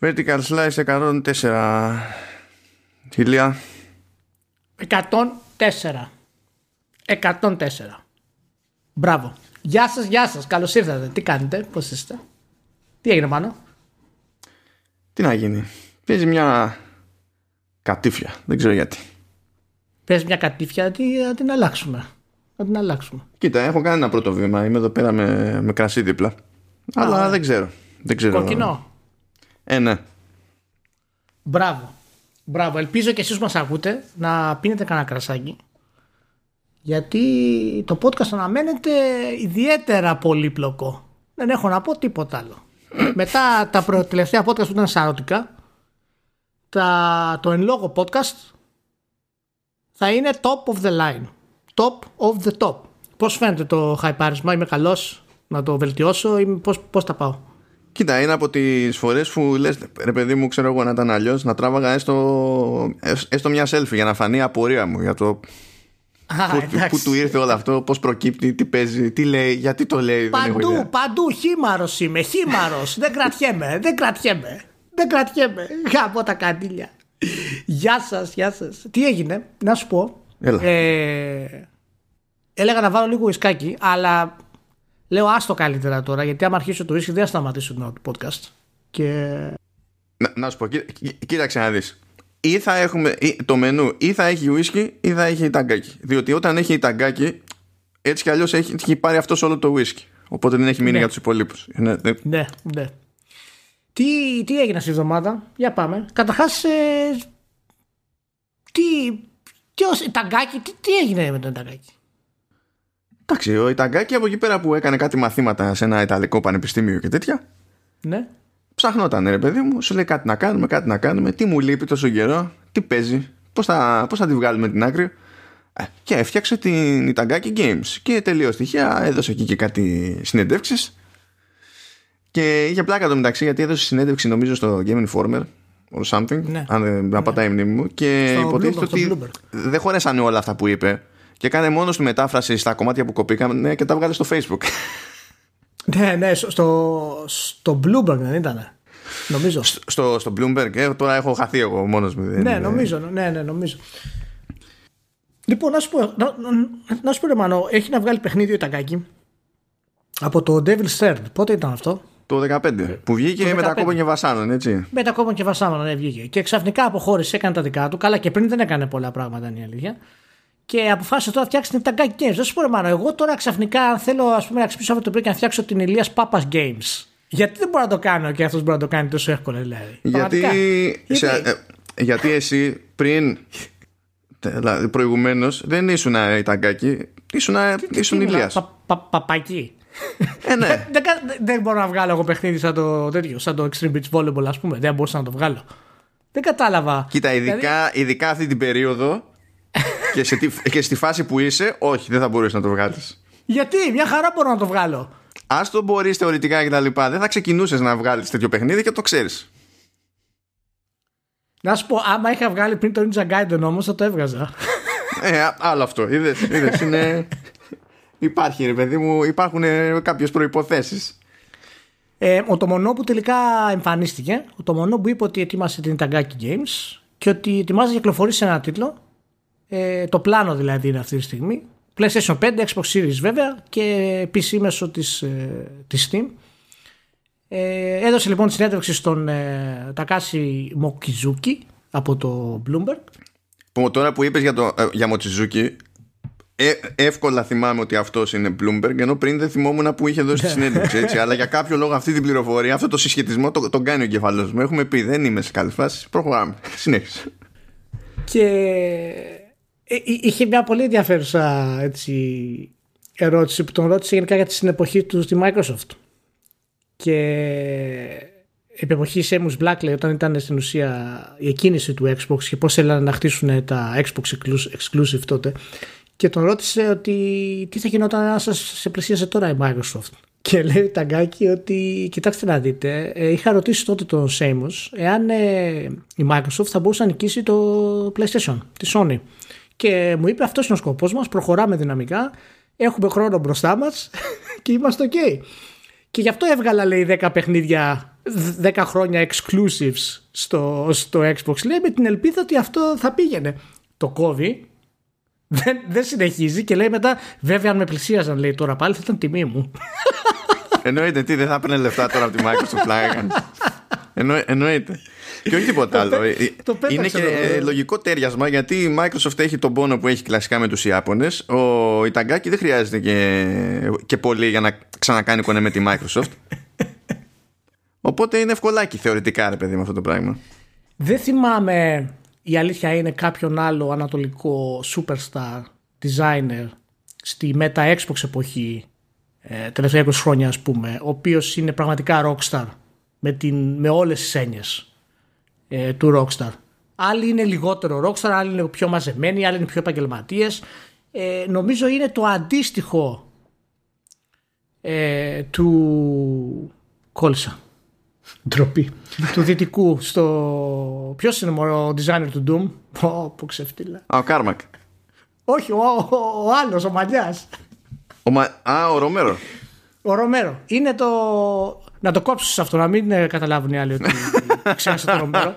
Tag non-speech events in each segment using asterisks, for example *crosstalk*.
Vertical Slice 104. Χιλία. 104. 104. Μπράβο. Γεια σας, γεια σας. Καλώς ήρθατε. Τι κάνετε, πώς είστε; Τι έγινε πάνω. Τι να γίνει. Παίζει μια κατήφια. Δεν ξέρω γιατί. Πες μια κατήφια να την αλλάξουμε. Να την αλλάξουμε. Κοίτα, έχω κάνει ένα πρώτο βήμα. Είμαι εδώ πέρα με, με κρασί δίπλα. Αλλά δεν ξέρω. Δεν ξέρω. Κοκκινό. Ε, ναι. Μπράβο. Μπράβο. Ελπίζω και εσείς που μας ακούτε να πίνετε κανένα κρασάκι. Γιατί το podcast αναμένεται ιδιαίτερα πολύπλοκο. Δεν έχω να πω τίποτα άλλο. *laughs* Μετά τα προ- τελευταία podcast που ήταν σαρωτικά, τα, το εν λόγω podcast θα είναι top of the line. Top of the top. Πώς φαίνεται το χαϊπάρισμα, είμαι καλός να το βελτιώσω ή πώς, πώς τα πάω; Κοίτα, είναι από τις φορές που λες, ρε παιδί μου, ξέρω εγώ να ήταν αλλιώς, να τράβαγα έστω, έστω μια selfie για να φανεί η απορία μου για το Α, πού, εντάξει. πού του ήρθε όλο αυτό, πώς προκύπτει, τι παίζει, τι λέει, γιατί το λέει. δεν έχω Παντού, ιδέα. παντού χήμαρος είμαι, χήμαρος. δεν κρατιέμαι, δεν κρατιέμαι. Δεν κρατιέμαι. Γάμω τα καντήλια. Γεια σας, γεια σας. Τι έγινε, να σου πω. Έλα. Ε, έλεγα να βάλω λίγο ουισκάκι, αλλά λέω άστο καλύτερα τώρα, γιατί άμα αρχίσω το ουίσκι δεν θα σταματήσω το podcast. Και Να, να σου πω, κοί- κοί- κοίταξε να δεις. Ή θα έχουμε ή, το μενού, ή θα έχει ουίσκι, ή θα έχει ταγκάκι. Διότι όταν έχει ταγκάκι, έτσι κι αλλιώς έχει, έχει πάρει αυτός όλο το ουίσκι. Οπότε δεν έχει μείνει Ναι. για τους υπολείπους. Ναι, ναι. ναι, ναι. Τι, τι έγινε αυτή τη εβδομάδα, για πάμε. Καταρχάς, ε, τι, τι, ως- ταγκάκι, τι, τι έγινε με τον ταγκάκι; Εντάξει, ο Ιταγκάκι από εκεί πέρα που έκανε κάτι μαθήματα σε ένα Ιταλικό πανεπιστήμιο και τέτοια, Ναι. ψαχνόταν ρε παιδί μου, σου λέει κάτι να κάνουμε, κάτι να κάνουμε, τι μου λείπει τόσο καιρό, τι παίζει, πώς θα, πώς θα τη βγάλουμε την άκρη. Ε, Και έφτιαξε την Itagaki Games και τελείως στοιχεία, έδωσε εκεί και κάτι συνεντεύξεις και είχε πλάκα το μεταξύ γιατί έδωσε συνέντευξη νομίζω στο Game Informer or something, Ναι. αν δεν ναι. πατάει η μνήμη μου και Στο υποτίθεται Bloomberg, στο ότι Bloomberg. δεν χωρέσανε όλα αυτά που είπε και έκανε μόνος στη μετάφραση στα κομμάτια που κοπήκαμε και τα βγάλε στο Facebook. Ναι, ναι, στο- στο, στο Bloomberg δεν ήταν. Νομίζω. στο, στο Bloomberg, ε, τώρα έχω χαθεί εγώ μόνος μου. δεν ναι, είναι- νομίζω. Ναι, ναι, νομίζω. Λοιπόν, να σου πω, να, να, να σου πω ρε Μανώ, έχει να βγάλει παιχνίδι ο Ιταγκάκη από το Devil's Third. Πότε ήταν αυτό; Το 15 που βγήκε Το με τα 15. κόμπο και βασάνων, έτσι. Με τα κόμμα και βασάμενα ναι, βγήκε. Και ξαφνικά αποχώρησε, έκανε τα δικά του. Καλά, και πριν δεν έκανε πολλά πράγματα, είναι η αλήθεια. Και αποφάσισε τώρα να φτιάξει την Itagaki Games. Δεν σου πω, ρε Μάνο, εγώ τώρα ξαφνικά αν θέλω ας πούμε, να ξυπνήσω αυτό το πρωί και να φτιάξω την Ηλίας Πάπα Games. Γιατί δεν μπορώ να το κάνω και αυτός μπορεί να το κάνει τόσο εύκολα, δηλαδή. Γιατί, Πραγματικά. σε- Γιατί; ε, γιατί εσύ πριν, δηλαδή προηγουμένως, δεν ήσουν Ιταγκάκι, ήσουν, ήσουν Τι μιλάω, Ηλίας. πα- πα- Παπάκι. Ε, ναι. δεν, κα- δεν μπορώ να βγάλω εγώ παιχνίδι σαν το, τέτοιο, σαν το Extreme Beach Volleyball, ας πούμε. Δεν μπορούσα να το βγάλω. Δεν κατάλαβα. Κοίτα, ειδικά, Δηλαδή- ειδικά αυτή την περίοδο και, σε, τι- και στη φάση που είσαι, όχι, δεν θα μπορείς να το βγάλεις. Γιατί, μια χαρά μπορώ να το βγάλω. Ας το μπορείς θεωρητικά και τα λοιπά, δεν θα ξεκινούσες να βγάλεις τέτοιο παιχνίδι και το ξέρεις. Να σου πω, άμα είχα βγάλει πριν το Ninja Gaiden όμως, θα το έβγαζα. Ε, α- άλλο αυτό. Είδες, είδες, είναι... Υπάρχει, ρε παιδί μου, υπάρχουν κάποιες προποθέσει. Ε, ο Τομονό που τελικά εμφανίστηκε, ο Τομονό που είπε ότι ετοίμασε την Itagaki Games και ότι ετοιμάζει να κυκλοφορήσει ένα τίτλο. Ε, το πλάνο δηλαδή είναι αυτή τη στιγμή. PlayStation 5, Xbox Series βέβαια και PC μέσω της, ε, της Steam. Ε, έδωσε λοιπόν τη συνέντευξη στον ε, Τακάση Μοκιζούκι από το Bloomberg. Που τώρα που είπες για, το, ε, για Μοτσιζούκι, ε, εύκολα θυμάμαι ότι αυτός είναι Bloomberg, ενώ πριν δεν θυμόμουν που είχε δώσει τη συνέντευξη. Έτσι, αλλά για κάποιο λόγο αυτή την πληροφορία, αυτό το συσχετισμό το, τον κάνει ο εγκεφαλός μου. Έχουμε πει, δεν είμαι σε καλή φάση. Προχωράμε. Συνέχισε. Και ε, ε, είχε μια πολύ ενδιαφέρουσα έτσι, ερώτηση που τον ρώτησε γενικά για την εποχή του στη Microsoft. Και επί εποχής Seamus Blackley όταν ήταν στην ουσία η εκκίνηση του Xbox και πώς θέλανε να χτίσουν τα Xbox exclus- exclusive τότε και τον ρώτησε ότι τι θα γινόταν αν σας σε πλησίασε τώρα η Microsoft και λέει ο Ταγκάκη ότι κοιτάξτε να δείτε ε, είχα ρωτήσει τότε τον Seamus εάν ε, η Microsoft θα μπορούσε να νικήσει το PlayStation τη Sony και μου είπε αυτός είναι ο σκοπός μας προχωράμε δυναμικά έχουμε χρόνο μπροστά μας *laughs* και είμαστε ok και γι' αυτό έβγαλα λέει 10 παιχνίδια 10 χρόνια exclusives στο, στο Xbox λέει με την ελπίδα ότι αυτό θα πήγαινε. Το κόβει, δεν, δεν συνεχίζει και λέει μετά βέβαια αν με πλησίαζαν λέει τώρα πάλι θα ήταν τιμή μου. Εννοείται τι δεν θα έπαιρνε λεφτά τώρα από τη Microsoft πλάκα *laughs* Εννο, εννοείται. Και όχι τίποτα άλλο. Ε, είναι και ε, λογικό τέριασμα γιατί η Microsoft έχει τον πόνο που έχει κλασικά με τους Ιάπωνες. Ο Ιταγκάκη δεν χρειάζεται και, και πολύ για να ξανακάνει κονέ με τη Microsoft. Οπότε είναι ευκολάκι θεωρητικά ρε παιδί με αυτό το πράγμα. Δεν θυμάμαι η αλήθεια είναι κάποιον άλλο ανατολικό superstar designer στη Meta Xbox εποχή ε, τελευταία 20 χρόνια ας πούμε ο οποίος είναι πραγματικά rockstar με, την, με όλες τις έννοιες ε, του rockstar άλλοι είναι λιγότερο rockstar άλλοι είναι πιο μαζεμένοι άλλοι είναι πιο επαγγελματίες. Ε, νομίζω είναι το αντίστοιχο ε, του κόλλησα Ντροπή. του δυτικού στο. Ποιος είναι ο designer του Doom; Πω, που ξεφτύλα. Α, ο Κάρμακ. Όχι, ο, ο, ο άλλος, ο Μαλλιά. Ο μα... Α, ο Ρομέρο. Ο Ρομέρο. Είναι το. Να το κόψω σε αυτό, να μην ε, καταλάβουν οι άλλοι ότι *laughs* ξέχασα το Ρομέρο.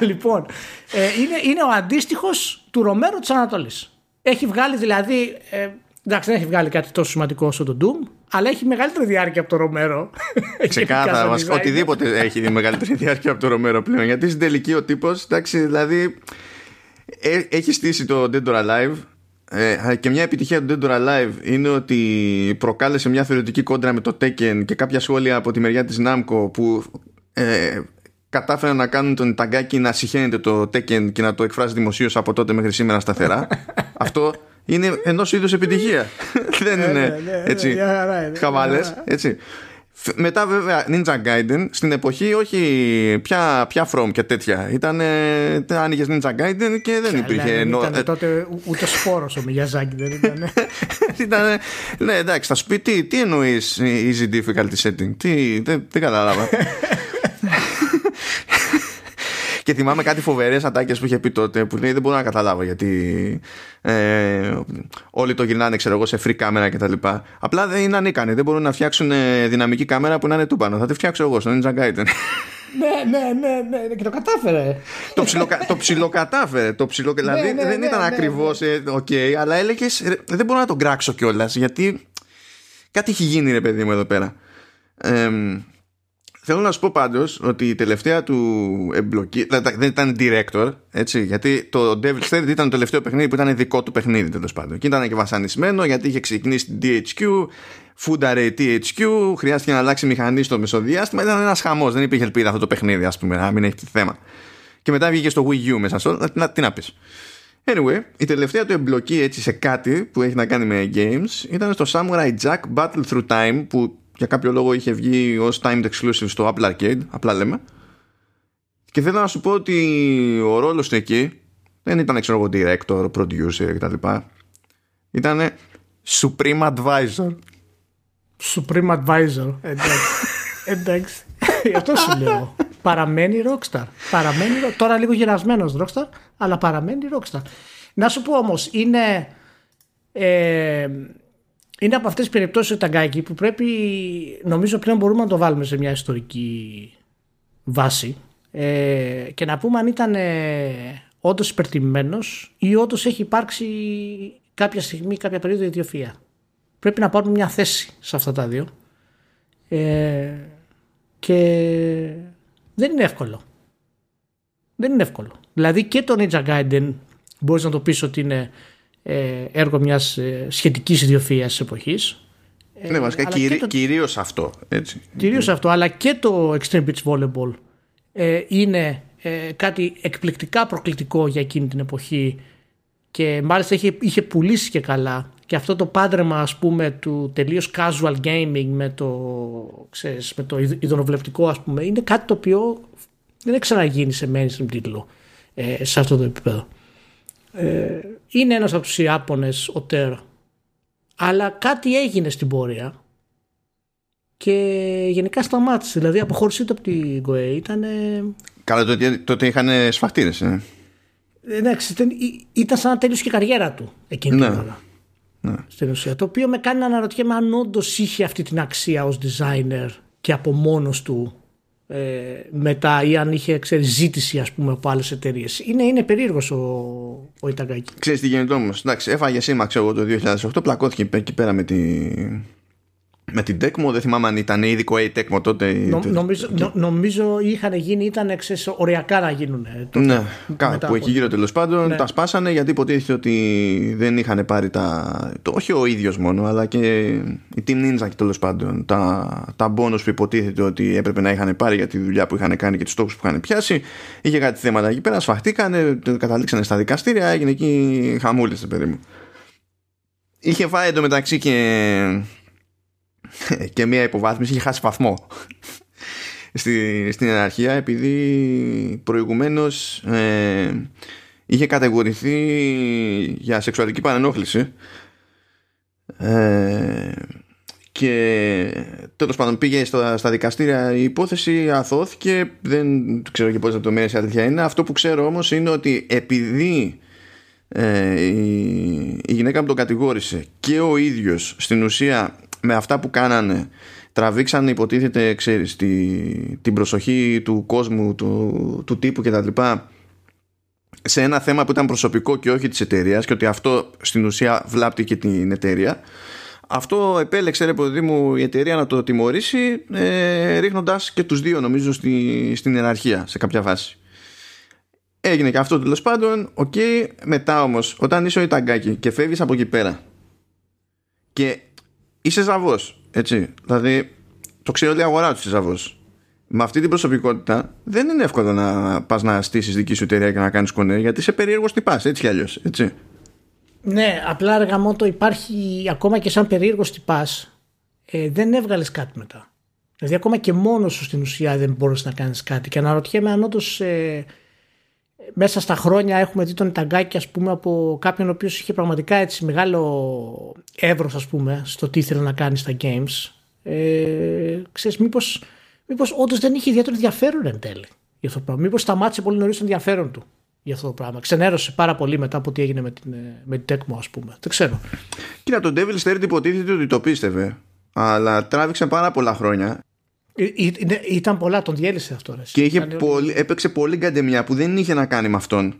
λοιπόν, ε, είναι, είναι ο αντίστοιχος του Ρομέρο της Ανατολής. Έχει βγάλει δηλαδή. Ε, εντάξει, δεν έχει βγάλει κάτι τόσο σημαντικό όσο το Doom, αλλά έχει μεγαλύτερη διάρκεια από το Ρομέρο. *laughs* Ξεκάθαρα, οτιδήποτε έχει μεγαλύτερη διάρκεια από το Ρομέρο πλέον. Γιατί στην τελική ο τύπος, εντάξει, δηλαδή. Ε, έχει στήσει το Dead or Alive ε, και μια επιτυχία του Dead or Alive είναι ότι προκάλεσε μια θεωρητική κόντρα με το Tekken και κάποια σχόλια από τη μεριά της Namco που ε, κατάφεραν να κάνουν τον ταγκάκι να συχαίνεται το Tekken και να το εκφράσει δημοσίως από τότε μέχρι σήμερα σταθερά. *laughs* Αυτό είναι ενός είδους επιτυχία. Δεν είναι ναι, ναι, ναι, έτσι. Χαβάλες. Έτσι. Μετά βέβαια Ninja Gaiden στην εποχή όχι πια, πια From και τέτοια. Ήταν άνοιγες Ninja Gaiden και δεν υπήρχε. Δεν ήταν ε, τότε ούτε σπόρος ο Miyazaki δεν ήταν. *laughs* ήταν ναι εντάξει θα σου πει τι, τι εννοείς easy difficulty setting. Τι, δεν, δεν κατάλαβα. *laughs* Και θυμάμαι κάτι φοβερές ατάκες που είχε πει τότε που λέει δεν μπορώ να καταλάβω γιατί ε, όλοι το γυρνάνε ξέρω εγώ σε free κάμερα κτλ. Απλά δεν είναι ανίκανοι. Δεν μπορούν να φτιάξουν ε, δυναμική κάμερα που να είναι τούμπανο. Θα τη φτιάξω εγώ στο Ninja Gaiden. ναι, ναι, ναι, ναι, και το κατάφερε. το, ψιλοκα, το ψιλοκατάφερε. Το ψιλο, ναι, δηλαδή ναι, δεν ναι, ήταν ναι, ακριβώς OK, okay, αλλά έλεγες δεν μπορώ να τον κράξω κιόλας γιατί κάτι έχει γίνει ρε παιδί μου εδώ πέρα. Ε, Θέλω να σου πω πάντως ότι η τελευταία του εμπλοκή. Δεν ήταν director, έτσι. Γιατί το Devil's Third ήταν το τελευταίο παιχνίδι που ήταν δικό του παιχνίδι τέλος πάντων. Και ήταν και βασανισμένο γιατί είχε ξεκινήσει την DHQ, φούνταρε THQ, χρειάστηκε να αλλάξει μηχανή στο μεσοδιάστημα. Ήταν ένας χαμός. Δεν υπήρχε ελπίδα αυτό το παιχνίδι, ας πούμε, να μην έχει θέμα. Και μετά βγήκε στο Wii U μέσα στο. Να, τι να πεις. Anyway, η τελευταία του εμπλοκή έτσι σε κάτι που έχει να κάνει με games ήταν στο Samurai Jack Battle Through Time που για κάποιο λόγο είχε βγει ως timed exclusive στο Apple Arcade, απλά λέμε. Και θέλω να σου πω ότι ο ρόλος του εκεί δεν ήταν ξέρω εγώ director, producer κτλ. Ήταν Supreme Advisor. Supreme Advisor. Εντάξει. *laughs* Εντάξει. Αυτό σου λέω. Παραμένει Rockstar. Παραμένει, τώρα λίγο γερασμένος Rockstar, αλλά παραμένει Rockstar. Να σου πω όμως, είναι... Ε, είναι από αυτές τις περιπτώσεις ο Ταγκάκη που πρέπει νομίζω πλέον μπορούμε να το βάλουμε σε μια ιστορική βάση ε, και να πούμε αν ήταν ε, όντως υπερτιμημένος ή όντως έχει υπάρξει κάποια στιγμή, κάποια περίοδο ιδιοφία. Πρέπει να πάρουμε μια θέση σε αυτά τα δύο ε, και δεν είναι εύκολο. Δεν είναι εύκολο. Δηλαδή και το Ninja Gaiden μπορείς να το πεις ότι είναι ε, έργο μιας ε, σχετικής ιδιοφυΐας εποχής. Ε, ναι, βασικά κυρί, το... κυρίως αυτό. Έτσι. Κυρίως αυτό, αλλά και το Extreme Beach Volleyball είναι κάτι εκπληκτικά προκλητικό για εκείνη την εποχή και μάλιστα είχε, είχε πουλήσει και καλά και αυτό το πάντρεμα ας πούμε του τελείως casual gaming με το, ξέρεις, με το ειδωνοβλεπτικό ας πούμε είναι κάτι το οποίο δεν έχει ξαναγίνει σε mainstream τίτλο σε αυτό το επίπεδο. Ε, είναι ένας από τους Ιάπωνες ο Τέρ αλλά κάτι έγινε στην πορεία και γενικά σταμάτησε δηλαδή αποχώρησή του από την ΚΟΕ ήταν Καλά τότε, τότε είχαν σφαχτήρες ε. Εντάξει, ήταν, ήταν σαν να τέλειωσε και η καριέρα του εκείνη ναι. την ώρα. Ναι. Στην ουσία. Το οποίο με κάνει να αναρωτιέμαι αν όντως είχε αυτή την αξία ως designer και από μόνος του ε, μετά ή αν είχε ξέρεις, ζήτηση ας πούμε από άλλες εταιρείες. Είναι, είναι περίεργος ο, ο Ιταγκάκης. Ξέρεις τι γίνεται όμως. Εντάξει, έφαγε σήμα ξέρω το 2008, πλακώθηκε εκεί πέρα με τη, με την Tecmo, δεν θυμάμαι αν ήταν ειδικό η Tecmo τότε. Νο, νομίζω, νο, νομίζω είχαν γίνει, ήταν ξέρεις, οριακά να γίνουν. Ε, τότε, ναι, κάπου εκεί γύρω τέλος πάντων ναι. τα σπάσανε γιατί υποτίθεται ότι δεν είχαν πάρει τα. Το, όχι ο ίδιος μόνο, αλλά και η Team Ninja τέλος πάντων. Τα, τα bonus που υποτίθεται ότι έπρεπε να είχαν πάρει για τη δουλειά που είχαν κάνει και τους στόχους που είχαν πιάσει. Είχε κάτι θέματα εκεί πέρα, σφαχτήκανε, καταλήξανε στα δικαστήρια, έγινε εκεί χαμούλη, παιδί μου. Είχε φάει εντωμεταξύ και *laughs* και μια υποβάθμιση είχε χάσει βαθμό. Στη, στην εναρχία επειδή προηγουμένως ε, είχε κατηγορηθεί για σεξουαλική παρενόχληση ε, και τέλος πάντων πήγε στα, στα δικαστήρια η υπόθεση αθώθηκε δεν ξέρω και πόσες λεπτομέρειες αλήθεια είναι. Αυτό που ξέρω όμως είναι ότι επειδή ε, η, η γυναίκα που τον κατηγόρησε και ο ίδιος στην ουσία με αυτά που κάνανε τραβήξαν υποτίθεται ξέρεις την προσοχή του κόσμου του, του τύπου και τα λοιπά σε ένα θέμα που ήταν προσωπικό και όχι της εταιρείας και ότι αυτό στην ουσία βλάπτει και την εταιρεία αυτό επέλεξε ρε παιδί μου η εταιρεία να το τιμωρήσει ε, ρίχνοντας και τους δύο νομίζω στη, στην ιεραρχία σε κάποια βάση έγινε και αυτό τέλος πάντων OK okay. μετά όμως όταν είσαι ο Ιταγκάκη και φεύγεις από εκεί πέρα και είσαι ζαβός. Έτσι. Δηλαδή, το ξέρει όλη η αγορά τους ζαβός. Με αυτή την προσωπικότητα δεν είναι εύκολο να πας να στήσεις δική σου εταιρεία και να κάνεις κονέ γιατί είσαι περίεργος τυπά, έτσι κι αλλιώς. Έτσι. Ναι, απλά αργά το υπάρχει ακόμα και σαν περίεργος τυπά. Ε, δεν έβγαλες κάτι μετά. Δηλαδή, ακόμα και μόνος σου στην ουσία δεν μπορείς να κάνεις κάτι. Και αναρωτιέμαι αν όντως ε, μέσα στα χρόνια έχουμε δει τον Ταγκάκη ας πούμε από κάποιον ο οποίος είχε πραγματικά έτσι μεγάλο εύρος ας πούμε στο τι ήθελε να κάνει στα games ε, ξέρεις μήπως, μήπως όντως δεν είχε ιδιαίτερο ενδιαφέρον εν τέλει για αυτό το πράγμα. Μήπως σταμάτησε πολύ νωρίς το ενδιαφέρον του για αυτό το πράγμα. Ξενέρωσε πάρα πολύ μετά από τι έγινε με την, με την Tecmo ας πούμε. Δεν ξέρω. Κοίτα τον Devil Stare υποτίθεται ότι το πίστευε αλλά τράβηξε πάρα πολλά χρόνια ε, ε, ήταν πολλά, τον διέλυσε αυτό. Ρε. Και είχε πολύ, έπαιξε πολύ γκαντεμιά που δεν είχε να κάνει με αυτόν.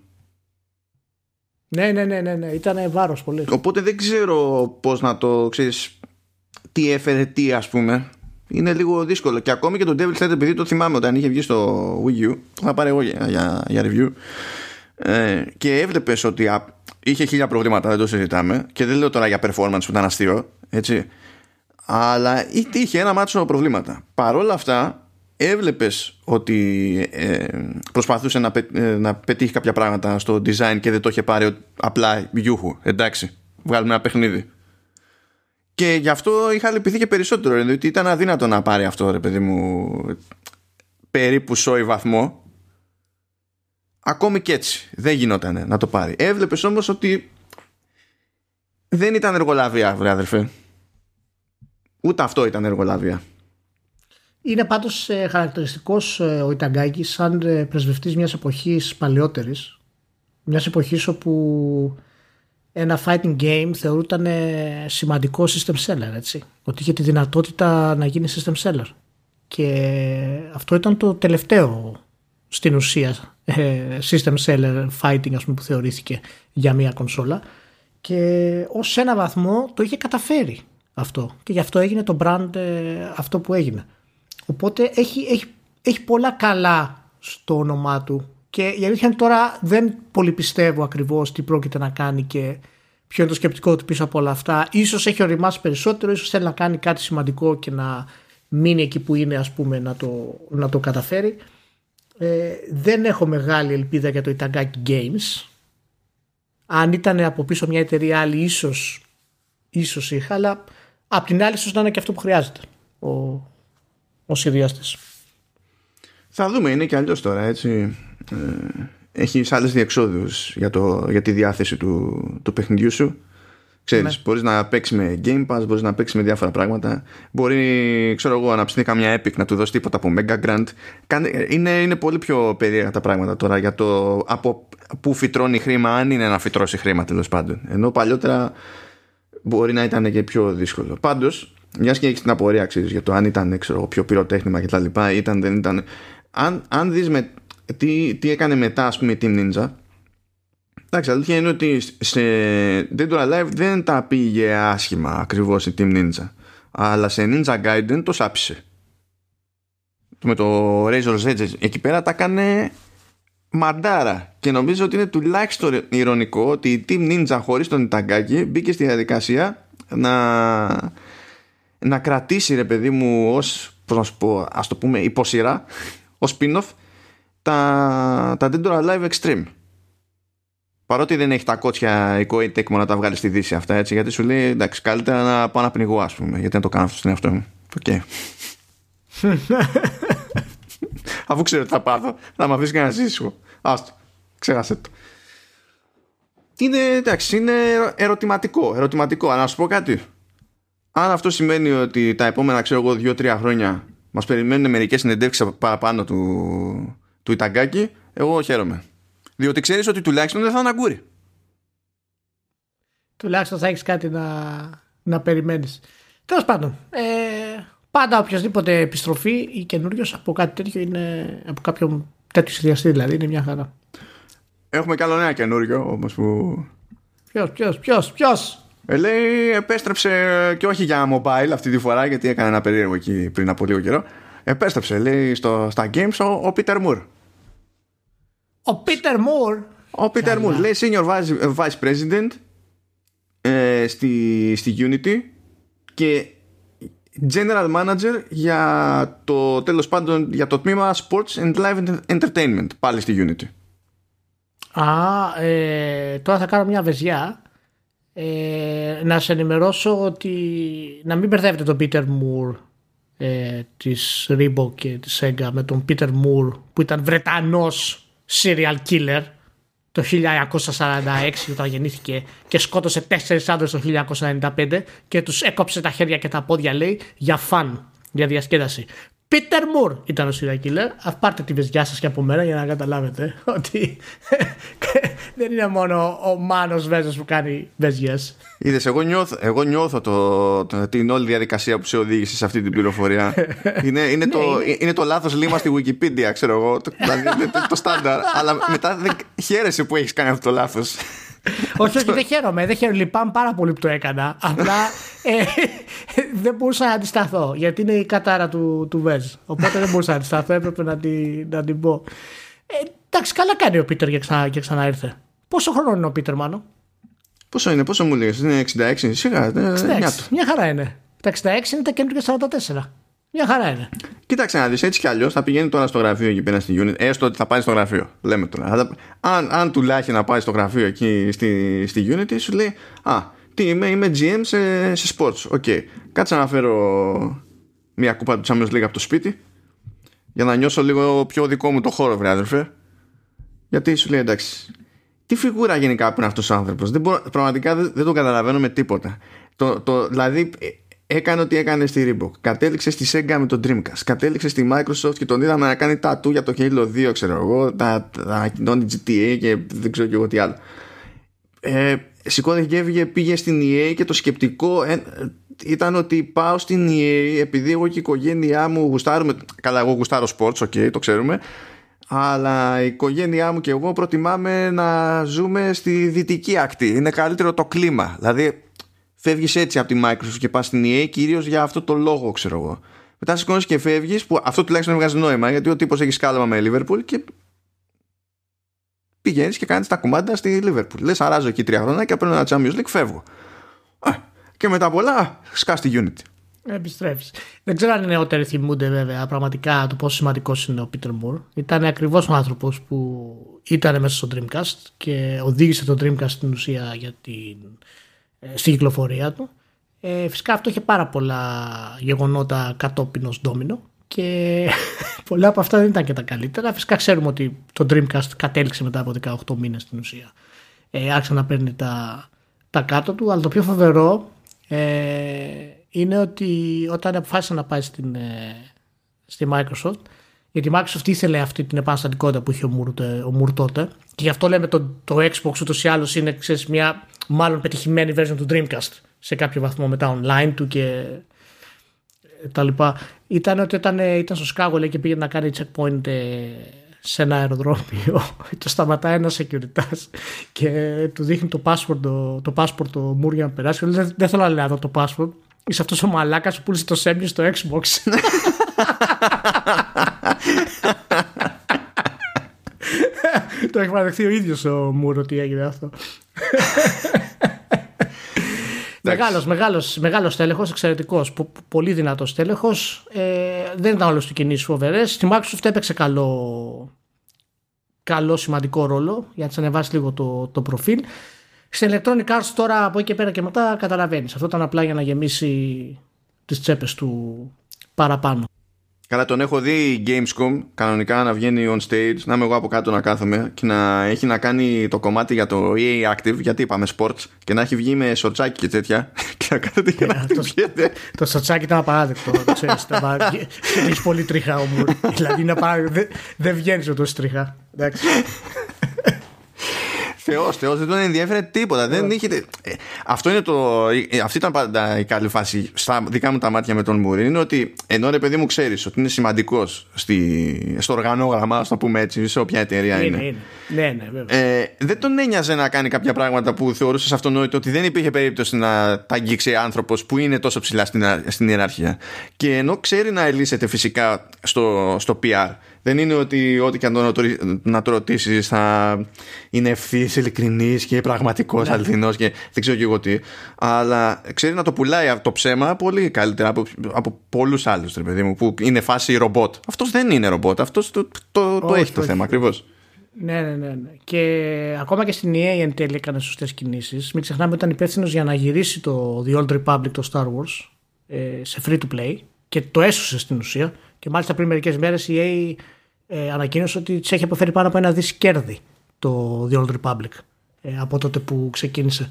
Ναι, ναι, ναι, ναι, ναι. ήταν βάρος πολύ. Οπότε δεν ξέρω πώς να το ξέρεις. Τι έφερε τι, ας πούμε. Είναι λίγο δύσκολο. Και ακόμη και το Devil Threat, επειδή το θυμάμαι όταν είχε βγει στο Wii U, το θα πάρει εγώ για, για, για review. Ε, και έβλεπες ότι είχε χίλια προβλήματα, δεν το συζητάμε. Και δεν λέω τώρα για performance που ήταν αστείο. Έτσι αλλά είχε ένα μάτσο προβλήματα. Παρ' όλα αυτά έβλεπες ότι ε, προσπαθούσε να, ε, να πετύχει κάποια πράγματα στο design και δεν το είχε πάρει απλά γιούχου. Εντάξει, βγάλουμε ένα παιχνίδι. Και γι' αυτό είχα λυπηθεί και περισσότερο, διότι ήταν αδύνατο να πάρει αυτό, ρε παιδί μου, περίπου σόι βαθμό. Ακόμη και έτσι. Δεν γινόταν να το πάρει. Έβλεπες όμως ότι δεν ήταν εργολαβία, βρε αδερφέ. Ούτε αυτό ήταν εργολαβία. Είναι πάντως ε, χαρακτηριστικός ε, ο Ιταγκάκης σαν ε, πρεσβευτής μιας εποχής παλαιότερης. Μιας εποχής όπου ένα fighting game θεωρούταν ε, σημαντικό system seller, έτσι. Ότι είχε τη δυνατότητα να γίνει system seller. Και αυτό ήταν το τελευταίο στην ουσία system seller fighting ας πούμε, που θεωρήθηκε για μια κονσόλα και ως ένα βαθμό το είχε καταφέρει αυτό. Και γι' αυτό έγινε το brand ε, αυτό που έγινε. Οπότε έχει, έχει, έχει πολλά καλά στο όνομά του. Και η αλήθεια είναι τώρα δεν πολύ πιστεύω ακριβώς τι πρόκειται να κάνει και ποιο είναι το σκεπτικό του πίσω από όλα αυτά. Ίσως έχει οριμάσει περισσότερο, ίσως θέλει να κάνει κάτι σημαντικό και να μείνει εκεί που είναι ας πούμε να το, να το καταφέρει. Ε, δεν έχω μεγάλη ελπίδα για το Itagaki Games. Αν ήταν από πίσω μια εταιρεία άλλη ίσως, ίσως είχα, αλλά Απ' την άλλη, ίσως να είναι και αυτό που χρειάζεται ο, ο σχεδιαστής. Θα δούμε, είναι και αλλιώς τώρα έτσι. Ε, έχει άλλες διεξόδου για, για τη διάθεση του, του παιχνιδιού σου. Ξέρεις, ναι. μπορείς να παίξεις με Game Pass, μπορείς να παίξεις με διάφορα πράγματα. Μπορεί, ξέρω εγώ, να ψηθεί καμιά Epic, να του δώσεις τίποτα από Mega Grant. Είναι, είναι πολύ πιο περίεργα τα πράγματα τώρα για το από πού φυτρώνει χρήμα, αν είναι να φυτρώσει χρήμα τέλος πάντων. Ενώ παλιότερα μπορεί να ήταν και πιο δύσκολο. Πάντως, μιας και έχεις την απορία ξέρεις, για το αν ήταν ξέρω, πιο πυροτέχνημα κτλ. Ήταν, δεν ήταν. Αν, αν δεις με, τι, τι έκανε μετά, ας πούμε, η Team Ninja. Εντάξει, αλήθεια είναι ότι σε Dead or Alive δεν τα πήγε άσχημα ακριβώς η Team Ninja. Αλλά σε Ninja Gaiden το σάψε. Με το Razor's Edge εκεί πέρα τα έκανε μαντάρα. Και νομίζω ότι είναι τουλάχιστον ηρωνικό ότι η Team Ninja χωρίς τον Ιταγκάκη μπήκε στη διαδικασία να, να κρατήσει ρε παιδί μου ως πώς να σου πω, ας το πούμε υποσυρά ως spin-off τα, τα Dead or Alive Extreme παρότι δεν έχει τα κότσια η Koei Tecmo να τα βγάλει στη δύση αυτά έτσι γιατί σου λέει εντάξει καλύτερα να πάω να πνιγώ ας πούμε γιατί να το κάνω αυτό στον εαυτό μου okay. *laughs* αφού ξέρω τι θα πάθω θα με αφήσεις κανένα ήσυχο άστο ξέχασε το. Είναι εντάξει είναι ερωτηματικό ερωτηματικό. Αλλά να σου πω κάτι. Αν αυτό σημαίνει ότι τα επόμενα ξέρω εγώ 2-3 χρόνια μας περιμένουν μερικές συνεντεύξεις παραπάνω του, του Ιταγκάκη εγώ χαίρομαι. Διότι ξέρεις ότι τουλάχιστον δεν θα είναι αγκούρι. Τουλάχιστον θα έχεις κάτι να, να περιμένεις. Τέλος πάντων ε, πάντα οποιασδήποτε επιστροφή ή καινούριο από κάτι τέτοιο είναι από κάποιον τέτοιο σχεδιαστή δηλαδή είναι μια χαρά Έχουμε κι άλλο νέα καινούριο όμως που... Ποιος, ποιος, ποιος, ποιος; Ε, λέει επέστρεψε και όχι για mobile αυτή τη φορά γιατί έκανε ένα περίεργο εκεί πριν από λίγο καιρό. Επέστρεψε λέει στο, στα games ο, ο Peter Moore. Ο Peter Moore; Ο Peter Moore λέει senior vice, vice president ε, στη, στη Unity και general manager για το τέλος πάντων για το τμήμα sports and live entertainment πάλι στη Unity. Α, ε, τώρα θα κάνω μια βεζιά. Ε, να σε ενημερώσω ότι να μην μπερδεύετε τον Peter Moore ε, της Reebok και της Sega με τον Peter Moore που ήταν Βρετανός serial killer το 1946 όταν γεννήθηκε και σκότωσε τέσσερις άντρες το 1995 και τους έκοψε τα χέρια και τα πόδια λέει για φαν, για διασκέδαση. Πίτερ Μουρ ήταν ο serial killer. πάρτε τη βεζιά σας και από μένα για να καταλάβετε *laughs* ότι *laughs* δεν είναι μόνο ο Μάνος Βέζος που κάνει βεζιές. Είδες, εγώ νιώθω, εγώ νιώθω το, το, την όλη διαδικασία που σε οδήγησε σε αυτή την πληροφορία. *laughs* είναι, είναι, το, ναι, είναι το λάθος λίμα στη Wikipedia, ξέρω εγώ. Το, δηλαδή, το, το στάνταρ. αλλά μετά δεν χαίρεσαι που έχεις κάνει αυτό το λάθος όχι, όχι, δεν χαίρομαι. Δεν χαίρομαι. Λυπάμαι πάρα πολύ που το έκανα. Απλά ε, δεν μπορούσα να αντισταθώ. Γιατί είναι η κατάρα του, του Βέζ. Οπότε δεν μπορούσα να αντισταθώ. Έπρεπε να την, να την πω. Ε, εντάξει, καλά κάνει ο Πίτερ και, ξανά, και ξανά ήρθε. Πόσο χρόνο είναι ο Πίτερ, μάλλον; Πόσο είναι, πόσο μου λέει, είναι 66, σιγά. 66. Μια, μια χαρά είναι. Τα 66 είναι τα καινούργια 44. Μια χαρά είναι. Κοίταξε να δεις έτσι κι αλλιώς θα πηγαίνει τώρα στο γραφείο εκεί πέρα στη Unity. Έστω ότι θα πάει στο γραφείο. Λέμε τώρα. Αλλά αν, αν τουλάχιστον να πάει στο γραφείο εκεί στη, στη Unity, σου λέει Α, τι είμαι, είμαι GM σε, σε sports. OK. Okay. Κάτσε να φέρω μια κούπα του Champions League από το σπίτι για να νιώσω λίγο πιο δικό μου το χώρο, βρε αδερφέ. Γιατί σου λέει εντάξει. Τι φιγούρα γενικά που είναι αυτός ο άνθρωπος. Πραγματικά δεν, δεν το καταλαβαίνω με τίποτα. Το, το, δηλαδή έκανε ό,τι έκανε στη Reebok. Κατέληξε στη Sega με τον Dreamcast. Κατέληξε στη Microsoft και τον είδαμε να κάνει τα του για το Halo 2, ξέρω εγώ. Τα ανακοινώνει GTA και δεν ξέρω και εγώ τι άλλο. Ε, σηκώθηκε και έβγε, πήγε στην EA και το σκεπτικό ε, ήταν ότι πάω στην EA επειδή εγώ και η οικογένειά μου γουστάρουμε. Καλά, εγώ γουστάρω sports, ok, το ξέρουμε. Αλλά η οικογένειά μου και εγώ προτιμάμε να ζούμε στη δυτική ακτή. Είναι καλύτερο το κλίμα. Δηλαδή, φεύγεις έτσι από τη Microsoft και πας στην EA κυρίως για αυτό το λόγο ξέρω εγώ μετά σηκώνεις και φεύγεις που αυτό τουλάχιστον βγάζει νόημα γιατί ο τύπος έχει σκάλαμα με Liverpool και πηγαίνεις και κάνεις τα κουμάντα στη Liverpool λες αράζω εκεί τρία χρόνια και παίρνω ένα Champions League φεύγω Α, και μετά πολλά σκά στη Unity Επιστρέφεις. Δεν ξέρω αν οι νεότεροι θυμούνται βέβαια πραγματικά το πόσο σημαντικός είναι ο Peter Moore. Ήταν ακριβώς ο άνθρωπος που ήταν μέσα στο Dreamcast και οδήγησε το Dreamcast στην ουσία για την ε, στην κυκλοφορία του. Ε, φυσικά αυτό είχε πάρα πολλά γεγονότα κατόπιν ως ντόμινο και *laughs* πολλά από αυτά δεν ήταν και τα καλύτερα. Φυσικά ξέρουμε ότι το Dreamcast κατέληξε μετά από 18 μήνες στην ουσία. Ε, άρχισε να παίρνει τα, τα κάτω του, αλλά το πιο φοβερό ε, είναι ότι όταν αποφάσισε να πάει στην, ε, στη Microsoft γιατί η Microsoft ήθελε αυτή την επαναστατικότητα που είχε ο Moore, ο τότε και γι' αυτό λέμε το, το Xbox ούτως ή άλλως είναι ξέρεις, μια μάλλον πετυχημένη version του Dreamcast σε κάποιο βαθμό μετά online του και τα λοιπά. Ήταν ότι όταν ε, ήταν στο Σκάγο λέει, και πήγε να κάνει checkpoint ε, σε ένα αεροδρόμιο *laughs* το σταματάει ένας security και του δείχνει το password το, το password το Μουρ για να περάσει. Δεν, δεν θέλω να λέω το password. Είσαι αυτός ο μαλάκας που πούλησε το Σέμι στο Xbox *laughs* το έχει παραδεχθεί ο ίδιος ο Μουρ ότι έγινε αυτό Μεγάλος, μεγάλος, μεγάλος τέλεχος, εξαιρετικός, πολύ δυνατός τέλεχος. Ε, δεν ήταν όλες του κινήσεις φοβερές. Στη Microsoft έπαιξε καλό, καλό σημαντικό ρόλο για να της ανεβάσει λίγο το, το προφίλ. Στην Electronic Arts τώρα από εκεί και πέρα και μετά καταλαβαίνεις. Αυτό ήταν απλά για να γεμίσει τις τσέπες του παραπάνω. Καλά, τον έχω δει Gamescom κανονικά να βγαίνει on stage, να είμαι εγώ από κάτω να κάθομαι και να έχει να κάνει το κομμάτι για το EA Active, γιατί είπαμε sports, και να έχει βγει με σοτσάκι και τέτοια. *laughs* Και να κάθεται και να το, το σοτσάκι ήταν απαράδεκτο. το ξέρεις, *laughs* έχεις πολύ τριχά όμω. δηλαδή δεν βγαίνεις με τόση τριχά. Εντάξει. *laughs* Θεός, Θεός, δεν τον ενδιαφέρε τίποτα. Δεν είχε... Ε, αυτό είναι το. Ε, αυτή ήταν πάντα η καλή φάση στα δικά μου τα μάτια με τον Μουρή. Είναι ότι ενώ ρε παιδί μου ξέρεις ότι είναι σημαντικός στη... στο οργανόγραμμα, ας το πούμε έτσι, σε όποια εταιρεία είναι. είναι. Ναι, ναι, βέβαια. Ε, δεν τον ένοιαζε να κάνει κάποια πράγματα που θεωρούσες αυτονόητο ότι δεν υπήρχε περίπτωση να τα αγγίξει άνθρωπος που είναι τόσο ψηλά στην, στην ιεραρχία. Και ενώ ξέρει να ελύσεται φυσικά στο, στο PR δεν είναι ότι ό,τι και αν το να το ρωτήσεις θα είναι ευθύς, ειλικρινής και πραγματικός, ναι. αληθινός και δεν ξέρω και εγώ τι. Αλλά ξέρει να το πουλάει το ψέμα πολύ καλύτερα από, από πολλούς άλλους, παιδί μου, που είναι φάση ρομπότ. Αυτός δεν είναι ρομπότ. Αυτός το, το, το, έχει το θέμα ακριβώς. Ναι, ναι, ναι, ναι. Και ακόμα και στην EA εν τέλει έκανε σωστές κινήσεις. Μην ξεχνάμε ότι ήταν υπεύθυνος για να γυρίσει το The Old Republic, το Star Wars, ε, σε free to play και το έσωσε στην ουσία. Και μάλιστα πριν μερικές μέρες η EA ε, ανακοίνωσε ότι τη έχει αποφέρει πάνω από ένα δις κέρδη το The Old Republic ε, από τότε που ξεκίνησε.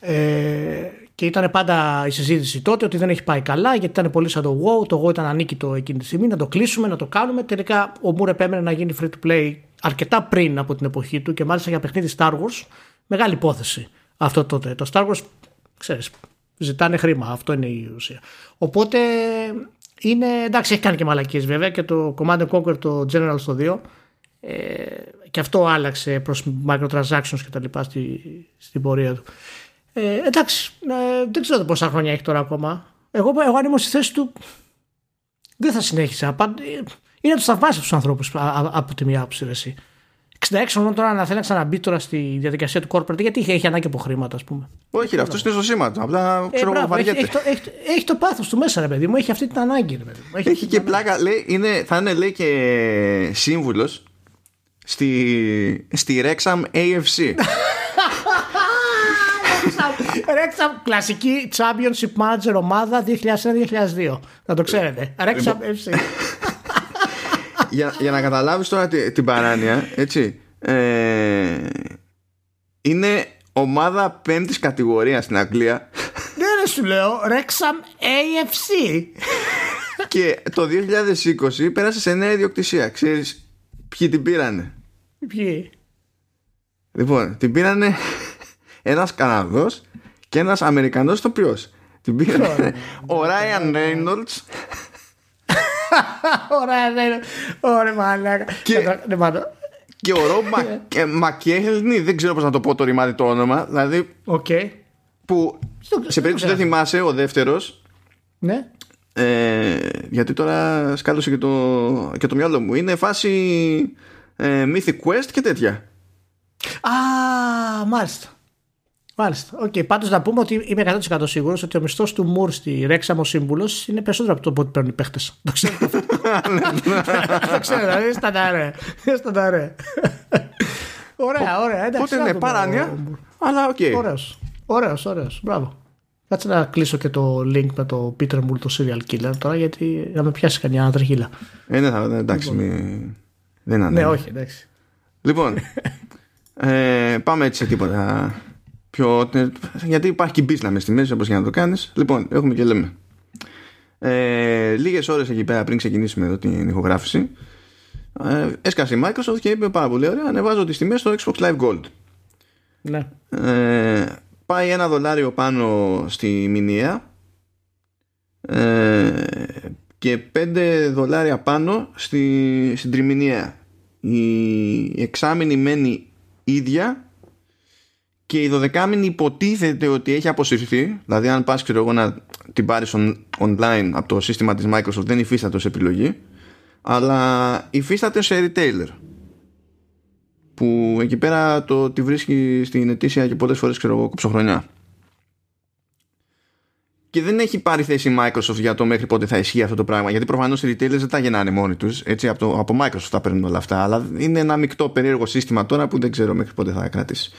Ε, και ήταν πάντα η συζήτηση τότε ότι δεν έχει πάει καλά γιατί ήταν πολύ σαν το WoW. Το WoW ήταν ανίκητο εκείνη τη στιγμή. Να το κλείσουμε, να το κάνουμε. Τελικά ο Moore επέμενε να γίνει free to play αρκετά πριν από την εποχή του και μάλιστα για παιχνίδι Star Wars. Μεγάλη υπόθεση αυτό τότε. Το Star Wars, ξέρεις, ζητάνε χρήμα. Αυτό είναι η ουσία. Οπότε είναι, εντάξει, έχει κάνει και μαλακίες βέβαια και το Command Conquer το General στο 2 ε, και αυτό άλλαξε προς microtransactions και τα λοιπά στη, στην πορεία του. Ε, εντάξει, ε, δεν ξέρω πόσα χρόνια έχει τώρα ακόμα. Εγώ, εγώ αν ήμουν στη θέση του δεν θα συνέχισα. Είναι τους θαυμάσια του ανθρώπου από τη μία άποψη. 66 χρονών τώρα να θέλει να ξαναμπεί τώρα στη διαδικασία του corporate γιατί έχει, έχει ανάγκη από χρήματα, ας πούμε. Όχι, ρε, αυτό είναι στο σήμα του. Απλά ξέρω ε, έχει, έχει, το, έχει, έχει το πάθος του μέσα, ρε παιδί μου. Έχει αυτή την ανάγκη, ρε παιδί μου. Έχει, έχει και πλάκα. Λέει, είναι, θα είναι λέει και σύμβουλος στη, στη Rexham AFC. *laughs* Rexham κλασική Championship Manager ομάδα 2001-2002. Να το ξέρετε. Rexham λοιπόν. FC για, για να καταλάβεις τώρα την παράνοια, έτσι, ε, είναι ομάδα πέμπτης κατηγορίας στην Αγγλία. Ναι ρε σου λέω, Rexham AFC. Και το 2020 πέρασε σε νέα ιδιοκτησία. Ξέρεις ποιοι την πήρανε; Ποιοι; Λοιπόν, την πήρανε ένας Καναδός και ένας Αμερικανός τοπιός. Την πήρανε ο Ράιαν Reynolds Ωραία, ναι. Ωραία, μαλάκα. Και, και ο Ρομπ Μακέλνι, δεν ξέρω πώς να το πω το ρημάδι το όνομα. Δηλαδή. Okay. Που σε περίπτωση δεν θυμάσαι, ο δεύτερος. Ναι. Ε, γιατί τώρα σκάλωσε και το, και το μυαλό μου. Είναι φάση ε, Mythic Quest και τέτοια. Α, μάλιστα. Μάλιστα. Okay. Πάντως να πούμε ότι είμαι 100% σίγουρος ότι ο μισθός του Moore στη Wrexham ως σύμβουλος είναι περισσότερο από το που παίρνουν οι παίχτες. *laughs* Το ξέρω. Το ξέρω. Είναι στανταρέ. Είναι στανταρέ. Ωραία, ωραία. Οπότε είναι παράνοια; Αλλά οκ. Ωραίος, ωραίος. Μπράβο. Κάτσε να κλείσω και το link με το Peter Moore, το serial killer τώρα, γιατί να με πιάσει κανένα ανατριχίλα. Ε, ναι, θα, εντάξει. Λοιπόν. Δεν είναι Ναι, όχι, εντάξει. Λοιπόν, *laughs* ε, πάμε έτσι σε τίποτα Πιο, γιατί υπάρχει και business στη μέση όπως για να το κάνεις λοιπόν έχουμε και λέμε ε, λίγες ώρες εκεί πέρα πριν ξεκινήσουμε εδώ την ηχογράφηση ε, έσκασε η Microsoft και είπε πάρα πολύ ωραία ανεβάζω τις τιμές στο Xbox Live Gold ναι. ε, πάει ένα δολάριο πάνω στη μηνιαία ε, και 5 δολάρια πάνω στη, στην τριμηνιαία. Η εξάμηνη μένει ίδια και η δωδεκάμηνη υποτίθεται ότι έχει αποσυρθεί δηλαδή αν πας ξέρω εγώ να την πάρεις online από το σύστημα της Microsoft δεν υφίσταται ως επιλογή αλλά υφίσταται σε retailer που εκεί πέρα το τη βρίσκει στην ετήσια και πολλές φορές ξέρω εγώ κοψοχρονιά και δεν έχει πάρει θέση η Microsoft για το μέχρι πότε θα ισχύει αυτό το πράγμα. Γιατί προφανώς οι retailers δεν τα γεννάνε μόνοι τους. Έτσι από, από Microsoft τα παίρνουν όλα αυτά. Αλλά είναι ένα μεικτό περίεργο σύστημα τώρα που δεν ξέρω μέχρι πότε θα κρατήσει.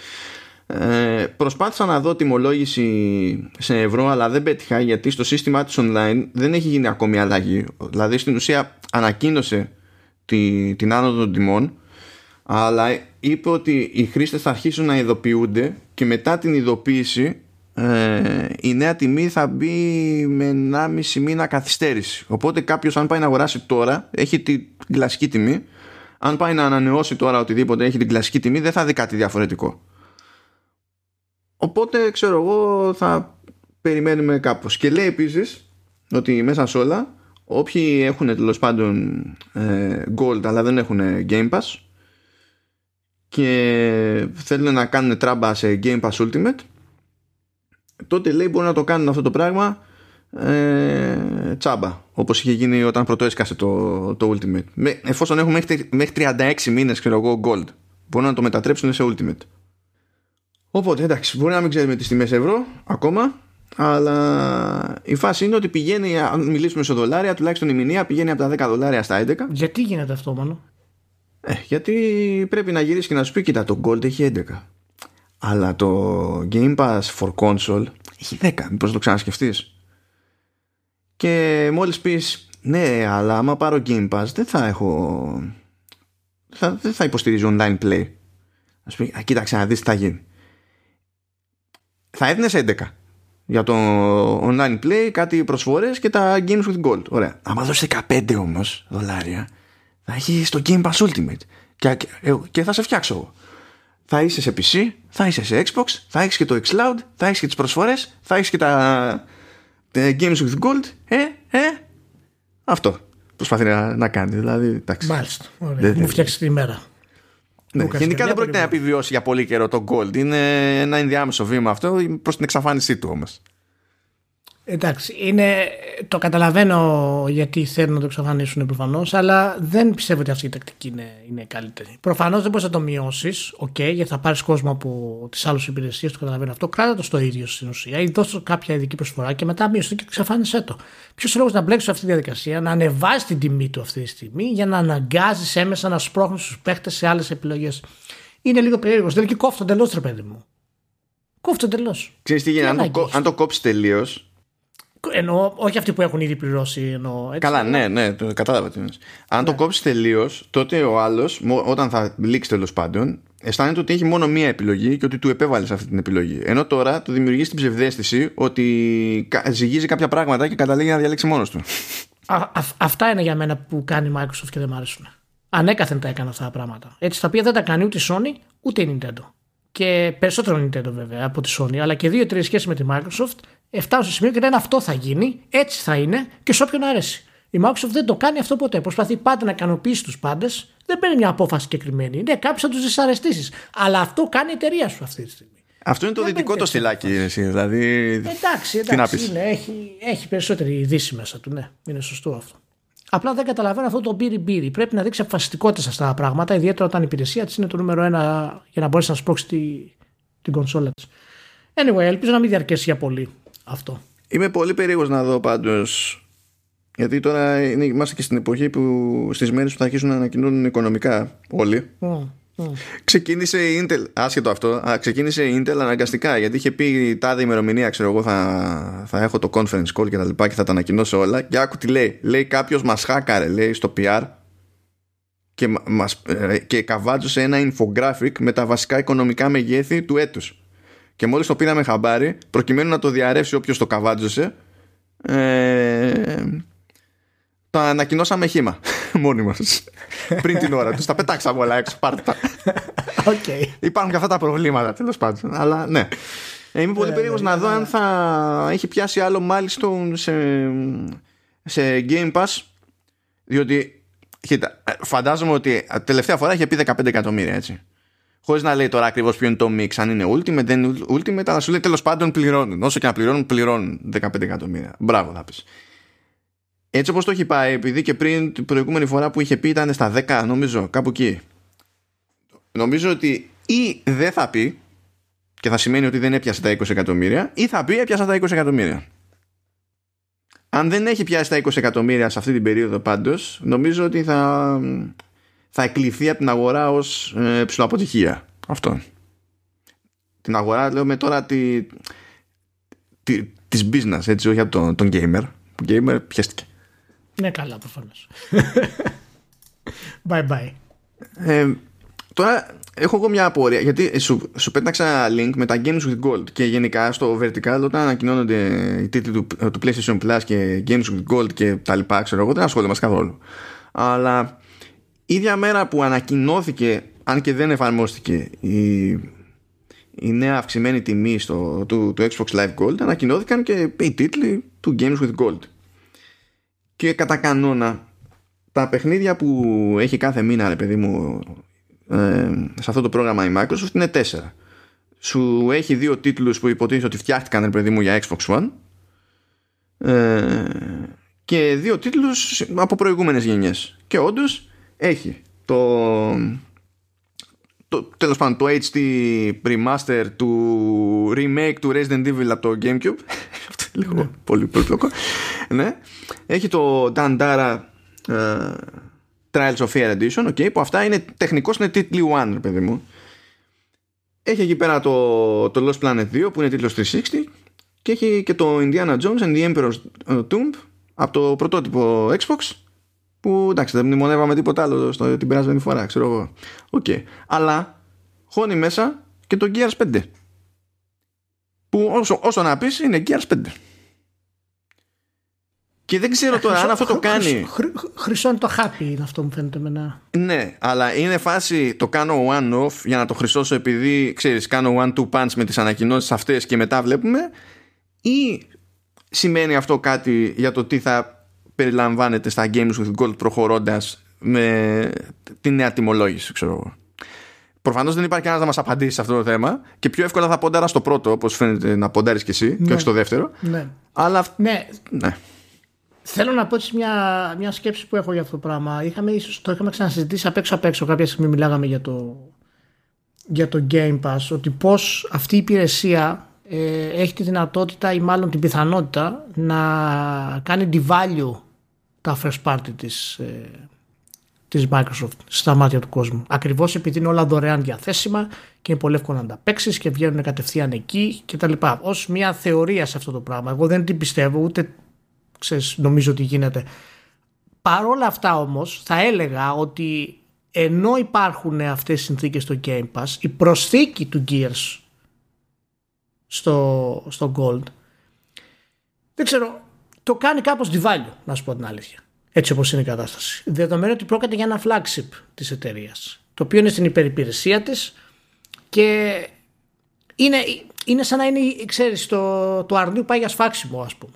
Ε, προσπάθησα να δω τιμολόγηση σε ευρώ αλλά δεν πέτυχα γιατί στο σύστημά της online δεν έχει γίνει ακόμη αλλαγή. Δηλαδή στην ουσία ανακοίνωσε τη, την άνοδο των τιμών αλλά είπε ότι οι χρήστες θα αρχίσουν να ειδοποιούνται και μετά την ειδοποίηση ε, η νέα τιμή θα μπει με 1,5 μήνα καθυστέρηση. Οπότε κάποιος αν πάει να αγοράσει τώρα έχει την κλασική τιμή. Αν πάει να ανανεώσει τώρα οτιδήποτε έχει την κλασική τιμή δεν θα δει κάτι διαφορετικό Οπότε ξέρω εγώ θα περιμένουμε κάπως. Και λέει επίσης ότι μέσα σε όλα όποιοι έχουν τέλος πάντων ε, gold αλλά δεν έχουν Game Pass και θέλουν να κάνουν τράμπα σε Game Pass Ultimate τότε λέει μπορούν να το κάνουν αυτό το πράγμα ε, τσάμπα όπως είχε γίνει όταν πρωτοέσκασε το, το Ultimate Με, εφόσον έχουν μέχρι, μέχρι 36 μήνες ξέρω εγώ gold μπορούν να το μετατρέψουν σε Ultimate Οπότε εντάξει, μπορεί να μην ξέρουμε τις τιμές ευρώ ακόμα, αλλά η φάση είναι ότι πηγαίνει, αν μιλήσουμε σε δολάρια, τουλάχιστον η μηνύα πηγαίνει από τα 10 δολάρια στα 11. Γιατί γίνεται αυτό μόνο. Ε, γιατί πρέπει να γυρίσει και να σου πει, κοίτα, το Gold έχει 11. Αλλά το Game Pass for Console έχει 10. Μήπως το ξανασκεφτείς. Και μόλις πεις, ναι, αλλά άμα πάρω Game Pass δεν θα έχω... Θα, δεν θα υποστηρίζει online play. Α πει, κοίταξε να δεις τι θα γίνει θα έδινε 11 για το online play, κάτι προσφορές και τα games with gold. Ωραία. Αν δώσει 15 όμως δολάρια, θα έχει το Game Pass Ultimate και, και θα σε φτιάξω εγώ. Θα είσαι σε PC, θα είσαι σε Xbox, θα έχεις και το xCloud, θα έχεις και τις προσφορές, θα έχεις και τα, games with gold. Ε, ε, αυτό προσπαθεί να, να κάνει. Δηλαδή, εντάξει. Μάλιστα. Ωραία. Μου φτιάξεις τη μέρα. Ναι, γενικά δεν πρόκειται να επιβιώσει για πολύ καιρό το Gold. Είναι ένα ενδιάμεσο βήμα αυτό προς την εξαφάνισή του όμως. Εντάξει, είναι, το καταλαβαίνω γιατί θέλουν να το εξαφανίσουν προφανώς, αλλά δεν πιστεύω ότι αυτή η τακτική είναι, είναι καλύτερη. Προφανώς δεν μπορείς να το μειώσεις, OK, γιατί θα πάρεις κόσμο από τις άλλες υπηρεσίες, το καταλαβαίνω αυτό. Κράτα το στο ίδιο στην ουσία ή δώσω κάποια ειδική προσφορά και μετά μείωσε και εξαφάνισέ το. Ποιος λόγος να μπλέξεις αυτή τη διαδικασία, να ανεβάσεις την τιμή του αυτή τη στιγμή για να αναγκάζεις έμεσα να σπρώχνεις τους παίχτες σε άλλες επιλογές. Είναι λίγο περίεργος. Δεν και κόφτω εντελώς, ρε παιδί μου. Κόφτω εντελώς. Ξέρεις τι γίνεται, αν, το, αν το κόψεις τελείως, Εννοώ, όχι αυτοί που έχουν ήδη πληρώσει. Εννοώ, έτσι. Καλά, ναι, ναι, το κατάλαβα τι Αν το ναι. κόψεις τελείως, τότε ο άλλος, όταν θα λήξει τέλος πάντων, αισθάνεται ότι έχει μόνο μία επιλογή και ότι του επέβαλες αυτή την επιλογή. Ενώ τώρα του δημιουργείς την ψευδέστηση ότι ζυγίζει κάποια πράγματα και καταλήγει να διαλέξει μόνος του. Α, αυτά είναι για μένα που κάνει η Microsoft και δεν μου αρέσουν. Ανέκαθεν τα έκανε αυτά τα πράγματα. Έτσι, τα οποία δεν τα κάνει ούτε η Sony ούτε η Nintendo. Και περισσότερο Nintendo βέβαια από τη Sony, αλλά και δύο-τρει σχέσεις με τη Microsoft φτάνουν στο σημείο και λένε αυτό θα γίνει, έτσι θα είναι και σε όποιον αρέσει. Η Microsoft δεν το κάνει αυτό ποτέ. Προσπαθεί πάντα να ικανοποιήσει τους πάντες. Δεν παίρνει μια απόφαση συγκεκριμένη. Ναι, κάποιου θα του δυσαρεστήσεις. Αλλά αυτό κάνει η εταιρεία σου αυτή τη στιγμή. Αυτό είναι το δυτικό το στυλάκι, εσύ, δηλαδή. Εντάξει, εντάξει. Είναι, έχει, έχει περισσότερη δύση μέσα του, ναι. Είναι σωστό αυτό. Απλά δεν καταλαβαίνω αυτό το μπύρι μπύρι. Πρέπει να δείξει αποφασιστικότητα σε αυτά τα πράγματα, ιδιαίτερα όταν η υπηρεσία της είναι το νούμερο ένα για να μπορέσει να σπρώξει τη, την κονσόλα της. Anyway, ελπίζω να μην διαρκέσει για πολύ αυτό. Είμαι πολύ περίεργος να δω πάντως. Γιατί τώρα είναι, είμαστε και στην εποχή που στις μέρες που θα αρχίσουν να ανακοινώνουν οικονομικά όλοι. Mm. Ξεκίνησε η Intel, άσχετο αυτό, α, ξεκίνησε η Intel αναγκαστικά γιατί είχε πει τάδε ημερομηνία, ξέρω εγώ, θα, θα έχω το conference call και τα λοιπά και θα τα ανακοινώσω όλα. Και άκου τι λέει. Λέει κάποιος μας χάκαρε, λέει στο PR και, μας, ε, και καβάτζωσε ένα infographic με τα βασικά οικονομικά μεγέθη του έτους. Και μόλις το πήραμε χαμπάρι, προκειμένου να το διαρρεύσει όποιος το καβάτζωσε, ε, το ανακοινώσαμε χήμα *laughs* μόνοι μας. Πριν την ώρα τους. Τα πετάξαμε όλα έξω. Πάρτε τα. Okay. Υπάρχουν και αυτά τα προβλήματα τέλος πάντων. Αλλά ναι. Ε, είμαι πολύ ε, περίεργος να δω αν θα έχει πιάσει άλλο μάλιστον σε, σε Game Pass διότι κοίτα, φαντάζομαι ότι τελευταία φορά είχε πει 15 εκατομμύρια έτσι Χωρίς να λέει τώρα ακριβώς ποιο είναι το mix, αν είναι ultimate, δεν είναι ultimate, αλλά σου λέει τέλος πάντων πληρώνουν. Όσο και να πληρώνουν, πληρώνουν 15 εκατομμύρια. Μπράβο, θα πεις. Έτσι όπως το έχει πάει, επειδή και πριν την προηγούμενη φορά που είχε πει ήταν στα 10, νομίζω, κάπου εκεί. Νομίζω ότι ή δεν θα πει, και θα σημαίνει ότι δεν έπιασε τα 20 εκατομμύρια, ή θα πει έπιασα τα 20 εκατομμύρια. Αν δεν έχει πιάσει τα 20 εκατομμύρια σε αυτή την περίοδο πάντως, νομίζω ότι θα, θα εκλειφθεί από την αγορά ως ε, ψηλοαποτυχία. Αυτό. Την αγορά λέω με τώρα τη, τη, της business, έτσι, όχι από τον, τον gamer. Ο gamer πιέστηκε. Ναι, καλά, προφανώς. bye bye. Ε, τώρα έχω εγώ μια απορία γιατί σου, σου πέταξα link με τα Games with Gold και γενικά στο vertical όταν ανακοινώνονται οι τίτλοι του, του PlayStation Plus και Games with Gold και τα λοιπά ξέρω εγώ δεν ασχολούμαι καθόλου αλλά ίδια μέρα που ανακοινώθηκε αν και δεν εφαρμόστηκε η, η νέα αυξημένη τιμή στο, του, του Xbox Live Gold ανακοινώθηκαν και οι τίτλοι του Games with Gold και κατά κανόνα τα παιχνίδια που έχει κάθε μήνα ρε παιδί μου ε, σε αυτό το πρόγραμμα η Microsoft είναι τέσσερα. Σου έχει δύο τίτλους που υποτίθεται ότι φτιάχτηκαν ρε παιδί μου για Xbox One. Ε, και δύο τίτλους από προηγούμενες γενιές. Και όντως έχει το, το τέλος πάντων το HD remaster του remake του Resident Evil από το Gamecube *laughs* αυτό λίγο ναι. πολύ πολύπλοκο ναι. έχει το Dandara uh, Trials of Fear Edition okay, που αυτά είναι τεχνικώς είναι τίτλοι One παιδί μου έχει εκεί πέρα το, το Lost Planet 2 που είναι τίτλος 360 και έχει και το Indiana Jones and the Emperor's Tomb από το πρωτότυπο Xbox που εντάξει δεν μνημονεύαμε τίποτα άλλο στο, την περασμένη φορά ξέρω εγώ okay. αλλά χώνει μέσα και το Gears 5 που όσο, όσο να πεις είναι Gears 5 και δεν ξέρω τώρα αν αυτό το κάνει. Χρυσό είναι το happy, είναι αυτό μου φαίνεται εμένα. Ναι, αλλά είναι φάση το κάνω one-off για να το χρυσώσω επειδή ξέρεις, κάνω one-two punch με τις ανακοινώσεις αυτές και μετά βλέπουμε, ή σημαίνει αυτό κάτι για το τι θα περιλαμβάνεται στα Games with Gold προχωρώντας με τη νέα τιμολόγηση, ξέρω εγώ. Προφανώς δεν υπάρχει κανένας να μας απαντήσει σε αυτό το θέμα και πιο εύκολα θα ποντάρα στο πρώτο, όπως φαίνεται να ποντάρεις κι εσύ, ναι. και όχι στο δεύτερο. Ναι. Αλλά. Ναι. ναι. Θέλω να πω έτσι μια, μια σκέψη που έχω για αυτό το πράγμα. Είχαμε, ίσως, το είχαμε ξανασυζητήσει απ' έξω απ' έξω. Κάποια στιγμή μιλάγαμε για το, για το Game Pass. Ότι πώς αυτή η υπηρεσία ε, έχει τη δυνατότητα ή μάλλον την πιθανότητα να κάνει devalue τα first party της, ε, της Microsoft στα μάτια του κόσμου. Ακριβώς επειδή είναι όλα δωρεάν διαθέσιμα και είναι πολύ εύκολο να τα παίξεις και βγαίνουν κατευθείαν εκεί κτλ. Ως μια θεωρία σε αυτό το πράγμα. Εγώ δεν την πιστεύω ούτε ξέρεις, νομίζω ότι γίνεται. Παρόλα αυτά όμως θα έλεγα ότι ενώ υπάρχουν αυτές οι συνθήκες στο Game Pass η προσθήκη του Gears στο, στο Gold δεν ξέρω το κάνει κάπως value να σου πω την αλήθεια. Έτσι όπως είναι η κατάσταση. Δεδομένου ότι πρόκειται για ένα flagship της εταιρείας, το οποίο είναι στην υπερυπηρεσία της και είναι, είναι σαν να είναι ξέρεις το, το αρνί που πάει για σφάξιμο ας πούμε.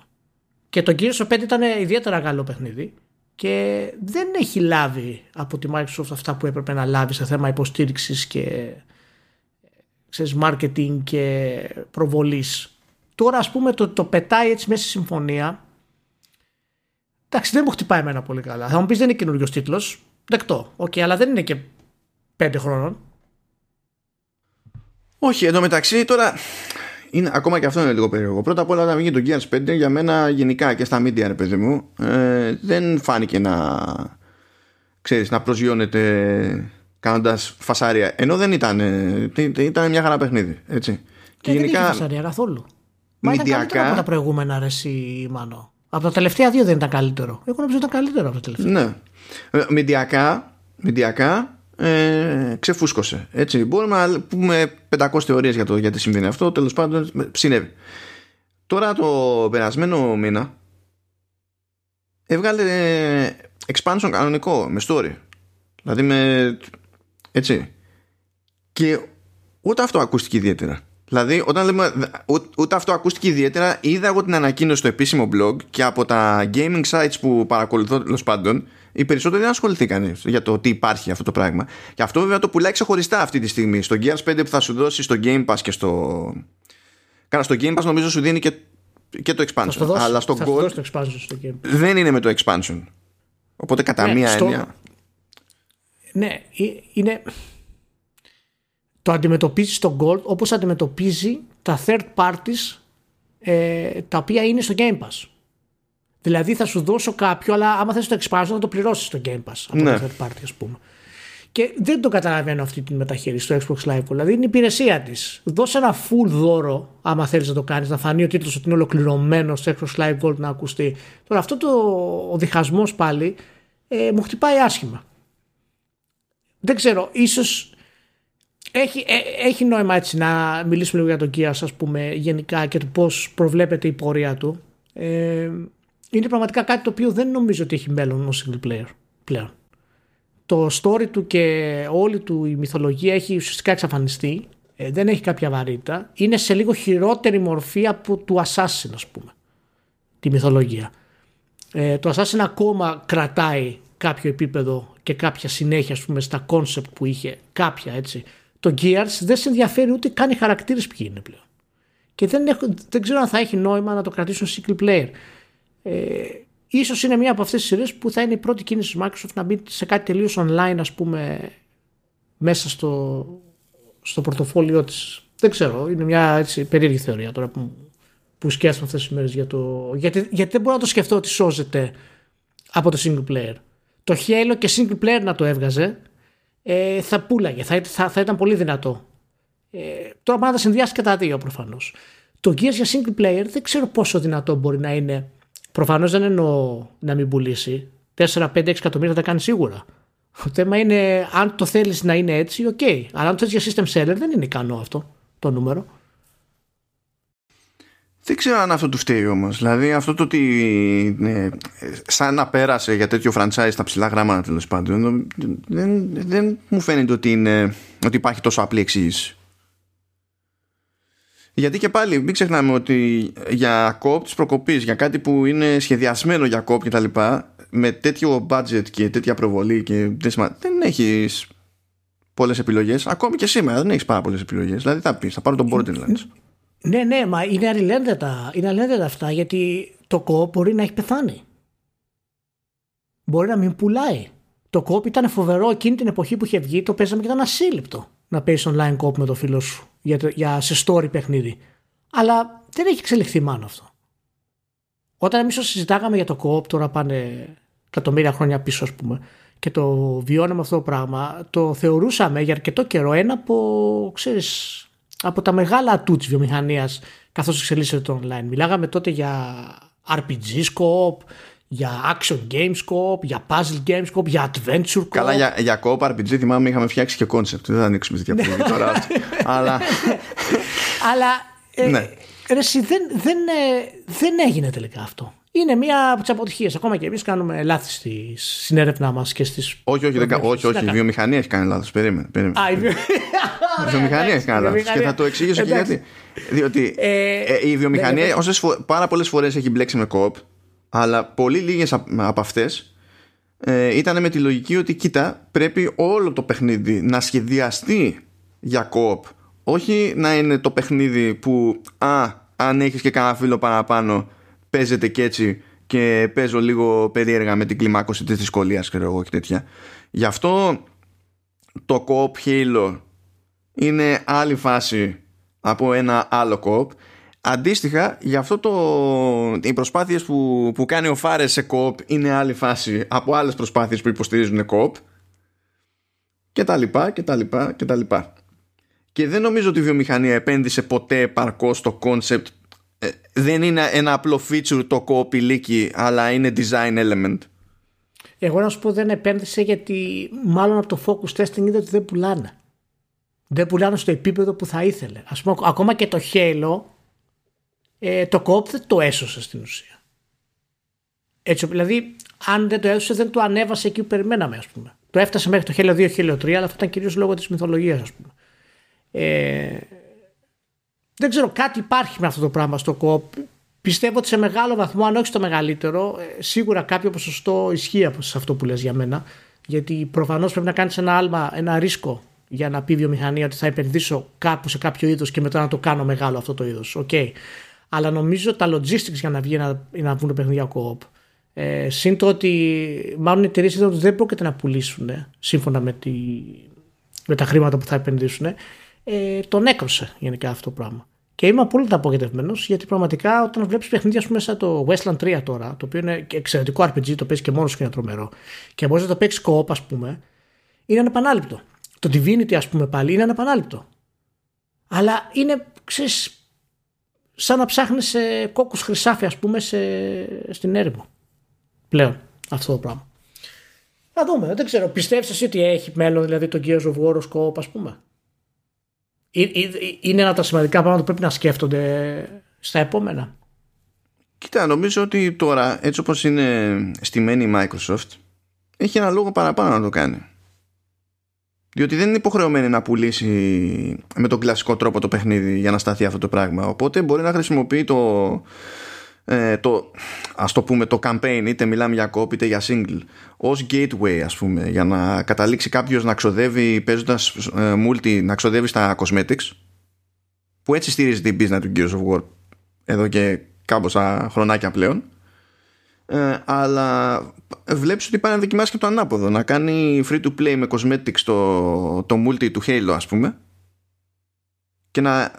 Και το Gears of 5 ήταν ιδιαίτερα καλό παιχνίδι και δεν έχει λάβει από τη Microsoft αυτά που έπρεπε να λάβει σε θέμα υποστήριξης και ξέρεις, marketing και προβολής. Τώρα ας πούμε το, το πετάει έτσι μέσα στη συμφωνία εντάξει δεν μου χτυπάει εμένα πολύ καλά. Θα μου πεις δεν είναι καινούριος τίτλος, δεκτό, okay, αλλά δεν είναι και πέντε χρόνων. Όχι, εδώ μεταξύ τώρα είναι, ακόμα και αυτό είναι λίγο περίεργο. Πρώτα απ' όλα, όταν βγήκε το Gears 5, για μένα γενικά και στα media, ρε παιδί μου, ε, δεν φάνηκε να, ξέρεις, να προσγειώνεται κάνοντας φασάρια. Ενώ δεν ήταν. ήταν μια χαρά παιχνίδι. Έτσι. Και, και γενικά. Δεν είχε φασάρια καθόλου. Μα ήταν καλύτερο από τα προηγούμενα, αρέσει Μάνο. Από τα τελευταία δύο δεν ήταν καλύτερο. Εγώ νομίζω ήταν καλύτερο από τα τελευταία. Ναι. Ε, μηντιακά, ε, ξεφούσκωσε. Έτσι. Μπορούμε να πούμε 500 θεωρίες για το γιατί συμβαίνει αυτό. Τέλος πάντων, συνέβη. Τώρα το περασμένο μήνα έβγαλε expansion κανονικό με story. Δηλαδή με. Έτσι. Και ούτε αυτό ακούστηκε ιδιαίτερα. Δηλαδή, όταν λέμε. Ούτε αυτό ακούστηκε ιδιαίτερα. Είδα εγώ την ανακοίνωση στο επίσημο blog και από τα gaming sites που παρακολουθώ τέλος πάντων, οι περισσότεροι δεν ασχοληθήκαν για το τι υπάρχει αυτό το πράγμα. Και αυτό βέβαια το πουλάει ξεχωριστά αυτή τη στιγμή. Στο Gears 5 που θα σου δώσει στο Game Pass και στο. Κάνα στο Game Pass νομίζω σου δίνει και, και το expansion. δώσει, αλλά στο θα Gold το expansion στο Game Pass. δεν είναι με το expansion. Οπότε κατά Ναι, μία στο- έννοια. Ναι, ε, είναι. Το αντιμετωπίζεις στο Gold όπως αντιμετωπίζει τα third parties ε, τα οποία είναι στο Game Pass. Δηλαδή θα σου δώσω κάποιο, αλλά άμα θες το expansion θα το πληρώσεις στο Game Pass από Ναι. το third party ας πούμε. Και δεν το καταλαβαίνω αυτή τη μεταχείριση στο Xbox Live. Δηλαδή είναι η υπηρεσία της. Δώσε ένα full δώρο, άμα θέλεις να το κάνεις, να φανεί ο τίτλος ότι είναι ολοκληρωμένος στο Xbox Live Gold να ακουστεί. Τώρα αυτό το, ο διχασμός πάλι ε, μου χτυπάει άσχημα. Δεν ξέρω, ίσως έχει, ε, έχει νόημα έτσι να μιλήσουμε λίγο για τον Gears ας πούμε γενικά και το πώς προβλέπεται η πορεία του. Ε, είναι πραγματικά κάτι το οποίο δεν νομίζω ότι έχει μέλλον ως single player πλέον. Το story του και όλη του η μυθολογία έχει ουσιαστικά εξαφανιστεί. Ε, δεν έχει κάποια βαρύτητα. Είναι σε λίγο χειρότερη μορφή από του Assassin ας πούμε. Τη μυθολογία. Ε, το Assassin ακόμα κρατάει κάποιο επίπεδο και κάποια συνέχεια ας πούμε, στα concept που είχε κάποια έτσι. Το Gears δεν σε ενδιαφέρει ούτε καν οι χαρακτήρες ποιοι είναι πλέον. Και δεν, έχω, δεν ξέρω αν θα έχει νόημα να το κρατήσουν single player. Ε, ίσως είναι μία από αυτές τις σειρές που θα είναι η πρώτη κίνηση της Microsoft να μπει σε κάτι τελείως online ας πούμε μέσα στο, στο πορτοφόλιό της. Δεν ξέρω, είναι μια έτσι, περίεργη θεωρία τώρα που, που σκέφτομαι αυτές τις μέρες για το... Γιατί, γιατί δεν μπορώ να το σκεφτώ ότι σώζεται από το single player. Το Halo και single player να το έβγαζε ε, θα πουλάγε, θα, θα, θα ήταν πολύ δυνατό. Ε, τώρα πάει να τα συνδυάσει και τα δύο προφανώς. Το Gears για single player δεν ξέρω πόσο δυνατό μπορεί να είναι. Προφανώς δεν εννοώ να μην πουλήσει. 4, 5, 6 εκατομμύρια θα τα κάνει σίγουρα. Το θέμα είναι αν το θέλεις να είναι έτσι, οκ. Αλλά αν το θες για system seller δεν είναι ικανό αυτό το νούμερο. Δεν ξέρω αν αυτό του φταίει όμως. Δηλαδή αυτό το ότι ε, σαν να πέρασε για τέτοιο franchise τα ψιλά γράμματα τέλος πάντων δεν, δεν μου φαίνεται ότι, είναι, ότι υπάρχει τόσο απλή εξήγηση. Γιατί και πάλι μην ξεχνάμε ότι για κόπ της προκοπής, για κάτι που είναι σχεδιασμένο για κόπ κτλ. Με τέτοιο budget και τέτοια προβολή και δεν, σημα- δεν έχεις πολλές επιλογές. Ακόμη και σήμερα δεν έχεις πάρα πολλές επιλογές. Δηλαδή θα πεις, θα πάρω τον Borderlands. Ναι, ναι, μα είναι αλληλένδετα, είναι αλληλένδετα αυτά γιατί το κοπ μπορεί να έχει πεθάνει. Μπορεί να μην πουλάει. Το κοπ ήταν φοβερό εκείνη την εποχή που είχε βγει, το παίζαμε και ήταν ασύλληπτο να παίζεις online κοπ με το φίλο σου για, το- για σε story παιχνίδι. Αλλά δεν έχει εξελιχθεί μάλλον αυτό. Όταν εμείς συζητάγαμε για το κοπ, τώρα πάνε εκατομμύρια χρόνια πίσω, ας πούμε, και το βιώναμε αυτό το πράγμα, το θεωρούσαμε για αρκετό καιρό ένα από, ξέρεις, από τα μεγάλα ατού της βιομηχανίας καθώς εξελίσσεται το online. Μιλάγαμε τότε για RPG scope, για action games scope, για puzzle games scope, για adventure scope. Καλά, για, για co RPG θυμάμαι είχαμε φτιάξει και concept. Δεν θα ανοίξουμε τέτοια πράγματα τώρα. αυτή. Αλλά *laughs* Αλλά ε, Ναι. ρε, εσύ, δεν, δεν, ε, δεν έγινε τελικά αυτό. Είναι μία από τις αποτυχίες. Ακόμα και εμείς κάνουμε λάθη στη, στην έρευνά μας και στις. όχι, όχι, δεν κα- όχι, όχι, η βιομηχανία έχει κάνει λάθος. Περίμενε. περίμενε. Α, η βιο- Η βιομηχανία έχει κάνει λάθος. Και βιομηχανία. θα το εξηγήσω και Εντάξει. γιατί. Διότι Ε, ε, η βιομηχανία ναι, ναι. όσες φο- πάρα πολλές φορές έχει μπλέξει με κοπ, αλλά πολύ λίγες από αυτές ε, ήταν με τη λογική ότι κοίτα, πρέπει όλο το παιχνίδι να σχεδιαστεί για κοπ. Όχι να είναι το παιχνίδι που, α, αν έχεις και κανένα φίλο παραπάνω, παίζεται και έτσι και παίζω λίγο περίεργα με την κλιμάκωση της δυσκολίας ξέρω εγώ και τέτοια. Γι' αυτό το co-op Halo είναι άλλη φάση από ένα άλλο co-op. Αντίστοιχα, γι' αυτό το, οι προσπάθειες που, που κάνει ο Φάρες σε co-op είναι άλλη φάση από άλλες προσπάθειες που υποστηρίζουν co-op και τα λοιπά και τα λοιπά και τα λοιπά. Και δεν νομίζω ότι η βιομηχανία επένδυσε ποτέ επαρκώς στο concept ε, δεν είναι ένα απλό feature το co-op ηλίκη αλλά είναι design element. Εγώ να σου πω δεν επένδυσε γιατί μάλλον από το focus testing είδε ότι δεν πουλάνε. Δεν πουλάνε στο επίπεδο που θα ήθελε. Ας πούμε ακόμα και το Halo ε, το co δεν το έσωσε στην ουσία. Έτσι, δηλαδή αν δεν το έσωσε δεν το ανέβασε εκεί που περιμέναμε ας πούμε. Το έφτασε μέχρι το Halo 2, Halo 3 αλλά αυτό ήταν κυρίως λόγω της μυθολογίας ας πούμε. Ε, δεν ξέρω, κάτι υπάρχει με αυτό το πράγμα στο κοπ. Πιστεύω ότι σε μεγάλο βαθμό, αν όχι στο μεγαλύτερο, ε, σίγουρα κάποιο ποσοστό ισχύει σε αυτό που λες για μένα. Γιατί προφανώς πρέπει να κάνεις ένα άλμα, ένα ρίσκο για να πει η βιομηχανία ότι θα επενδύσω κάπου σε κάποιο είδος και μετά να το κάνω μεγάλο αυτό το είδος. Okay. Αλλά νομίζω τα logistics για να βγει να, να βγουν παιχνίδια co-op. Ε, συν το ότι μάλλον οι εταιρείες είδαν ότι δεν πρόκειται να πουλήσουν σύμφωνα με, τη, με τα χρήματα που θα επενδύσουν. Ε, τον έκρωσε γενικά αυτό το πράγμα. Και είμαι απόλυτα απογοητευμένος γιατί πραγματικά όταν βλέπεις παιχνίδια, ας πούμε, σαν το Westland 3 τώρα, το οποίο είναι εξαιρετικό RPG, το παίζει και μόνος και είναι τρομερό, και μπορείς να το παίξεις co ας πούμε, είναι ανεπανάληπτο. Το Divinity, ας πούμε, πάλι είναι ανεπανάληπτο. Αλλά είναι, ξέρεις, σαν να ψάχνεις σε κόκκους χρυσάφι, ας πούμε, σε, στην έρημο. Πλέον αυτό το πράγμα. Να δούμε, δεν ξέρω. Πιστεύεις εσύ ότι έχει μέλλον δηλαδή το Gears of War Scope, ας πούμε; Είναι ένα από τα σημαντικά πράγματα που πρέπει να σκέφτονται στα επόμενα. Κοίτα, νομίζω ότι τώρα, έτσι όπως είναι στημένη η Microsoft, έχει ένα λόγο παραπάνω να το κάνει. Διότι δεν είναι υποχρεωμένη να πουλήσει με τον κλασικό τρόπο το παιχνίδι για να σταθεί αυτό το πράγμα. Οπότε μπορεί να χρησιμοποιεί το, ε, το ας το πούμε το campaign είτε μιλάμε για cop είτε για single ως gateway ας πούμε για να καταλήξει κάποιος να ξοδεύει παίζοντας ε, multi να ξοδεύει στα cosmetics που έτσι στηρίζει την business του Gears of War εδώ και κάμποσα χρονάκια πλέον. Ε, αλλά βλέπεις ότι πάει να δοκιμάσει και το ανάποδο να κάνει free to play με cosmetics το, το multi του Halo ας πούμε και να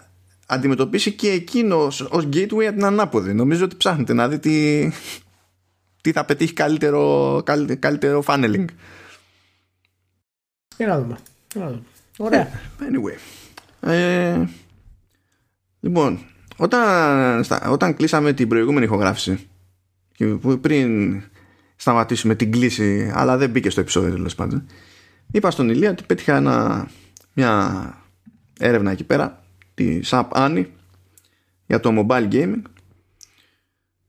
αντιμετωπίσει και εκείνο ως gateway την ανάποδη. Νομίζω ότι ψάχνετε να δει τι, τι θα πετύχει καλύτερο, καλύτερο funneling. Για να δούμε. Ωραία. Ε, anyway. Ε, λοιπόν, όταν, όταν κλείσαμε την προηγούμενη ηχογράφηση και πριν σταματήσουμε την κλίση αλλά δεν μπήκε στο επεισόδιο τέλος πάντων είπα στον Ηλία ότι πέτυχα ένα, μια έρευνα εκεί πέρα τη SAP Annie για το mobile gaming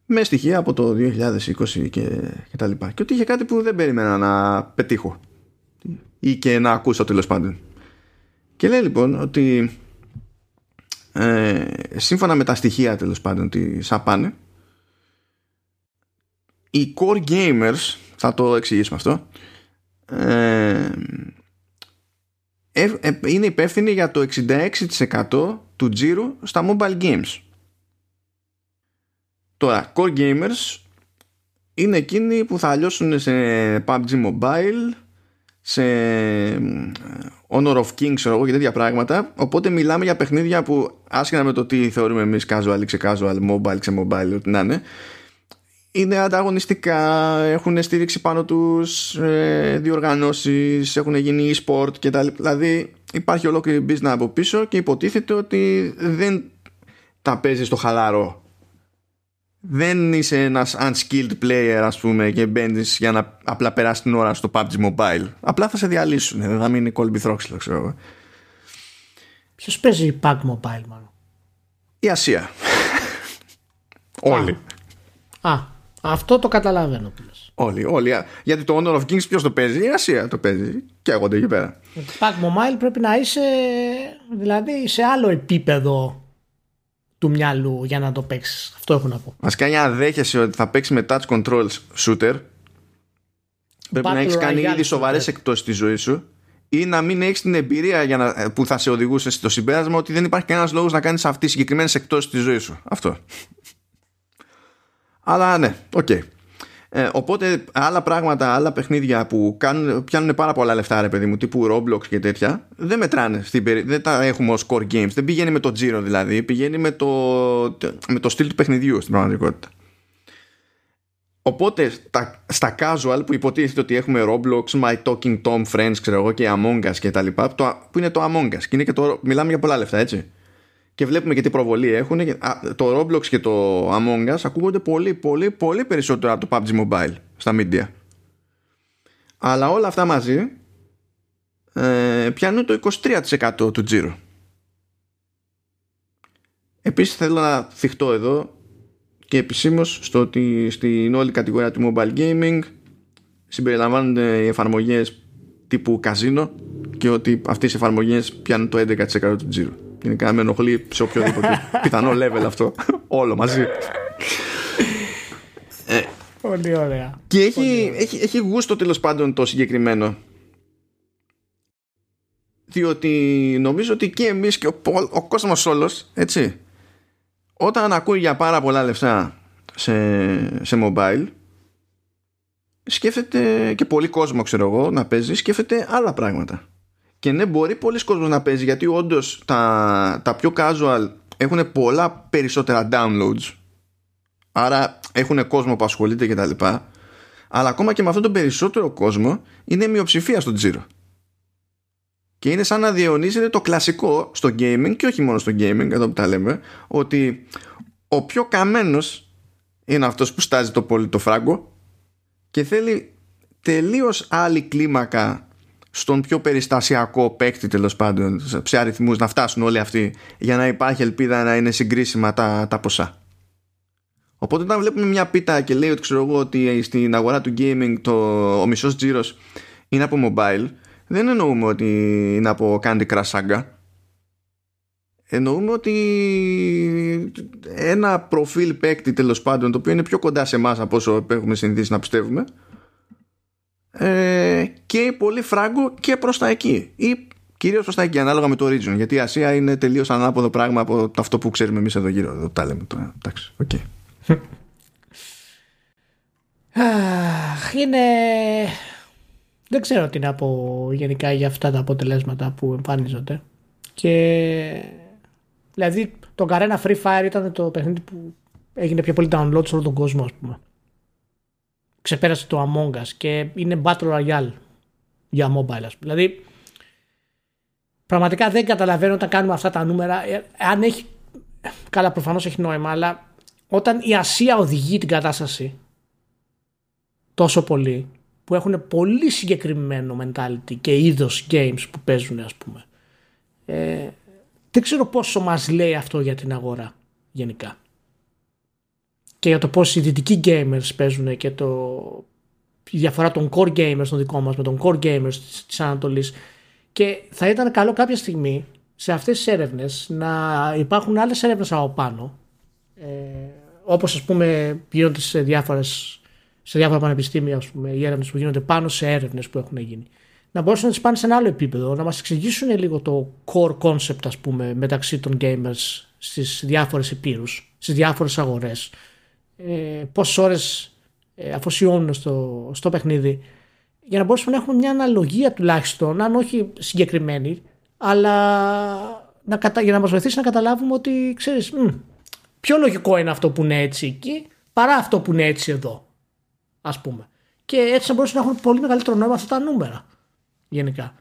με στοιχεία από το 2020 και, και τα λοιπά. Και ότι είχε κάτι που δεν περίμενα να πετύχω ή και να ακούσω τέλος πάντων. Και λέει λοιπόν ότι ε, σύμφωνα με τα στοιχεία τέλος πάντων τη Annie οι core gamers θα το εξηγήσουμε αυτό ε, ε, είναι υπεύθυνοι για το 66% του τζίρου στα mobile games. Τώρα, core gamers είναι εκείνοι που θα αλλιώσουν σε PUBG Mobile, σε Honor of Kings εγώ και τέτοια πράγματα. Οπότε μιλάμε για παιχνίδια που άσχετα με το τι θεωρούμε εμείς casual ή ξε casual, mobile, ξε mobile, ό,τι να είναι, είναι ανταγωνιστικά, έχουν στήριξη πάνω τους ε, διοργανώσεις, έχουν γίνει e-sport και τα λοιπά. Δηλαδή υπάρχει ολόκληρη business από πίσω και υποτίθεται ότι δεν τα παίζεις στο χαλαρό. Δεν είσαι ένας unskilled player ας πούμε και μπαίνεις για να απλά περάσεις την ώρα στο PUBG Mobile. Απλά θα σε διαλύσουν, δεν θα μείνει κόλμπι θρόξυλο ξέρω εγώ. Ποιος παίζει PUBG Mobile μάλλον; Η Ασία. Όλοι. Α, αυτό το καταλαβαίνω που Όλοι, όλοι. Γιατί το Honor of Kings ποιος το παίζει, η Ασία το παίζει. Και εγώ εκεί πέρα. Pac Mobile πρέπει να είσαι δηλαδή σε άλλο επίπεδο του μυαλού για να το παίξεις. Αυτό έχω να πω. Μα κάνει αν δέχεσαι ότι θα παίξει με touch controls shooter, πρέπει να έχεις κάνει ήδη σοβαρές εκτό τη ζωή σου ή να μην έχεις την εμπειρία για να, που θα σε οδηγούσε στο συμπέρασμα ότι δεν υπάρχει κανένας λόγος να κάνεις αυτή συγκεκριμένες εκτό τη ζωή σου. Αυτό. Αλλά ναι, ok. Okay. Ε, οπότε άλλα πράγματα, άλλα παιχνίδια που κάνουν, πιάνουν πάρα πολλά λεφτά, ρε παιδί μου, τύπου Roblox και τέτοια, δεν μετράνε. Στην περι... Δεν τα έχουμε ως core games. Δεν πηγαίνει με το Giro δηλαδή, πηγαίνει με το, με το στυλ του παιχνιδιού στην πραγματικότητα. Οπότε στα, στα casual που υποτίθεται ότι έχουμε Roblox, My Talking Tom Friends, ξέρω εγώ και Among Us και τα λοιπά, που είναι το Among Us και είναι και το, μιλάμε για πολλά λεφτά έτσι και βλέπουμε και τι προβολή έχουν. Το Roblox και το Among Us ακούγονται πολύ, πολύ, πολύ περισσότερο από το PUBG Mobile στα media. Αλλά όλα αυτά μαζί ε, πιάνουν το 23% του τζίρου. Επίσης θέλω να θυχτώ εδώ και επισήμως στο ότι στην όλη κατηγορία του mobile gaming συμπεριλαμβάνονται οι εφαρμογές τύπου καζίνο και ότι αυτές οι εφαρμογές πιάνουν το 11% του τζίρου. Γενικά με ενοχλεί σε οποιοδήποτε *laughs* πιθανό level αυτό. Όλο μαζί. Ε, Πολύ ωραία. Και έχει, έχει, έχει γούστο τέλος πάντων το συγκεκριμένο. Διότι νομίζω ότι και εμείς και ο, ο κόσμος όλος, έτσι, όταν ακούει για πάρα πολλά λεφτά σε, σε mobile, σκέφτεται και πολύ κόσμο ξέρω εγώ να παίζει, σκέφτεται άλλα πράγματα. Και ναι, μπορεί πολλοί κόσμος να παίζει γιατί όντως τα, τα πιο casual έχουν πολλά περισσότερα downloads. Άρα έχουν κόσμο που ασχολείται κτλ. Αλλά ακόμα και με αυτόν τον περισσότερο κόσμο είναι μειοψηφία στο τζίρο. Και είναι σαν να διαιωνίζεται το κλασικό στο gaming και όχι μόνο στο gaming, εδώ που τα λέμε, ότι ο πιο καμένος είναι αυτός που στάζει το πολύ το φράγκο και θέλει τελείως άλλη κλίμακα στον πιο περιστασιακό παίκτη τέλος πάντων σε αριθμούς να φτάσουν όλοι αυτοί για να υπάρχει ελπίδα να είναι συγκρίσιμα τα, τα ποσά. Οπότε όταν βλέπουμε μια πίτα και λέει ότι ξέρω εγώ ότι στην αγορά του gaming το, ο μισός τζίρος είναι από mobile δεν εννοούμε ότι είναι από Candy Crush Saga εννοούμε ότι ένα προφίλ παίκτη τέλος πάντων το οποίο είναι πιο κοντά σε εμάς από όσο έχουμε συνηθίσει να πιστεύουμε ε, και πολύ φράγκο και προς τα εκεί. Ή κυρίως προς τα εκεί ανάλογα με το origin γιατί η Ασία είναι τελείως ανάποδο πράγμα από αυτό που ξέρουμε εμείς εδώ γύρω. Εδώ τα λέμε τώρα εντάξει, okay. είναι δεν ξέρω τι να πω γενικά για αυτά τα αποτελέσματα που εμφανίζονται και δηλαδή το Garena Free Fire ήταν το παιχνίδι που έγινε πιο πολύ download σε όλο τον κόσμο ας πούμε ξεπέρασε το Among Us και είναι Battle Royale για mobile ας πούμε. Δηλαδή πραγματικά δεν καταλαβαίνω όταν κάνουμε αυτά τα νούμερα ε, αν έχει καλά προφανώς έχει νόημα αλλά όταν η Ασία οδηγεί την κατάσταση τόσο πολύ που έχουν πολύ συγκεκριμένο mentality και είδος games που παίζουν ας πούμε ε, δεν ξέρω πόσο μας λέει αυτό για την αγορά γενικά και για το πώς οι δυτικοί gamers παίζουν και το η διαφορά των core gamers των δικών μας με τον core gamers της Ανατολής και θα ήταν καλό κάποια στιγμή σε αυτές τις έρευνες να υπάρχουν άλλες έρευνες από πάνω ε, όπως ας πούμε γίνονται σε διάφορες σε διάφορα πανεπιστήμια ας πούμε, οι έρευνες που γίνονται πάνω σε έρευνες που έχουν γίνει. Να μπορούσαν να τις πάνε σε ένα άλλο επίπεδο, να μας εξηγήσουν λίγο το core concept ας πούμε, μεταξύ των gamers στις διάφορες υπήρους, στις διάφορες αγορές. Ε, Πόσες ώρες ε, αφοσιώνουν στο, στο παιχνίδι, για να μπορούσαμε να έχουμε μια αναλογία τουλάχιστον, αν όχι συγκεκριμένη, αλλά να κατα... για να μας βοηθήσει να καταλάβουμε ότι ξέρεις, πιο λογικό είναι αυτό που είναι έτσι εκεί παρά αυτό που είναι έτσι εδώ ας πούμε. Και έτσι θα μπορούσαν να έχουν πολύ μεγαλύτερο νόημα αυτά τα νούμερα. Γενικά.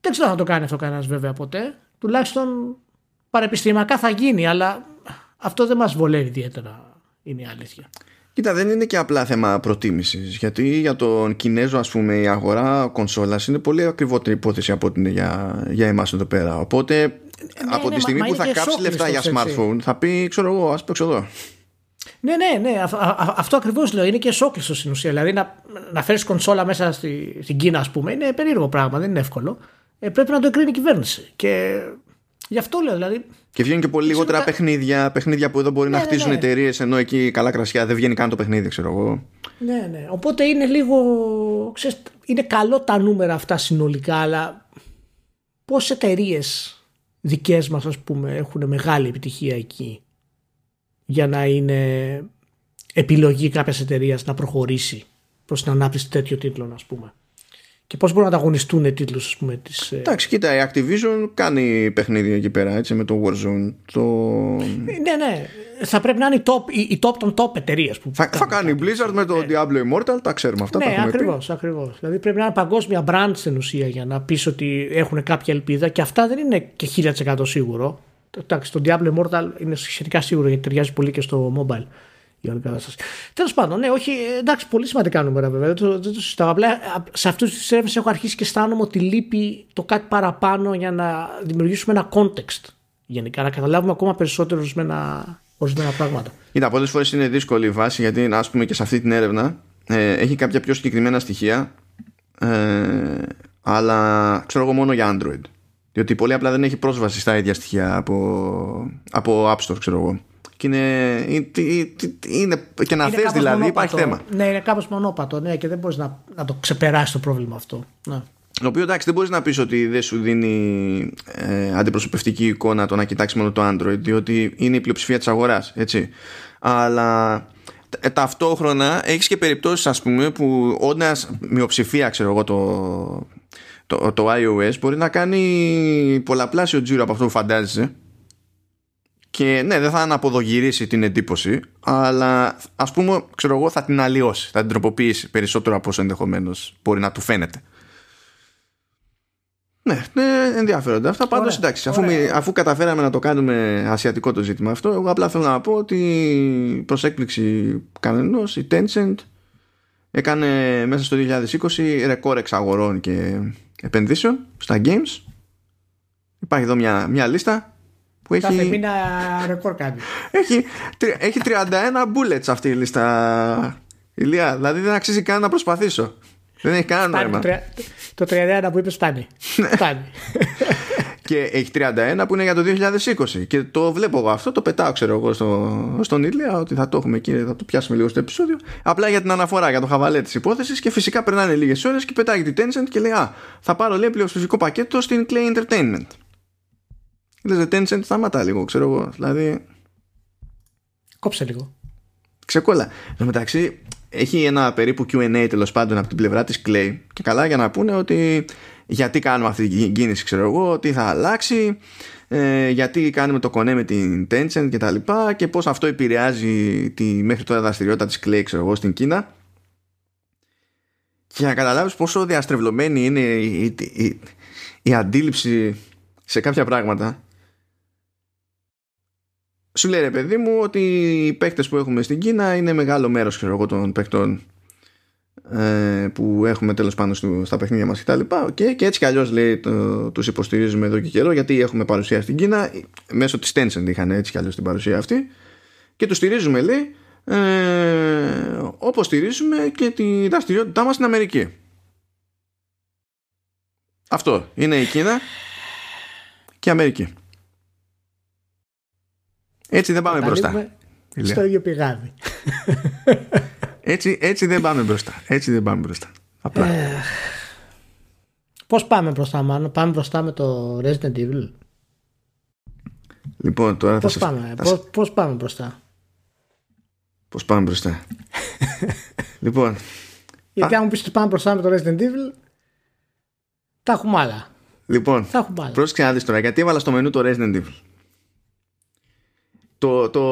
Δεν ξέρω αν θα το κάνει αυτό κανένας βέβαια ποτέ. Τουλάχιστον παρεπιστημιακά θα γίνει, αλλά αυτό δεν μας βολεύει ιδιαίτερα. Είναι η αλήθεια. Κοίτα, δεν είναι και απλά θέμα προτίμησης. Γιατί για τον Κινέζο, ας πούμε, η αγορά κονσόλας είναι πολύ ακριβότερη υπόθεση από ότι είναι για, για εμάς εδώ πέρα. Οπότε, ναι, από ναι, τη στιγμή που θα κάψεις λεφτά για smartphone, θα πει, ξέρω εγώ, ας παίξω εδώ. Ναι, ναι, ναι. αυτό ακριβώς λέω. Είναι και σόκλιστο στην ουσία. Δηλαδή να, να φέρεις κονσόλα μέσα στη, στην Κίνα, ας πούμε, είναι περίεργο πράγμα, δεν είναι εύκολο. Ε, πρέπει να το εκρίνει η κυβέρνηση. Και γι' αυτό λέω δηλαδή. Και βγαίνουν και πολύ λιγότερα παιχνίδια, παιχνίδια που εδώ μπορεί ναι, να ναι, χτίζουν ναι. εταιρείες, ενώ εκεί καλά κρασιά δεν βγαίνει καν το παιχνίδι, ξέρω εγώ. Ναι, ναι. Οπότε είναι λίγο. Ξέρεις, είναι καλό τα νούμερα αυτά συνολικά, αλλά πόσε εταιρείες δικές μας, ας πούμε, έχουν μεγάλη επιτυχία εκεί για να είναι επιλογή κάποιας εταιρείας να προχωρήσει προς την ανάπτυξη τέτοιων τίτλων, ας πούμε. Και πώς μπορούν να ανταγωνιστούν τίτλους, ας πούμε. Της... Ε, Εντάξει, κοίτα, η Activision κάνει παιχνίδια εκεί πέρα, έτσι, με το Warzone. Το... Ναι, ναι. Θα πρέπει να είναι η top, η, top των top εταιρείες που. Θα, θα κάνει η Blizzard με το ναι. Diablo Immortal, τα ξέρουμε αυτά. Ναι, ακριβώς. Ακριβώς. Δηλαδή πρέπει να είναι παγκόσμια brand στην ουσία για να πεις ότι έχουν κάποια ελπίδα και αυτά δεν είναι και 1000% σίγουρο. Εντάξει, το Diablo Immortal είναι σχετικά σίγουρο γιατί ταιριάζει πολύ και στο mobile. Τέλος πάντων, ναι, όχι, εντάξει, πολύ σημαντικά νούμερα βέβαια. Δεν το, το συζητάω. Απλά σε αυτούς τους έρευνες έχω αρχίσει και αισθάνομαι ότι λείπει το κάτι παραπάνω για να δημιουργήσουμε ένα context. Γενικά, να καταλάβουμε ακόμα περισσότερο ορισμένα, ορισμένα πράγματα. Κοίτα, πολλές φορές είναι δύσκολη η βάση γιατί, ας πούμε, και σε αυτή την έρευνα ε, έχει κάποια πιο συγκεκριμένα στοιχεία, ε, αλλά ξέρω εγώ μόνο για Android. Διότι πολύ απλά δεν έχει πρόσβαση στα ίδια στοιχεία από, από App Store, ξέρω εγώ. Και είναι, είναι, και να θες δηλαδή, μονόπατο. υπάρχει θέμα. Ναι, είναι κάπως μονόπατο, ναι, και δεν μπορείς να, να το ξεπεράσεις το πρόβλημα αυτό. Ναι. Το οποίο εντάξει δεν μπορείς να πεις ότι δεν σου δίνει ε, αντιπροσωπευτική εικόνα το να κοιτάξεις μόνο το Android, διότι είναι η πλειοψηφία της αγοράς. Αλλά ε, ταυτόχρονα έχεις και περιπτώσεις, ας πούμε, που όντας μειοψηφία, ξέρω εγώ, το, το, το iOS μπορεί να κάνει πολλαπλάσιο τζίρο από αυτό που φαντάζεσαι. Και ναι, δεν θα αναποδογυρίσει την εντύπωση, αλλά ας πούμε, ξέρω εγώ, θα την αλλοιώσει, θα την τροποποιήσει περισσότερο από όσο ενδεχομένως μπορεί να του φαίνεται. Ναι, ναι, ενδιαφέροντα αυτά. Πάντως εντάξει, αφού, αφού καταφέραμε να το κάνουμε ασιατικό το ζήτημα αυτό, εγώ απλά θέλω να πω ότι προ έκπληξη κανενός η Tencent έκανε μέσα στο 2020 ρεκόρ εξαγορών και επενδύσεων στα games. Υπάρχει εδώ μια, μια λίστα που έχει. Κάθε μήνα ρεκόρ κάνει. Έχει, έχει 31 bullets αυτή η λίστα. Ηλία, δηλαδή δεν αξίζει καν να προσπαθήσω. Δεν έχει κανένα νόημα. Το 31 που είπες φτάνει. Ναι. φτάνει. *laughs* και έχει 31 που είναι για το 2020. Και το βλέπω εγώ αυτό, το πετάω ξέρω εγώ στο, στον Ήλια ότι θα το έχουμε εκεί, θα το πιάσουμε λίγο στο επεισόδιο. Απλά για την αναφορά, για το χαβαλέ της υπόθεσης και φυσικά περνάνε λίγες ώρες και πετάει τη Tencent και λέει Α, θα πάρω λέει πλειοψηφικό πακέτο στην Clay Entertainment. Λες Tencent σταματά λίγο, ξέρω εγώ. Δηλαδή. Κόψε λίγο. Ξεκόλα. Εν μεταξύ, έχει ένα περίπου Q&A τέλος πάντων από την πλευρά της Clay και καλά για να πούνε ότι γιατί κάνουμε αυτή την κίνηση ξέρω εγώ, τι θα αλλάξει ε, γιατί κάνουμε το κονέ με την Tencent και τα λοιπά και πώς αυτό επηρεάζει τη μέχρι τώρα δραστηριότητα της Clay ξέρω εγώ στην Κίνα και να καταλάβεις πόσο διαστρεβλωμένη είναι η, η, η, η αντίληψη σε κάποια πράγματα σου λέει ρε παιδί μου ότι οι παίκτες που έχουμε στην Κίνα είναι μεγάλο μέρος ξέρω των παίκτων ε, που έχουμε τέλος πάνω στα παιχνίδια μας και τα λοιπά. Και, και έτσι κι αλλιώς λέει το, τους υποστηρίζουμε εδώ και καιρό γιατί έχουμε παρουσία στην Κίνα μέσω της Tencent είχαν έτσι κι αλλιώς την παρουσία αυτή. Και τους στηρίζουμε λέει ε, όπως στηρίζουμε και τη δραστηριότητά μας στην Αμερική. Αυτό είναι η Κίνα και η Αμερική έτσι δεν πάμε μπροστά. Στο ίδιο πηγάδι. *laughs* Έτσι, έτσι δεν πάμε μπροστά. Έτσι δεν πάμε μπροστά. Απλά. Ε, πώς πάμε μπροστά μάλλον. Πάμε μπροστά με το Resident Evil; Λοιπόν, τώρα πώς θα πάμε, θα... Πώς, πώς πάμε μπροστά; Πώς πάμε μπροστά; *laughs* λοιπόν. Γιατί αν μου πεις ότι πάμε μπροστά με το Resident Evil, τα έχουμε άλλα. Λοιπόν, πρόσεξε να δεις τώρα, γιατί έβαλα στο μενού το Resident Evil; Το, το,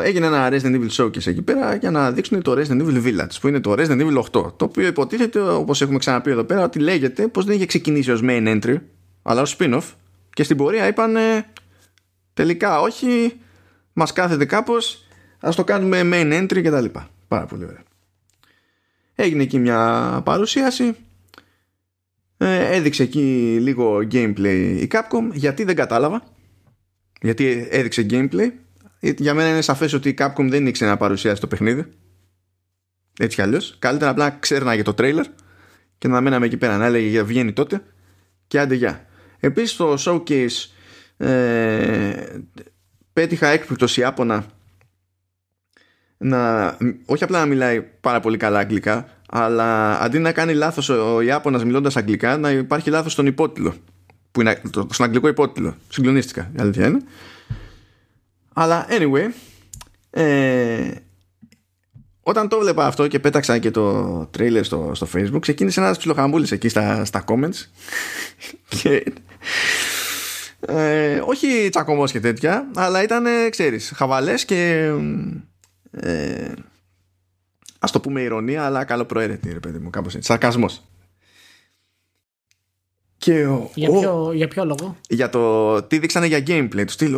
έγινε ένα Resident Evil Showcase εκεί πέρα για να δείξουν το Resident Evil Village που είναι το Resident Evil 8 το οποίο υποτίθεται όπως έχουμε ξαναπεί εδώ πέρα ότι λέγεται πως δεν είχε ξεκινήσει ως main entry αλλά ως spin-off. Και στην πορεία είπαν τελικά όχι μας κάθεται κάπως ας το κάνουμε main entry και τα λοιπά. Πάρα πολύ ωραία. Έγινε εκεί μια παρουσίαση. Ε, έδειξε εκεί λίγο gameplay η Capcom. Γιατί δεν κατάλαβα. Γιατί έδειξε gameplay για μένα είναι σαφές ότι η Capcom δεν ήξερε να παρουσιάσει το παιχνίδι. Έτσι κι αλλιώς. Καλύτερα απλά ξέρναγε το τρέιλερ και να μέναμε εκεί πέρα να έλεγε βγαίνει τότε και άντε γεια. Επίσης στο showcase ε, πέτυχα έκπληκτος Ιάπωνα να, όχι απλά να μιλάει πάρα πολύ καλά αγγλικά αλλά αντί να κάνει λάθος ο Ιάπωνας μιλώντας αγγλικά να υπάρχει λάθος στον υπότιτλο που είναι, στον αγγλικό υπότιτλο συγκλονίστηκα η αλήθεια είναι αλλά anyway, ε, όταν το βλέπα αυτό και πέταξα και το τρέιλερ στο, στο facebook ξεκίνησε ένας ψιλοχαμπούλης εκεί στα, στα comments. *laughs* Και ε, όχι τσακωμός και τέτοια αλλά ήταν ξέρεις χαβαλές και ε, ας το πούμε ηρωνία αλλά καλοπροαίρετη ρε παιδί μου κάπως έτσι, σαρκασμός και για, ποιο, για ποιο λόγο; Για το τι δείξανε για gameplay του στυλ.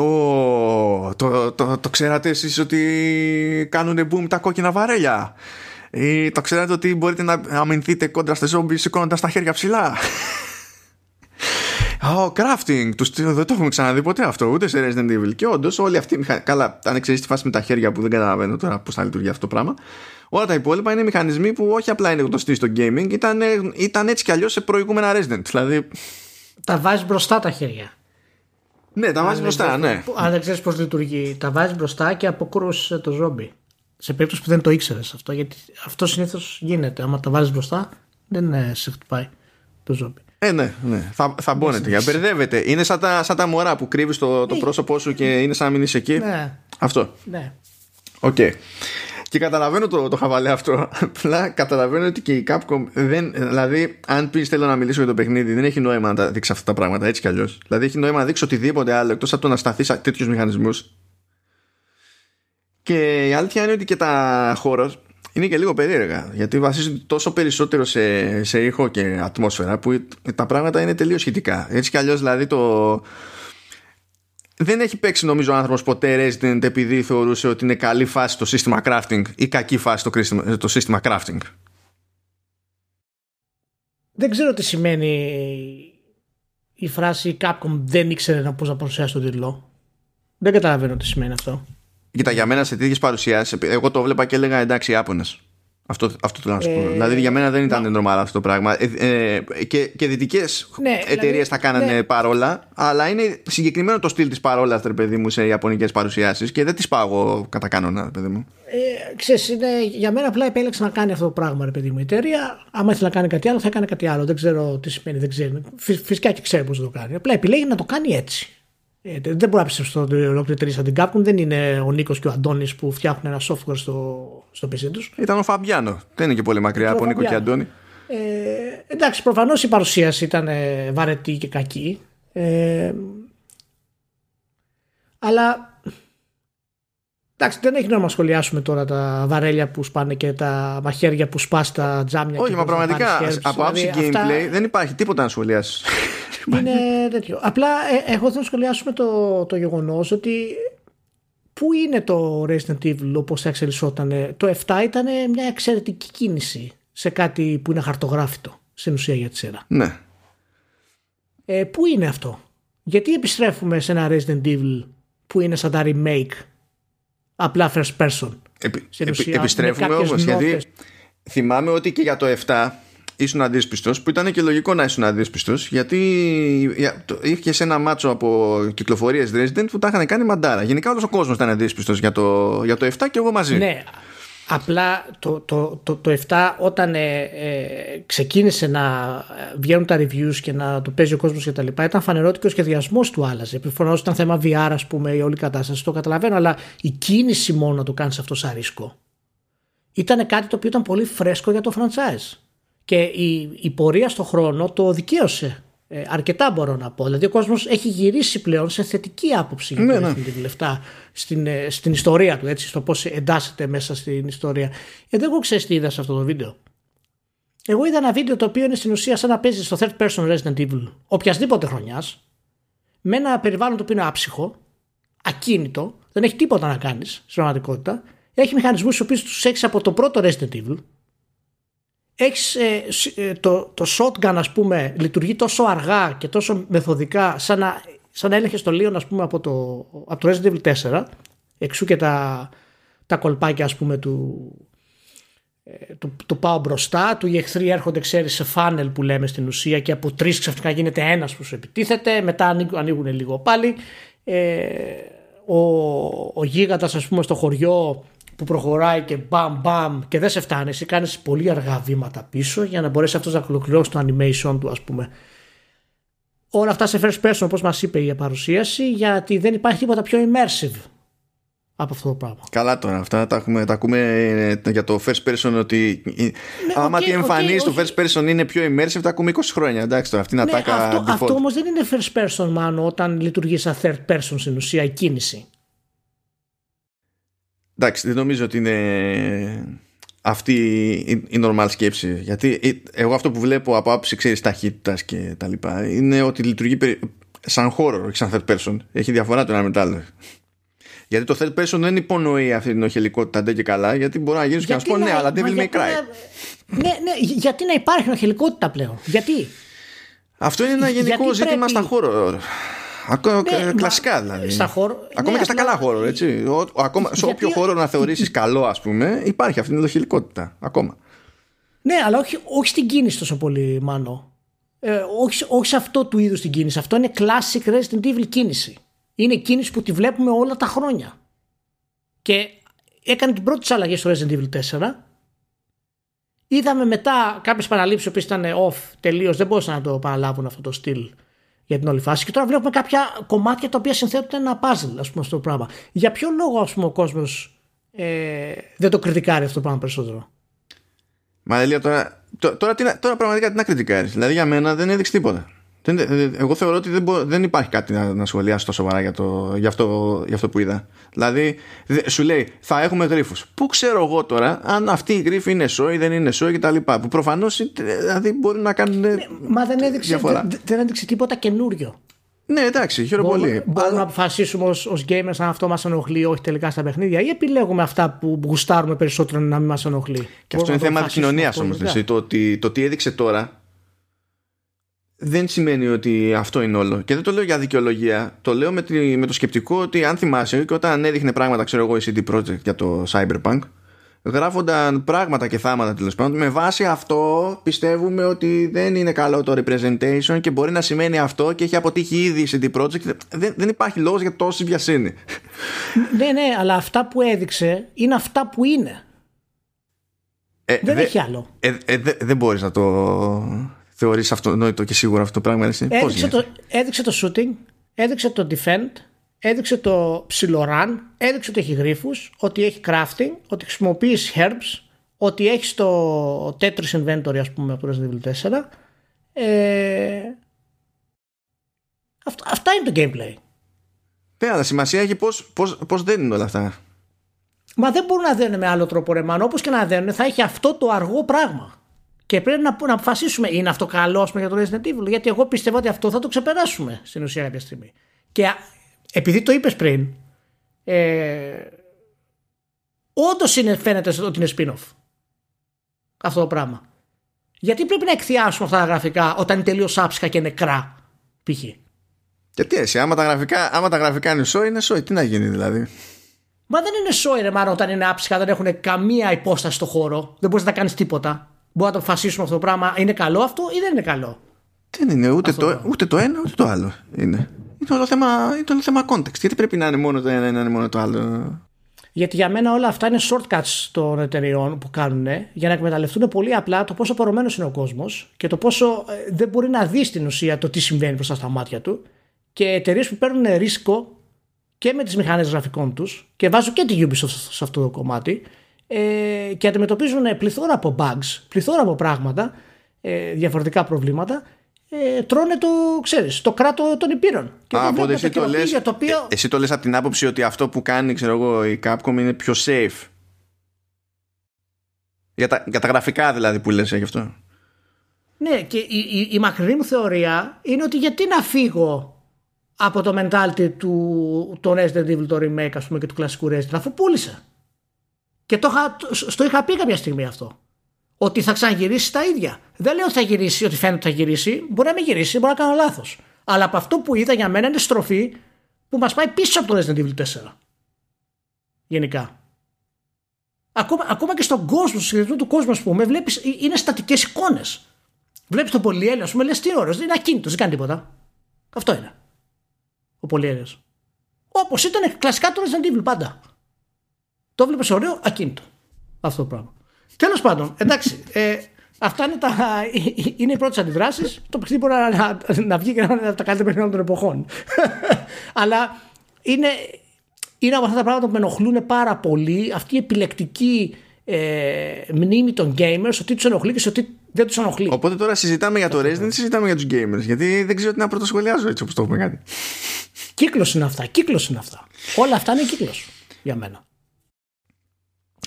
το, το, το, ξέρατε εσείς ότι κάνουν boom τα κόκκινα βαρέλια; Ή το ξέρατε ότι μπορείτε να αμυνθείτε κόντρα στα ζόμπι σηκώνοντας τα χέρια ψηλά; Oh, crafting. Τους, δεν το έχουμε ξαναδεί ποτέ αυτό, ούτε σε Resident Evil. Και όντως, όλοι αυτοί. Καλά, αν ξέρει τη φάση με τα χέρια που δεν καταλαβαίνω τώρα πώς θα λειτουργεί αυτό το πράγμα. Όλα τα υπόλοιπα είναι μηχανισμοί που όχι απλά είναι γνωστοί στο gaming, ήταν, ήταν έτσι κι αλλιώς σε προηγούμενα Resident. Δηλαδή, τα βάζεις μπροστά τα χέρια. Ναι, τα βάζεις μπροστά, ναι. Αν δεν ξέρεις πώς λειτουργεί, τα βάζεις μπροστά και αποκρούεις το ζόμπι. Σε περίπτωση που δεν το ήξερες αυτό, γιατί αυτό συνήθως γίνεται. Άμα τα βάζεις μπροστά, δεν σε χτυπάει το ζόμπι. Ε, ναι, ναι. Θα, θαμπώνεται. Για μπερδεύεται. Είναι σαν τα, σαν τα μωρά που κρύβεις το, το πρόσωπό σου και είναι σαν να μην είσαι εκεί. Ναι. Αυτό. Ναι. Ok. Okay. Και καταλαβαίνω το, το χαβαλέ αυτό. Απλά καταλαβαίνω ότι και η Capcom δεν. Δηλαδή, αν πεις θέλω να μιλήσω για το παιχνίδι, δεν έχει νόημα να τα δείξεις αυτά τα πράγματα έτσι κι αλλιώς. Δηλαδή, έχει νόημα να δείξεις οτιδήποτε άλλο εκτός από το να σταθείς σε τέτοιους μηχανισμούς. Και η αλήθεια είναι ότι και τα χώρο είναι και λίγο περίεργα. Γιατί βασίζονται τόσο περισσότερο σε, σε ήχο και ατμόσφαιρα που τα πράγματα είναι τελείως σχετικά. Έτσι κι αλλιώς δηλαδή το δεν έχει παίξει νομίζω ο άνθρωπος ποτέ Resident επειδή θεωρούσε ότι είναι καλή φάση το σύστημα crafting ή κακή φάση το, το σύστημα crafting. Δεν ξέρω τι σημαίνει η φράση Capcom δεν ήξερε πώς να παρουσιάσει τον τίτλο. Δεν καταλαβαίνω τι σημαίνει αυτό. Κοίτα, για μένα σε τέτοιες παρουσιάσεις, εγώ το βλέπα και έλεγα εντάξει, Ιάπωνε. Αυτό, αυτό θέλω να σου πω. Ε, δηλαδή για μένα δεν ήταν normal αυτό το πράγμα. Ε, ε, και και δυτικές ναι, εταιρείες δηλαδή, θα κάνανε ναι. παρόλα, αλλά είναι συγκεκριμένο το στυλ της παρόλας, αυτό παιδί μου, σε ιαπωνικές παρουσιάσεις και δεν τις πάω εγώ κατά κανόνα, παιδί μου. Ε, ξέρεις, είναι, για μένα απλά επέλεξε να κάνει αυτό το πράγμα, ρε παιδί μου. Η εταιρεία, άμα ήθελε να κάνει κάτι άλλο, θα έκανε κάτι άλλο. Δεν ξέρω τι σημαίνει, δεν ξέρω. Φυσικά και ξέρω πώς το κάνει. Απλά επιλέγει να το κάνει έτσι. Ε, δεν μπορώ να πιστέψω ότι ολόκληρη εταιρεία σαν την Capcom δεν είναι ο Νίκος και ο Αντώνης που φτιάχνουν ένα software στο, στο PC τους. Ήταν ο Φαμπιάνο. Δεν είναι και πολύ μακριά από Νίκο και Αντώνη. Ε, εντάξει, προφανώς η παρουσίαση ήταν ε, βαρετή και κακή. Ε, αλλά Εντάξει, δεν έχει νόημα να σχολιάσουμε τώρα τα βαρέλια που σπάνε και τα μαχαίρια που σπάς τα τζάμια. Όχι, μα πραγματικά από άψη δηλαδή, gameplay δεν υπάρχει τίποτα να σχολιάσεις. *laughs* Είναι τέτοιο. Απλά ε, εγώ θέλω να σχολιάσουμε το, το γεγονός ότι πού είναι το Resident Evil όπως εξελισσόταν. Το 7 ήταν μια εξαιρετική κίνηση σε κάτι που είναι χαρτογράφητο στην ουσία για τη σειρά. Ναι. Ε, πού είναι αυτό; Γιατί επιστρέφουμε σε ένα Resident Evil που είναι σαν τα remake απλά first person. Επι, επι, επιστρέφουμε όμως γιατί θυμάμαι ότι και για το 7 ήσουν αντίσπιστο, που ήταν και λογικό να ήσουν αντίσπιστο, γιατί είχες ένα μάτσο από κυκλοφορίες Resident που τα είχαν κάνει μαντάρα. Γενικά όλος ο κόσμος ήταν αντίσπιστο για το, για το 7 και εγώ μαζί. Ναι, Απλά το, το, το, το 7 όταν ε, ε, ξεκίνησε να βγαίνουν τα reviews και να το παίζει ο κόσμος και τα λοιπά ήταν φανερό ότι και ο σχεδιασμός του άλλαζε. Επιφωνώς ήταν θέμα VR ας πούμε η όλη κατάσταση, το καταλαβαίνω αλλά η κίνηση μόνο να το κάνεις αυτό σαν ρίσκο ήταν κάτι το οποίο ήταν πολύ φρέσκο για το franchise και η, η πορεία στον χρόνο το δικαίωσε ε, αρκετά μπορώ να πω. Δηλαδή ο κόσμος έχει γυρίσει πλέον σε θετική άποψη για ναι, ναι. λεφτά στην, ε, στην ιστορία του, έτσι, στο πώς εντάσσεται μέσα στην ιστορία. Γιατί εγώ ξέρω τι είδα σε αυτό το βίντεο. Εγώ είδα ένα βίντεο το οποίο είναι στην ουσία σαν να παίζει στο third person Resident Evil οποιασδήποτε χρονιάς, με ένα περιβάλλον το οποίο είναι άψυχο, ακίνητο, δεν έχει τίποτα να κάνεις στην πραγματικότητα. Έχει μηχανισμούς του οποίους τους έχεις από το πρώτο Resident Evil, έχεις ε, ε, το, το shotgun ας πούμε λειτουργεί τόσο αργά και τόσο μεθοδικά σαν να, σαν να έλεγχες το Leon ας πούμε από το, από το Resident Evil 4 εξού και τα, τα κολπάκια ας πούμε του, ε, του, του πάω μπροστά, του οι εχθροί έρχονται ξέρεις σε φάνελ που λέμε στην ουσία και από τρεις ξαφνικά γίνεται ένας που σου επιτίθεται μετά ανοίγουν, ανοίγουν λίγο πάλι. Ε, ο, ο γίγαντας ας πούμε στο χωριό που προχωράει και μπαμ μπαμ και δεν σε φτάνει. Εσύ κάνεις πολύ αργά βήματα πίσω για να μπορέσει αυτός να ολοκληρώσει το animation του, ας πούμε. Όλα αυτά σε first person, όπως μας είπε η παρουσίαση, γιατί δεν υπάρχει τίποτα πιο immersive από αυτό το πράγμα. Καλά τώρα, αυτά τα, έχουμε, τα ακούμε ε, για το first person ότι ναι, άμα okay, τη εμφανίζει okay, το first person είναι πιο immersive, τα ακούμε 20 χρόνια. Εντάξει τώρα, αυτή είναι ναι, ατάκα αυτό, αυτό όμως δεν είναι first person, μάλλον όταν λειτουργείς σαν third person στην ουσία η κίνηση. Εντάξει, δεν νομίζω ότι είναι αυτή η normal σκέψη. Γιατί εγώ αυτό που βλέπω από άποψη ξέρεις ταχύτητας και τα λοιπά είναι ότι λειτουργεί σαν χώρο, όχι σαν third person. Έχει διαφορά το ένα με το άλλο. Γιατί το third person δεν υπονοεί αυτή την οχελικότητα ντε και καλά, γιατί μπορεί να γίνεις και να σου πω ναι, αλλά Devil May Cry. Ναι, ναι, γιατί να υπάρχει οχελικότητα πλέον. Γιατί; Αυτό είναι ένα γενικό ζήτημα πρέπει... στα χώρο. Ακόμα, ναι, κλασικά δηλαδή. Στα χώρο, ακόμα ναι, και στα καλά χώρο, έτσι. Ο, ακόμα, σε όποιο χώρο να θεωρήσεις καλό, ας πούμε, υπάρχει αυτή η δοχηλικότητα. Ακόμα. Ναι, αλλά όχι, όχι στην κίνηση τόσο πολύ, μάλλον. Ε, όχι, όχι σε αυτό του είδους την κίνηση. Αυτό είναι classic Resident Evil κίνηση. Είναι κίνηση που τη βλέπουμε όλα τα χρόνια. Και έκανε την πρώτη αλλαγή στο Resident Evil 4. Είδαμε μετά κάποιες παραλήψεις που ήταν off τελείως, δεν μπορούσαν να το παραλάβουν αυτό το στυλ για την όλη φάση. Και τώρα βλέπουμε κάποια κομμάτια τα οποία συνθέτουν ένα puzzle, ας πούμε, αυτό το πράγμα. Για ποιο λόγο, ας πούμε, ο κόσμος ε, δεν το κριτικάρει αυτό το πράγμα περισσότερο; Μα Ελία, τώρα, τώρα, τώρα, τώρα πραγματικά τι να κριτικάρεις. Δηλαδή για μένα δεν έδειξε τίποτα. Εγώ θεωρώ ότι δεν, μπο, δεν υπάρχει κάτι να, να σχολιάσει τόσο σοβαρά για, το, για, αυτό, για αυτό που είδα. Δηλαδή, σου λέει, θα έχουμε γρήφου. Πού ξέρω εγώ τώρα αν αυτή η γρήφη είναι σόι, δεν είναι σόι κτλ. Που προφανώς δηλαδή, μπορεί να κάνουν. Ναι, μα δεν έδειξε, δεν, δεν έδειξε τίποτα καινούριο. Ναι, εντάξει, χαίρομαι πολύ. Μπορούμε να αποφασίσουμε ω gamers αν αυτό μας ενοχλεί ή όχι τελικά στα παιχνίδια, ή επιλέγουμε αυτά που γουστάρουμε περισσότερο να μην μας ενοχλεί. Και αυτό είναι θέμα της κοινωνίας όμως. Το, ότι, το τι έδειξε τώρα δεν σημαίνει ότι αυτό είναι όλο. Και δεν το λέω για δικαιολογία. Το λέω με, τη, με το σκεπτικό ότι αν θυμάσαι και όταν έδειχνε πράγματα, ξέρω εγώ, η CD Projekt για το Cyberpunk, γράφονταν πράγματα και θάματα τέλος πάντων. Με βάση αυτό πιστεύουμε ότι δεν είναι καλό το representation και μπορεί να σημαίνει αυτό και έχει αποτύχει ήδη η CD Projekt. Δεν, δεν υπάρχει λόγος για τόση βιασύνη. ναι, ναι, αλλά αυτά που έδειξε είναι αυτά που είναι. Ε, δεν δε, έχει άλλο. Ε, ε, δεν μπορείς να το θεωρείς αυτονόητο και σίγουρο αυτό το πράγμα. Έδειξε, το, έδειξε το shooting, έδειξε το defend, έδειξε το ψιλοράν, έδειξε ότι έχει γρήφου, ότι έχει crafting, ότι χρησιμοποιείς herbs, ότι έχεις το Tetris Inventory, ας πούμε, από το Resident Evil 4. Ε, αυτά, αυτά είναι το gameplay. Ναι, αλλά σημασία έχει πώς, πώς, πώς δεν είναι όλα αυτά. Μα δεν μπορούν να δένουν με άλλο τρόπο ρε μάνο. Όπως και να δένουν θα έχει αυτό το αργό πράγμα. Και πρέπει να, να αποφασίσουμε, είναι αυτό καλό πούμε, για το Resident Evil. Γιατί εγώ πιστεύω ότι αυτό θα το ξεπεράσουμε στην ουσία κάποια στιγμή. Και επειδή το είπες πριν, ε, όντως φαίνεται ότι είναι spin-off αυτό το πράγμα. Γιατί πρέπει να εκθιάσουμε αυτά τα γραφικά όταν είναι τελείως άψυχα και νεκρά, π.χ. Γιατί εσύ, άμα τα γραφικά, άμα τα γραφικά είναι σόι, είναι σόι. Τι να γίνει δηλαδή; Μα δεν είναι σόι, ρε μάνα, όταν είναι άψυχα, δεν έχουν καμία υπόσταση στο χώρο. Δεν μπορείς να κάνεις τίποτα. Μπορεί να το αποφασίσουμε αυτό το πράγμα. Είναι καλό αυτό ή δεν είναι καλό; Δεν είναι ούτε το, ούτε το ένα ούτε το άλλο. Είναι. Είναι όλο θέμα, είναι όλο θέμα context. Γιατί πρέπει να είναι μόνο το ένα ή να είναι μόνο το άλλο; Γιατί για μένα όλα αυτά είναι shortcuts των εταιριών που κάνουν για να εκμεταλλευτούν πολύ απλά το πόσο πορωμένος είναι ο κόσμος και το πόσο ε, δεν μπορεί να δει στην ουσία το τι συμβαίνει μπροστά στα μάτια του. Και εταιρείες που παίρνουν ρίσκο και με τις μηχανές γραφικών τους και βάζω και τη Ubisoft σε αυτό το κομμάτι ε, και αντιμετωπίζουν πληθώρα από bugs, πληθώρα από πράγματα, ε, διαφορετικά προβλήματα ε, τρώνε το, ξέρεις, το κράτο των υπήρων. Και Α, οπότε εσύ το, λες, το οποίο... ε, εσύ το λες από την άποψη ότι αυτό που κάνει ξέρω εγώ, η Capcom είναι πιο safe; Για τα, για τα γραφικά δηλαδή που λες γι' αυτό. Ναι, και η, η, η μακρινή μου θεωρία είναι ότι γιατί να φύγω από το mentality του το Resident Evil το remake ας πούμε και του κλασικού Resident αφού πούλησε. Και το, στο είχα πει κάποια στιγμή αυτό. Ότι θα ξαναγυρίσει τα ίδια. Δεν λέω ότι θα γυρίσει, ότι φαίνεται ότι θα γυρίσει. Μπορεί να μην γυρίσει, μπορεί να κάνω λάθος. Αλλά από αυτό που είδα για μένα είναι στροφή που μας πάει πίσω από το Resident Evil 4. Γενικά. Ακόμα, ακόμα και στον κόσμο, στο σχεδιασμό του κόσμου, ας πούμε, βλέπεις ε, είναι στατικές εικόνες. Βλέπεις τον πολυέλαιο, ας πούμε, λες τι ωραίος, δεν είναι ακίνητος, δεν κάνει τίποτα. Αυτό είναι. Ο πολυέλαιο. Όπως ήταν κλασικά το Resident Evil πάντα. Το βλέπεις ωραίο, ακίνητο. Αυτό το πράγμα. Τέλος πάντων, εντάξει. *laughs* Ε, αυτά είναι, τα, είναι οι πρώτες αντιδράσεις. Το παιχνίδι μπορεί να, να, να βγει και να είναι από τα καλύτερα παιχνίδια των εποχών. *laughs* Αλλά είναι, είναι από αυτά τα πράγματα που με ενοχλούν πάρα πολύ. Αυτή η επιλεκτική ε, μνήμη των gamers, ότι τους ενοχλεί και σε ότι δεν τους ενοχλεί. Οπότε τώρα συζητάμε για το Resident, δεν συζητάμε για τους gamers; Γιατί δεν ξέρω τι να πρωτοσχολιάζω έτσι όπως το έχουμε κάνει. Κύκλος είναι αυτά. Κύκλος είναι αυτά. Όλα αυτά είναι κύκλος για μένα.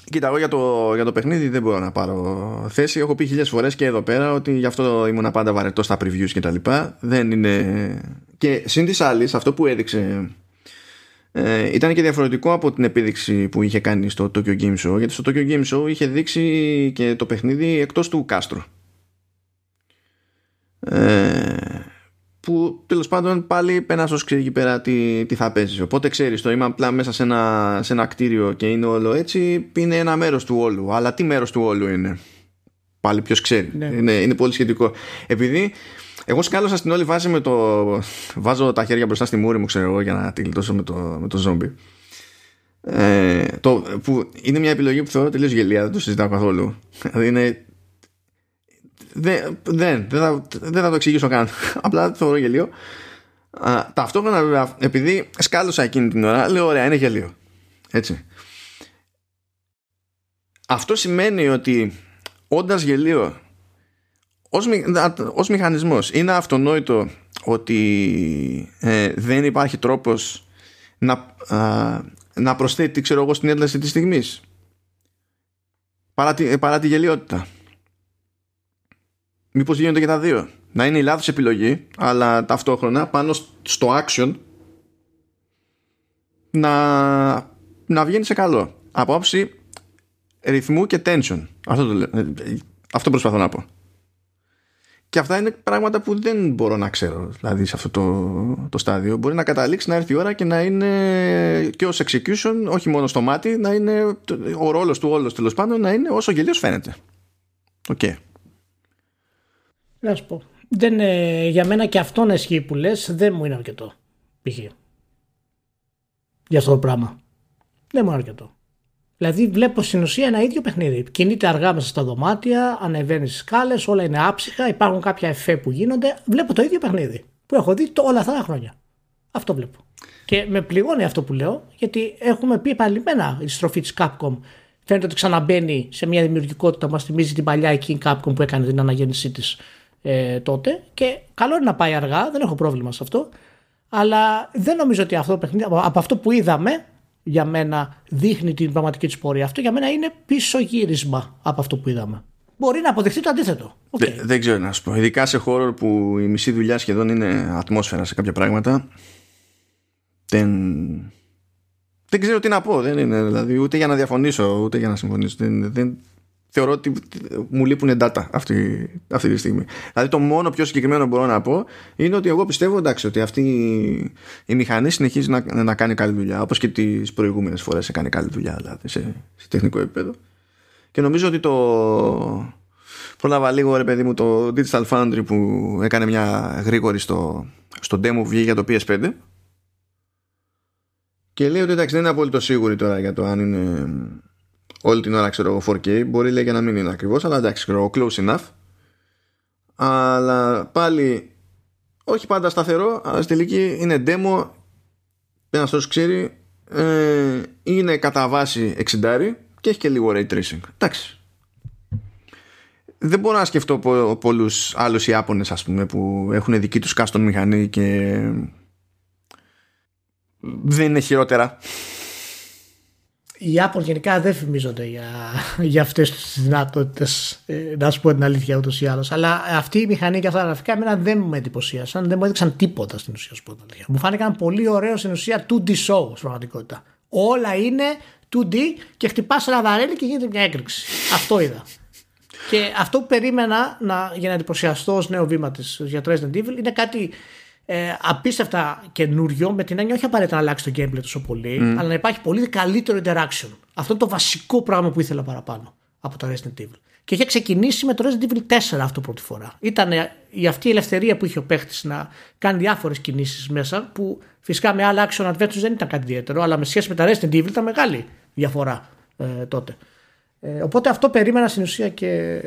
Κοίτα, εγώ για το, για το παιχνίδι δεν μπορώ να πάρω θέση. Έχω πει χιλιάδε φορές και εδώ πέρα ότι γι' αυτό ήμουν πάντα βαρετός στα previews και τα λοιπά. Δεν είναι. Και συν της άλλης, αυτό που έδειξε ε, ήταν και διαφορετικό από την επίδειξη που είχε κάνει στο Tokyo Game Show. Γιατί στο Tokyo Game Show είχε δείξει και το παιχνίδι εκτός του κάστρου. Ε, που τέλος πάντων πάλι πένας ως ξέρει εκεί πέρα τι, τι θα παίζεις. Οπότε ξέρεις, το είμαι απλά μέσα σε ένα, σε ένα κτίριο και είναι όλο έτσι, είναι ένα μέρος του όλου. Αλλά τι μέρος του όλου είναι; Πάλι ποιος ξέρει. Ναι. Είναι, είναι πολύ σχετικό. Επειδή Εγώ σκάλωσα στην όλη βάση με το. Βάζω τα χέρια μπροστά στη μούρη μου, ξέρω εγώ, για να τη γλιτώσω με το, με το ζόμπι. Ε, το, που είναι μια επιλογή που θεωρώ τελείως γελία, δεν το συζητάω καθόλου. *laughs* Δηλαδή είναι. Δεν, δεν, δεν, θα, δεν θα το εξηγήσω καν. *laughs* Απλά το θεωρώ γελίο. Α, ταυτόχρονα βέβαια, επειδή σκάλωσα εκείνη την ώρα, λέω ωραία, είναι γελίο. Έτσι. Αυτό σημαίνει ότι όντας γελίο ως, ως μηχανισμός είναι αυτονόητο ότι ε, δεν υπάρχει τρόπος να, να προσθέτει ξέρω εγώ στην ένταση της στιγμής παρά τη, παρά τη γελιότητα μήπως γίνονται και τα δύο να είναι η λάθος επιλογή αλλά ταυτόχρονα πάνω στο action να, να βγαίνει σε καλό από άψη ρυθμού και tension αυτό, το, ε, αυτό προσπαθώ να πω και αυτά είναι πράγματα που δεν μπορώ να ξέρω δηλαδή σε αυτό το, το στάδιο. Μπορεί να καταλήξει να έρθει η ώρα και να είναι και ως execution, όχι μόνο στο μάτι, να είναι ο ρόλος του όλος τέλος πάντων να είναι όσο γελοίος φαίνεται. Ok. Okay. Να σου πω. Δεν, ε, για μένα και αυτό να ισχύει που λες δεν μου είναι αρκετό. Π.χ. Για αυτό το πράγμα. Δεν μου είναι αρκετό. Δηλαδή βλέπω στην ουσία ένα ίδιο παιχνίδι. Κινείται αργά μέσα στα δωμάτια, ανεβαίνει στις σκάλες, όλα είναι άψυχα, υπάρχουν κάποια εφέ που γίνονται. Βλέπω το ίδιο παιχνίδι που έχω δει όλα αυτά τα χρόνια. Αυτό βλέπω. Και με πληγώνει αυτό που λέω, γιατί έχουμε πει επανειλημμένα η στροφή της Capcom. Φαίνεται ότι ξαναμπαίνει σε μια δημιουργικότητα που μας θυμίζει την παλιά εκείνη Capcom που έκανε την αναγέννησή της ε, τότε. Και καλό είναι να πάει αργά, δεν έχω πρόβλημα σε αυτό. Αλλά δεν νομίζω ότι αυτό το παιχνίδι, από αυτό που είδαμε, για μένα δείχνει την πραγματική της πορεία. Αυτό για μένα είναι πίσω γύρισμα από αυτό που είδαμε. Μπορεί να αποδειχθεί το αντίθετο. Okay. δεν ξέρω να σου πω. Ειδικά σε χώρο που η μισή δουλειά σχεδόν είναι ατμόσφαιρα σε κάποια πράγματα. Δεν, δεν ξέρω τι να πω. Δεν είναι δηλαδή ούτε για να διαφωνήσω ούτε για να συμφωνήσω. Δεν, δεν, θεωρώ ότι μου λείπουν data αυτή, αυτή τη στιγμή. Δηλαδή το μόνο πιο συγκεκριμένο μπορώ να πω είναι ότι εγώ πιστεύω εντάξει, ότι αυτή η μηχανή συνεχίζει να, να κάνει καλή δουλειά όπως και τις προηγούμενες φορές έκανε καλή δουλειά δηλαδή, σε, σε τεχνικό επίπεδο. Και νομίζω ότι το πρόλαβα λίγο ρε παιδί μου το Digital Foundry που έκανε μια γρήγορη στο, στο demo που βγήκε για το PS5 και λέει ότι εντάξει δεν είναι απόλυτο σίγουρη τώρα για το αν είναι όλη την ώρα ξέρω εγώ 4K μπορεί λέει και να μην είναι ακριβώς αλλά εντάξει ξέρω close enough. Αλλά πάλι όχι πάντα σταθερό αλλά στη τελική είναι demo ένας τόσο ξέρει ε, είναι κατά βάση 60 και έχει και λίγο ray tracing. Εντάξει. Δεν μπορώ να σκεφτώ πο, πολλούς άλλους Ιάπωνες ας πούμε που έχουν δική τους custom μηχανή και δεν είναι χειρότερα οι Apple γενικά δεν φημίζονται για, για αυτές τις δυνατότητες ε, να σου πω την αλήθεια ούτως ή άλλως. Αλλά αυτή η μηχανή και αυτά τα γραφικά εμένα δεν με εντυπωσίασαν δεν μου έδειξαν τίποτα στην ουσία σου πω την αλήθεια. Μου φάνηκαν πολύ ωραίο στην ουσία 2D show στην πραγματικότητα. Όλα είναι 2D και χτυπάς ένα βαρέλι και γίνεται μια έκρηξη. Αυτό είδα. Και αυτό που περίμενα να, για να εντυπωσιαστώ ως νέο βήμα της για Resident Evil είναι κάτι ε, απίστευτα καινούριο με την έννοια όχι απαραίτητα να αλλάξει το gameplay τόσο πολύ, mm. αλλά να υπάρχει πολύ καλύτερο interaction. Αυτό είναι το βασικό πράγμα που ήθελα παραπάνω από το Resident Evil. Και είχε ξεκινήσει με το Resident Evil 4 αυτό πρώτη φορά. Ήταν η αυτή η ελευθερία που είχε ο παίχτης να κάνει διάφορες κινήσεις μέσα, που φυσικά με άλλα action adventures δεν ήταν κάτι ιδιαίτερο, αλλά με σχέση με τα Resident Evil ήταν μεγάλη διαφορά ε, τότε. Ε, οπότε αυτό περίμενα στην ουσία και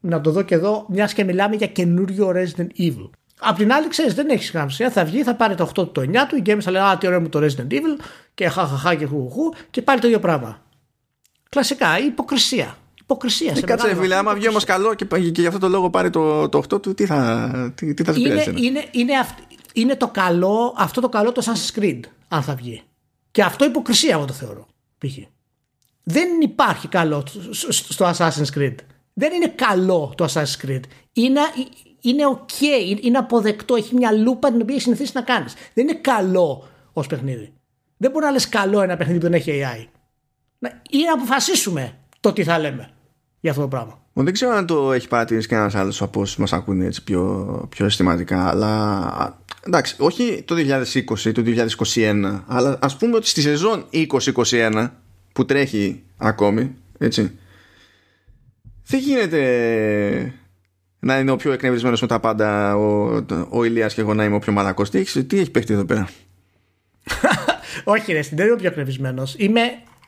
να το δω και εδώ, μιας και μιλάμε για καινούριο Resident Evil. Απ' την άλλη, ξέρεις, δεν έχεις σημασία. Θα βγει, θα πάρει το 8 του, το 9 του. Η Games θα λέει Α, τι ωραίο μου το Resident Evil και χαχαχά και χουχού και πάλι το ίδιο πράγμα. Κλασικά, η υποκρισία. Υποκρισία. Ε, κάτσε, φίλε, άμα βγει όμως καλό και, και γι' αυτό το λόγο πάρει το, το 8 του, τι θα, τι, τι θα είναι, είναι, είναι, είναι, είναι το καλό, αυτό το καλό το Assassin's Creed, αν θα βγει. Και αυτό υποκρισία, εγώ το θεωρώ. Π.χ. Δεν υπάρχει καλό στο Assassin's Creed. Δεν είναι καλό το Assassin's Creed. Είναι, είναι ok, είναι αποδεκτό, έχει μια λούπα την οποία έχει συνηθίσει να κάνεις. Δεν είναι καλό ως παιχνίδι. Δεν μπορεί να λες καλό ένα παιχνίδι που δεν έχει AI. Ή να αποφασίσουμε το τι θα λέμε για αυτό το πράγμα. Δεν ξέρω αν το έχει παρατηρήσει κανένα άλλος από όσους μας ακούνε έτσι πιο, πιο αισθηματικά, αλλά εντάξει, όχι το 2020 το 2021, αλλά ας πούμε ότι στη σεζόν 2021 που τρέχει ακόμη, έτσι, δεν γίνεται να είναι ο πιο εκνευρισμένος με τα πάντα ο, ο Ηλίας και εγώ να είμαι ο πιο μαλακός. Τι έχεις, τι έχεις παιχτεί εδώ πέρα; *laughs* Όχι, ρε, δεν είμαι ο πιο εκνευρισμένος. Είμαι,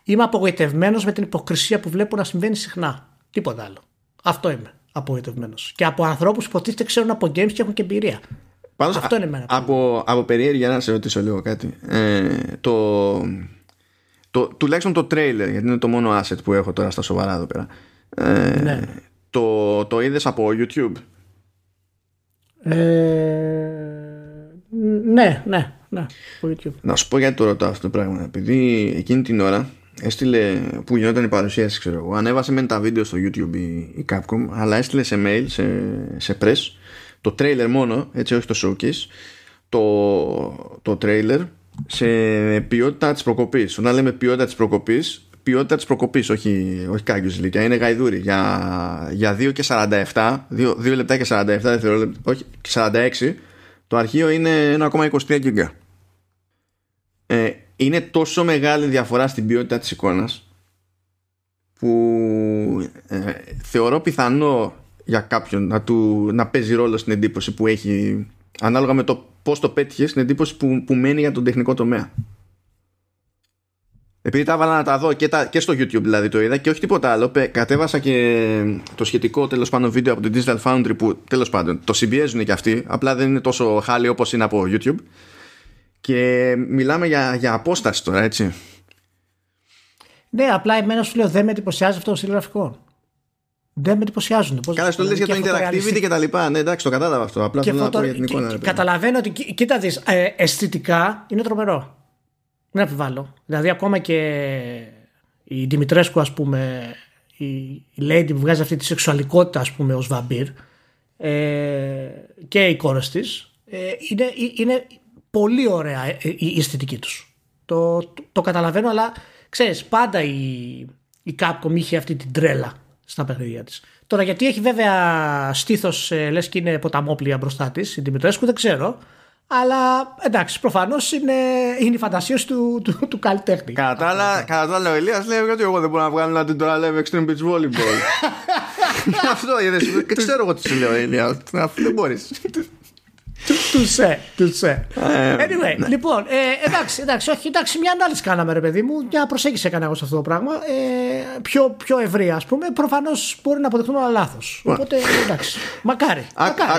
είμαι απογοητευμένος με την υποκρισία που βλέπω να συμβαίνει συχνά. Τίποτα άλλο. Αυτό είμαι απογοητευμένος. Και από ανθρώπους που υποτίθεται ξέρουν από games και έχουν και εμπειρία. Πάντως, Αυτό είναι εμένα. Από, από περιέργεια να σε ρωτήσω λίγο κάτι. Ε, το, το, τουλάχιστον το τρέιλερ, γιατί είναι το μόνο asset που έχω τώρα στα σοβαρά εδώ πέρα. Ε, ναι. Το, το είδες από YouTube; Ε, ναι, ναι, ναι, από YouTube. Να σου πω γιατί το ρωτάω αυτό το πράγμα. Επειδή εκείνη την ώρα έστειλε που γινόταν η παρουσίαση, ξέρω εγώ, ανέβασε μεν τα βίντεο στο YouTube η Capcom, αλλά έστειλε σε mail, σε, σε press, το trailer μόνο, έτσι όχι το showcase, το, το trailer σε ποιότητα της προκοπής. Όταν λέμε ποιότητα της προκοπής, ποιότητα της προκοπής, όχι, όχι κάγκιος ηλικία, είναι γαϊδούρι. Για, για 2 και 47, 2, 2 λεπτά και 47 δευτερόλεπτα, όχι, 46, το αρχείο είναι 1,23 GB. Ε, είναι τόσο μεγάλη διαφορά στην ποιότητα της εικόνας που ε, θεωρώ πιθανό για κάποιον να, του, να παίζει ρόλο στην εντύπωση που έχει ανάλογα με το πώς το πέτυχες στην εντύπωση που, που μένει για τον τεχνικό τομέα. Επειδή τα έβαλα να τα δω και, τα, και στο YouTube δηλαδή το είδα και όχι τίποτα άλλο, κατέβασα και το σχετικό τέλος πάντων βίντεο από το Digital Foundry που τέλος πάντων το συμπιέζουν και αυτοί, απλά δεν είναι τόσο χάλι όπως είναι από YouTube και μιλάμε για, για απόσταση τώρα έτσι. Ναι, απλά εμένα σου λέω δεν με εντυπωσιάζει αυτό το στυλ δεν με εντυπωσιάζουν. Καλά, το λες για το interactivity και τα λοιπά. Ναι, εντάξει, το κατάλαβα αυτό. Απλά θέλω να πω για την εικόνα. Καταλαβαίνω ότι, κοίτα δεις, ε, αισθητικά είναι τρομερό. Δεν αμφιβάλλω. Δηλαδή, ακόμα και η Δημητρέσκου, ας πούμε, η, η Lady που βγάζει αυτή τη σεξουαλικότητα, ας πούμε, ως βαμπύρ, ε, και οι κόρες της, ε, είναι, είναι πολύ ωραία ε, η, αισθητική τους. Το, το, το, καταλαβαίνω, αλλά ξέρεις, πάντα η, η Capcom είχε αυτή την τρέλα στα παιχνίδια της. Τώρα γιατί έχει βέβαια στήθος, ε, λες και είναι ποταμόπλια μπροστά της, η Δημητρέσκου, δεν ξέρω. Αλλά εντάξει, προφανώς είναι, είναι η φαντασία του, του, του καλλιτέχνη. Κατά τα άλλα, ο Ελία λέει ότι εγώ δεν μπορώ να βγάλω ένα τώρα Live Extreme Beach Volleyball. *laughs* Αυτό είδες. Ξέρω εγώ τι σου λέω, Ελία. Δεν μπορείς. *laughs* Του σε, του σε. Anyway, ναι. λοιπόν, ε, εντάξει, εντάξει, όχι, εντάξει, μια ανάλυση κάναμε, ρε παιδί μου, μια προσέγγιση έκανα εγώ σε αυτό το πράγμα. Ε, πιο, πιο ευρύ, ας πούμε. Προφανώς μπορεί να αποδεχτούν όλα λάθος. Οπότε, εντάξει. Μακάρι.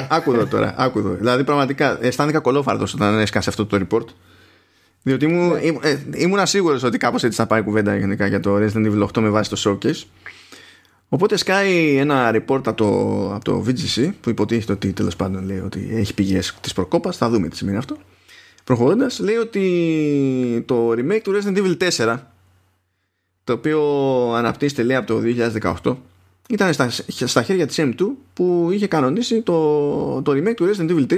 Άκουδο τώρα, άκουδο. Δηλαδή, πραγματικά αισθάνθηκα κολόφαρτο όταν έσκασε αυτό το report. Διότι ήμουν, ναι. ε, ήμουν σίγουρος ότι κάπως έτσι θα πάει κουβέντα γενικά για το Resident Evil 8 με βάση το showcase. Οπότε σκάει ένα report από το, από το VGC που υποτίθεται ότι τέλος πάντων λέει ότι έχει πηγές της προκόπας. Θα δούμε τι σημαίνει αυτό. Προχωρώντας, λέει ότι το remake του Resident Evil 4 το οποίο αναπτύσσεται λέει από το 2018 ήταν στα, στα χέρια της M2 που είχε κανονίσει το, το remake του Resident Evil 3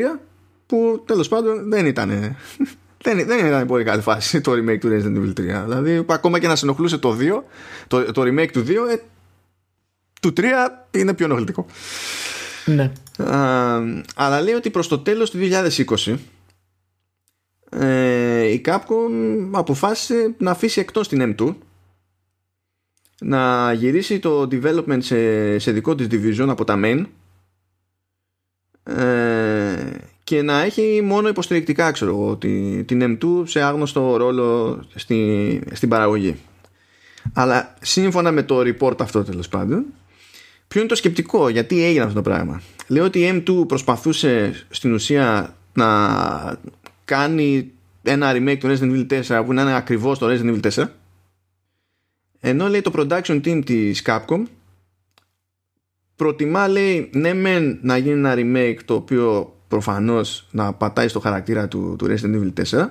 που τέλος πάντων δεν ήταν *laughs* δεν, δεν ήταν πολύ καλή φάση το remake του Resident Evil 3 δηλαδή ακόμα και να συνοχλούσε το 2 το, το remake του 2 ε, του 3 είναι πιο ενοχλητικό. Ναι. αλλά λέει ότι προς το τέλος του 2020 ε, η Capcom αποφάσισε να αφήσει εκτός την M2 να γυρίσει το development σε, σε δικό της division από τα main ε, και να έχει μόνο υποστηρικτικά ξέρω εγώ την M2 σε άγνωστο ρόλο στη, στην παραγωγή αλλά σύμφωνα με το report αυτό τέλος πάντων Ποιο είναι το σκεπτικό, γιατί έγινε αυτό το πράγμα; Λέω ότι η M2 προσπαθούσε στην ουσία να κάνει ένα remake του Resident Evil 4 που να είναι ακριβώς το Resident Evil 4 ενώ λέει το production team της Capcom προτιμά λέει ναι μεν να γίνει ένα remake το οποίο προφανώς να πατάει στο χαρακτήρα του, του Resident Evil 4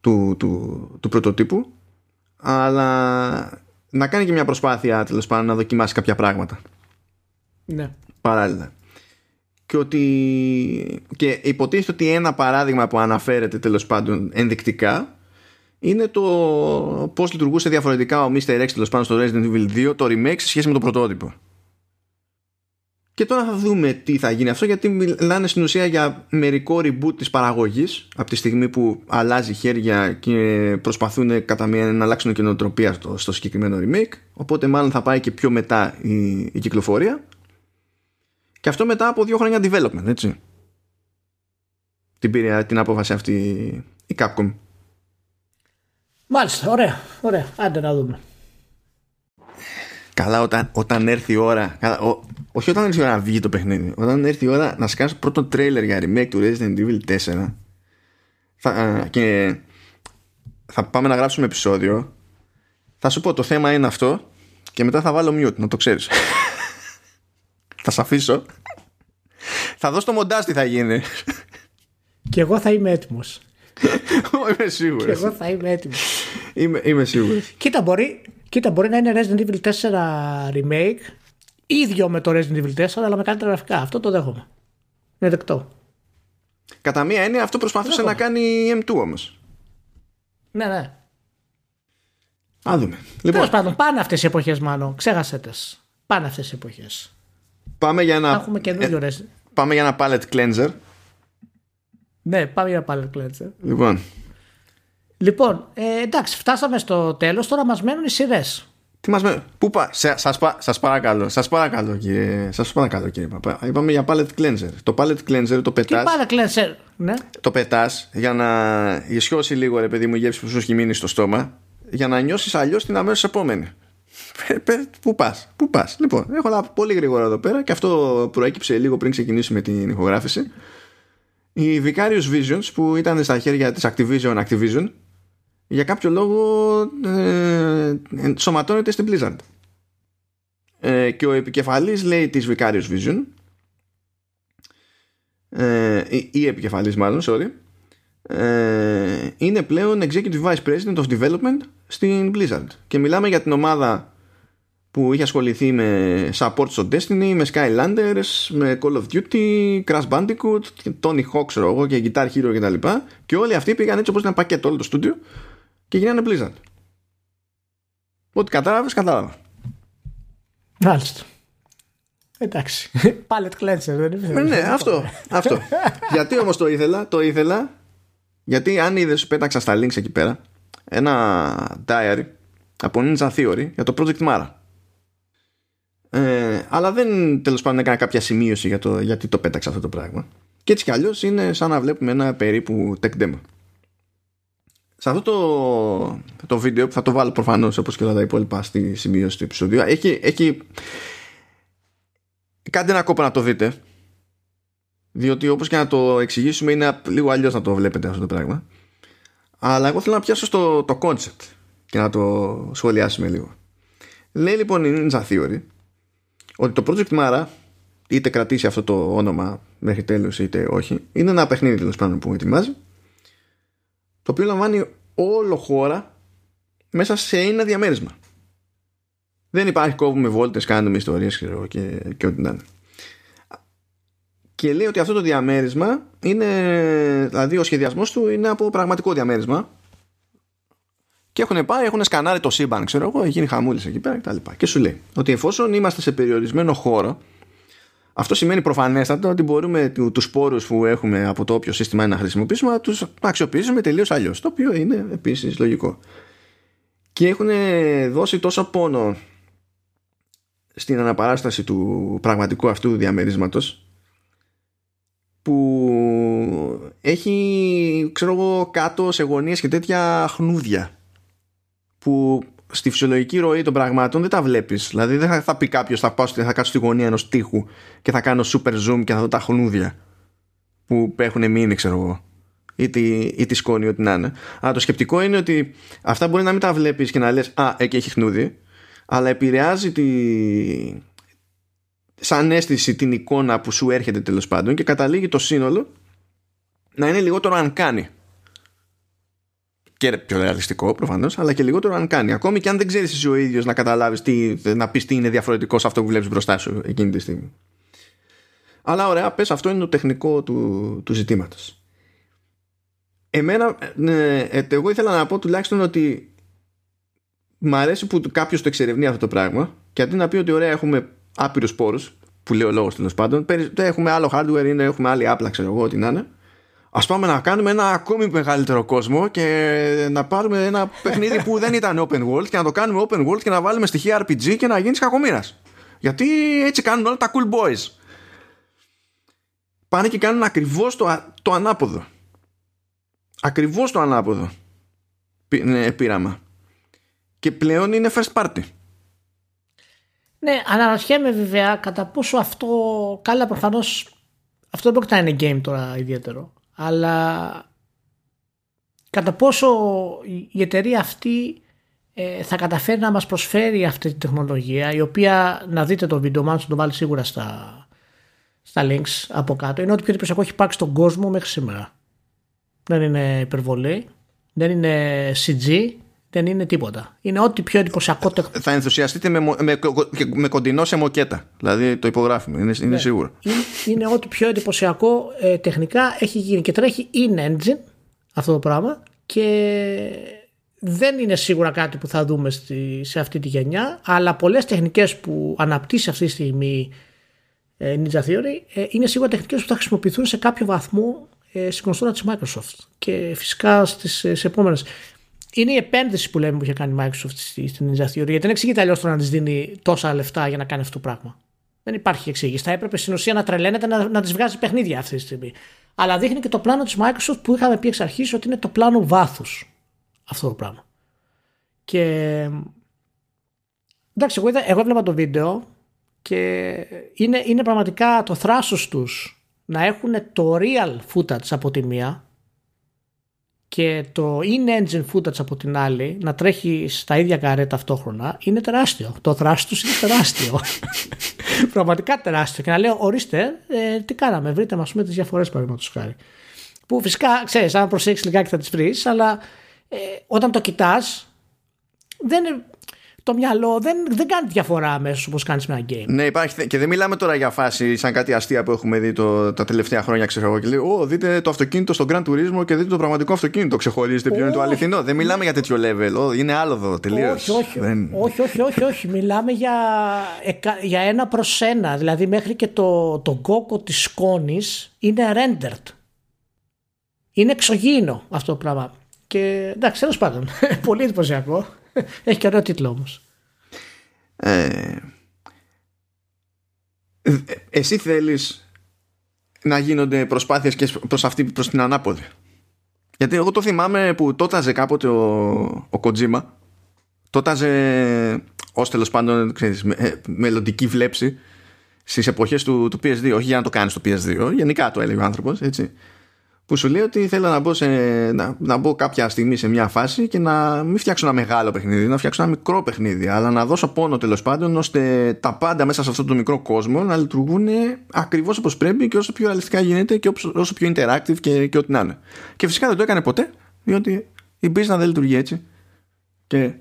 του, του, του πρωτοτύπου αλλά να κάνει και μια προσπάθεια τέλος πάντων να δοκιμάσει κάποια πράγματα. Ναι. Παράλληλα. Και ότι. Και υποτίθεται ότι ένα παράδειγμα που αναφέρεται τέλος πάντων ενδεικτικά είναι το πώς λειτουργούσε διαφορετικά ο Mr. X τέλος πάντων στο Resident Evil 2 το remake σε σχέση με το πρωτότυπο. Και τώρα θα δούμε τι θα γίνει αυτό γιατί μιλάνε στην ουσία για μερικό reboot της παραγωγής από τη στιγμή που αλλάζει χέρια και προσπαθούν κατά μία να αλλάξουν καινοτροπία στο, στο συγκεκριμένο remake οπότε μάλλον θα πάει και πιο μετά η, η κυκλοφορία Και αυτό μετά από δύο χρόνια development, έτσι. Την πήρε την απόφαση αυτή η Capcom. Μάλιστα, ωραία, ωραία. Άντε να δούμε. Καλά, όταν, όταν έρθει η ώρα. Καλά, ο, όχι όταν έρθει η ώρα να βγει το παιχνίδι. Όταν έρθει η ώρα να σκάσει πρώτο τρέιλερ για remake του Resident Evil 4. Θα, και θα πάμε να γράψουμε επεισόδιο. Θα σου πω το θέμα είναι αυτό και μετά θα βάλω mute, να το ξέρεις. θα σε αφήσω. θα δω στο μοντάζ τι θα γίνει. Και εγώ θα είμαι έτοιμος. είμαι σίγουρος. Και εγώ θα είμαι έτοιμος. Είμαι, είμαι σίγουρος. Κοίτα μπορεί, κοίτα, μπορεί να είναι Resident Evil 4 remake ίδιο με το Resident Evil 4 αλλά με καλύτερα γραφικά. Αυτό το δέχομαι. Είναι δεκτό. Κατά μία έννοια αυτό προσπαθούσε να κάνει M2 όμως. Ναι, ναι. Α δούμε. Λοιπόν, Τέλος πάντων, πάνε αυτές οι εποχές μάλλον. Ξέχασε τες. Πάνε αυτές οι εποχές. Πάμε για ένα, Έχουμε καινούριο ε, πάμε για ένα palette cleanser. Ναι, πάμε για palette cleanser. Λοιπόν. Λοιπόν, ε, εντάξει, φτάσαμε στο τέλος. Τώρα μας μένουν οι σειρές. Τι μας μένουν; Πού πά, σας, σας παρακαλώ, σας παρακαλώ κύριε, σας παρακαλώ κύριε Παπά. Είπαμε για palette cleanser. Το palette cleanser το πετάς. Τι palette cleanser, ναι. Το πετάς για να ισιώσει λίγο ρε παιδί μου γεύση που σου έχει μείνει στο στόμα για να νιώσεις αλλιώς την αμέσως επόμενη. Πού πας, πού πας; Λοιπόν, έχω ένα πολύ γρήγορα εδώ πέρα και αυτό προέκυψε λίγο πριν ξεκινήσουμε την ηχογράφηση. Οι Vicarious Visions που ήταν στα χέρια της Activision Activision για κάποιο λόγο ε, σωματώνεται στην Blizzard. Ε, και ο επικεφαλής λέει της Vicarious Vision ε, ή, ή επικεφαλής μάλλον, sorry ε, είναι πλέον Executive Vice President of Development στην Blizzard και μιλάμε για την ομάδα που είχε ασχοληθεί με support στο Destiny, με Skylanders, με Call of Duty, Crash Bandicoot, Tony Hawk, εγώ και Guitar Hero κτλ. Και, και όλοι αυτοί πήγαν έτσι όπως ήταν πακέτο όλο το στούντιο και γίνανε Blizzard. Ό,τι κατάλαβες, κατάλαβα. Μάλιστα. Εντάξει. *laughs* Palette cleanser, δεν είναι; Ναι, αυτό. *laughs* αυτό. Γιατί όμως το ήθελα, το ήθελα. Γιατί αν είδες, σου πέταξα στα links εκεί πέρα ένα diary από Ninja Theory για το Project Mara. Ε, αλλά δεν τέλος πάντων έκανα κάποια σημείωση για το γιατί το πέταξα αυτό το πράγμα. Και έτσι κι αλλιώς είναι σαν να βλέπουμε ένα περίπου tech demo. Σε αυτό το, το βίντεο που θα το βάλω προφανώς όπως και όλα τα υπόλοιπα στη σημείωση του επεισόδου έχει, έχει κάντε ένα κόπο να το δείτε διότι όπως και να το εξηγήσουμε είναι λίγο αλλιώς να το βλέπετε αυτό το πράγμα. Αλλά εγώ θέλω να πιάσω στο το concept και να το σχολιάσουμε λίγο. Λέει λοιπόν η Ninja Theory ότι το Project Mara είτε κρατήσει αυτό το όνομα μέχρι τέλους είτε όχι είναι ένα παιχνίδι τέλος πάντων που ετοιμάζει το οποίο λαμβάνει όλο χώρα μέσα σε ένα διαμέρισμα. Δεν υπάρχει κόβουμε βόλτες, κάνουμε ιστορίες και, και, και ό,τι να είναι. Και λέει ότι αυτό το διαμέρισμα είναι, δηλαδή ο σχεδιασμός του είναι από πραγματικό διαμέρισμα και έχουν πάει, έχουν σκανάρει το σύμπαν, ξέρω εγώ, έχει γίνει χαμούλης εκεί πέρα κτλ. Και, και σου λέει ότι εφόσον είμαστε σε περιορισμένο χώρο, αυτό σημαίνει προφανέστατα ότι μπορούμε του σπόρου που έχουμε από το όποιο σύστημα να χρησιμοποιήσουμε να τους αξιοποιήσουμε τελείως αλλιώς. Το οποίο είναι επίσης λογικό. Και έχουν δώσει τόσο πόνο στην αναπαράσταση του πραγματικού αυτού διαμερίσματος που έχει ξέρω εγώ κάτω σε γωνίες και τέτοια χνούδια που στη φυσιολογική ροή των πραγμάτων δεν τα βλέπεις. Δηλαδή δεν θα, θα πει κάποιος θα, πάω, θα κάτσω στη γωνία ενός τείχου και θα κάνω super zoom και θα δω τα χνούδια που έχουν μείνει, ξέρω εγώ. Ή τη, ή τη σκόνη, ό,τι να είναι. Αλλά το σκεπτικό είναι ότι αυτά μπορεί να μην τα βλέπεις και να λες: Α, εκεί έχει χνούδι, αλλά επηρεάζει τη, σαν αίσθηση την εικόνα που σου έρχεται τέλος πάντων και καταλήγει το σύνολο να είναι λιγότερο αν κάνει και πιο ρεαλιστικό προφανώς, αλλά και λιγότερο αν κάνει. Ακόμη και αν δεν ξέρεις εσύ ο ίδιος να καταλάβεις, να πεις τι είναι διαφορετικό σε αυτό που βλέπεις μπροστά σου εκείνη τη στιγμή. Αλλά ωραία, πες αυτό είναι το τεχνικό του, του ζητήματος. Εμένα, ναι, ε, εγώ ήθελα να πω τουλάχιστον ότι μ' αρέσει που κάποιος το εξερευνεί αυτό το πράγμα και αντί να πει ότι ωραία έχουμε άπειρους πόρους, που λέει ο λόγος τέλος πάντων, έχουμε άλλο hardware, είναι, έχουμε άλλη άπλα, ξέρω εγώ, ό,τι να είναι Α πάμε να κάνουμε ένα ακόμη μεγαλύτερο κόσμο και να πάρουμε ένα παιχνίδι που δεν ήταν open world και να το κάνουμε open world και να βάλουμε στοιχεία RPG και να γίνεις κακομοίρας. Γιατί έτσι κάνουν όλα τα cool boys. πάνε και κάνουν ακριβώς το, το ανάποδο. Ακριβώς το ανάποδο ναι, πείραμα. Και πλέον είναι first party. Ναι, αναρωτιέμαι βέβαια κατά πόσο αυτό. Καλά, προφανώς αυτό δεν πρόκειται να είναι game τώρα ιδιαίτερο. Αλλά κατά πόσο η εταιρεία αυτή ε, θα καταφέρει να μας προσφέρει αυτή τη τεχνολογία η οποία να δείτε το βίντεο μάλλον το βάλει σίγουρα στα, στα links από κάτω είναι ότι πιο εντυπωσιακό έχει υπάρξει στον κόσμο μέχρι σήμερα. Δεν είναι υπερβολή δεν είναι CG δεν είναι τίποτα. Είναι ό,τι πιο εντυπωσιακό τεχνολογία. Θα ενθουσιαστείτε με, με, με κοντινό σε μοκέτα. Δηλαδή το υπογράφουμε, είναι, είναι ναι. σίγουρο. Είναι, είναι ό,τι πιο εντυπωσιακό ε, τεχνικά έχει γίνει και τρέχει in engine αυτό το πράγμα και δεν είναι σίγουρα κάτι που θα δούμε στη, σε αυτή τη γενιά αλλά πολλές τεχνικές που αναπτύσσει αυτή τη στιγμή ε, Ninja Theory ε, είναι σίγουρα τεχνικές που θα χρησιμοποιηθούν σε κάποιο βαθμό ε, στην κονσόλα της Microsoft και φυσικά στις, στις επόμενες είναι η επένδυση που λέμε που είχε κάνει η Microsoft στην Ninja Theory. Γιατί δεν εξηγείται αλλιώς το να της δίνει τόσα λεφτά για να κάνει αυτό το πράγμα. Δεν υπάρχει εξήγηση. Θα έπρεπε στην ουσία να τρελαίνεται να, να της βγάζει παιχνίδια αυτή τη στιγμή. Αλλά δείχνει και το πλάνο της Microsoft που είχαμε πει εξ αρχής ότι είναι το πλάνο βάθους αυτό το πράγμα. Και. Εντάξει, εγώ, είδα, εγώ έβλεπα το βίντεο και είναι, είναι πραγματικά το θράσος τους να έχουν το real footage από τη μία και το in-engine footage από την άλλη να τρέχει στα ίδια καρέ ταυτόχρονα είναι τεράστιο. Το δράση τους είναι τεράστιο. *laughs* Πραγματικά τεράστιο. Και να λέω, ορίστε, ε, τι κάναμε, βρείτε μας πούμε τις διαφορές παραδείγματος χάρη. Που φυσικά ξέρεις, αν προσέξεις λιγάκι θα τις βρεις, αλλά ε, όταν το κοιτάς, δεν, το μυαλό δεν, δεν κάνει διαφορά αμέσως όπως κάνεις με ένα game. Ναι, υπάρχει. Και δεν μιλάμε τώρα για φάση σαν κάτι αστεία που έχουμε δει το, τα τελευταία χρόνια, ξέρω εγώ. Και λέει, Ω, δείτε το αυτοκίνητο στον Grand Turismo και δείτε το πραγματικό αυτοκίνητο. Ξεχωρίζετε ποιο είναι το αληθινό. Δεν μιλάμε για τέτοιο level. είναι άλλο εδώ, τελείως. Όχι, όχι, δεν... όχι, όχι, όχι, όχι. Μιλάμε για, για ένα προς ένα. Δηλαδή μέχρι και το, το κόκο της σκόνης είναι rendered. Είναι εξωγήινο αυτό το πράγμα. Και εντάξει, τέλος πάντων. *laughs* Πολύ εντυπωσιακό. *laughs* Έχει και ωραίο τίτλο όμως. Ε, εσύ θέλεις να γίνονται προσπάθειες και προς, αυτή, προς την ανάποδη; Γιατί εγώ το θυμάμαι που τόταζε κάποτε ο, ο Kojima τόταζε ως τέλος πάντων ξέρεις, με, ε, μελλοντική βλέψη στις εποχές του, του PS2 όχι για να το κάνεις στο PS2 γενικά το έλεγε ο άνθρωπος έτσι που σου λέει ότι θέλω να μπω, σε, να, να μπω κάποια στιγμή σε μια φάση και να μην φτιάξω ένα μεγάλο παιχνίδι, να φτιάξω ένα μικρό παιχνίδι, αλλά να δώσω πόνο τέλος πάντων ώστε τα πάντα μέσα σε αυτό το μικρό κόσμο να λειτουργούν ακριβώς όπως πρέπει και όσο πιο ρεαλιστικά γίνεται και όσο πιο interactive και, και ό,τι να είναι. Και φυσικά δεν το έκανε ποτέ, διότι η business δεν λειτουργεί έτσι. Και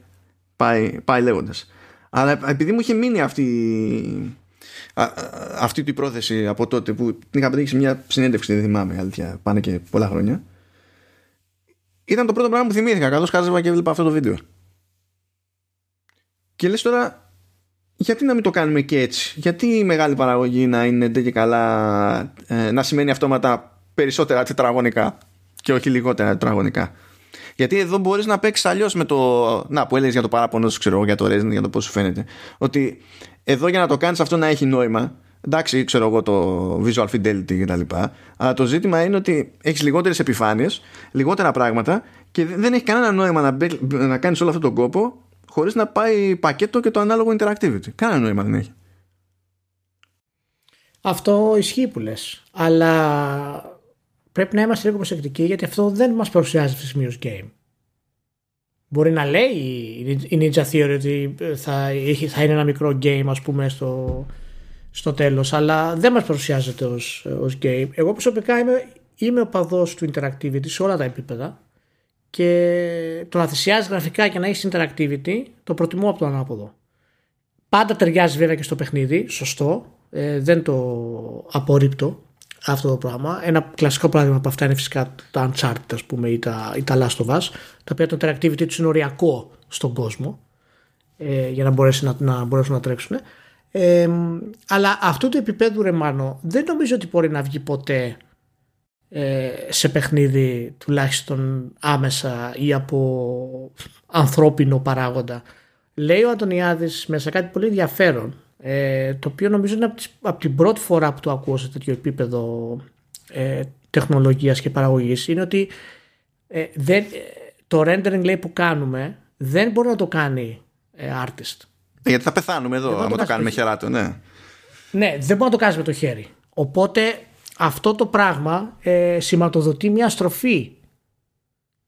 πάει, πάει λέγοντας. Αλλά επειδή μου είχε μείνει αυτή αυτή την πρόθεση από τότε που την είχα πετύχει σε μια συνέντευξη, δεν θυμάμαι αλήθεια, πάνε και πολλά χρόνια. Ήταν το πρώτο πράγμα που θυμήθηκα καθώς χάζευα και έβλεπα αυτό το βίντεο. Και λες τώρα, γιατί να μην το κάνουμε και έτσι, γιατί η μεγάλη παραγωγή να είναι και καλά, ε, να σημαίνει αυτόματα περισσότερα τετραγωνικά και όχι λιγότερα τετραγωνικά; Γιατί εδώ μπορείς να παίξεις αλλιώς με το. Να, που έλεγες για το παράπονο σου, ξέρω για το Resident, για το πώς σου φαίνεται. Ότι εδώ για να το κάνεις αυτό να έχει νόημα, εντάξει, ξέρω εγώ το visual fidelity κτλ. Αλλά το ζήτημα είναι ότι έχεις λιγότερες επιφάνειες, λιγότερα πράγματα και δεν έχει κανένα νόημα να, να κάνεις όλο αυτόν τον κόπο χωρίς να πάει πακέτο και το ανάλογο interactivity. Κανένα νόημα δεν έχει. Αυτό ισχύει που λες. Αλλά πρέπει να είμαστε λίγο προσεκτικοί γιατί αυτό δεν μας παρουσιάζει αυτή τη game. Μπορεί να λέει η Ninja Theory ότι θα, θα είναι ένα μικρό game ας πούμε στο, στο τέλος αλλά δεν μας παρουσιάζεται ως, ως game. Εγώ προσωπικά είμαι, είμαι ο παδός του interactivity σε όλα τα επίπεδα και το να θυσιάζει γραφικά και να έχεις interactivity το προτιμώ από το ανάποδο. Πάντα ταιριάζει βέβαια και στο παιχνίδι, σωστό, ε, δεν το απορρίπτω αυτό το πράγμα. Ένα κλασικό παράδειγμα από αυτά είναι φυσικά τα Uncharted ας πούμε, ή, τα, ή τα Last of Us, τα οποία το interactivity τους είναι οριακό στον κόσμο ε, για να, μπορέσει να, να μπορέσουν να τρέξουν. Ε, αλλά αυτό το επίπεδο ρεμάνο δεν νομίζω ότι μπορεί να βγει ποτέ ε, σε παιχνίδι τουλάχιστον άμεσα ή από ανθρώπινο παράγοντα. Λέει ο Αντωνιάδης μέσα κάτι πολύ ενδιαφέρον ε, το οποίο νομίζω είναι από, τις, από την πρώτη φορά που το ακούω σε τέτοιο επίπεδο ε, τεχνολογίας και παραγωγής είναι ότι ε, δεν, το rendering λέει, που κάνουμε δεν μπορεί να το κάνει ε, artist. Γιατί θα πεθάνουμε εδώ, αν το, το κάνουμε χεράτο, ναι. Ναι, δεν μπορεί να το κάνεις με το χέρι. Οπότε αυτό το πράγμα ε, σηματοδοτεί μια στροφή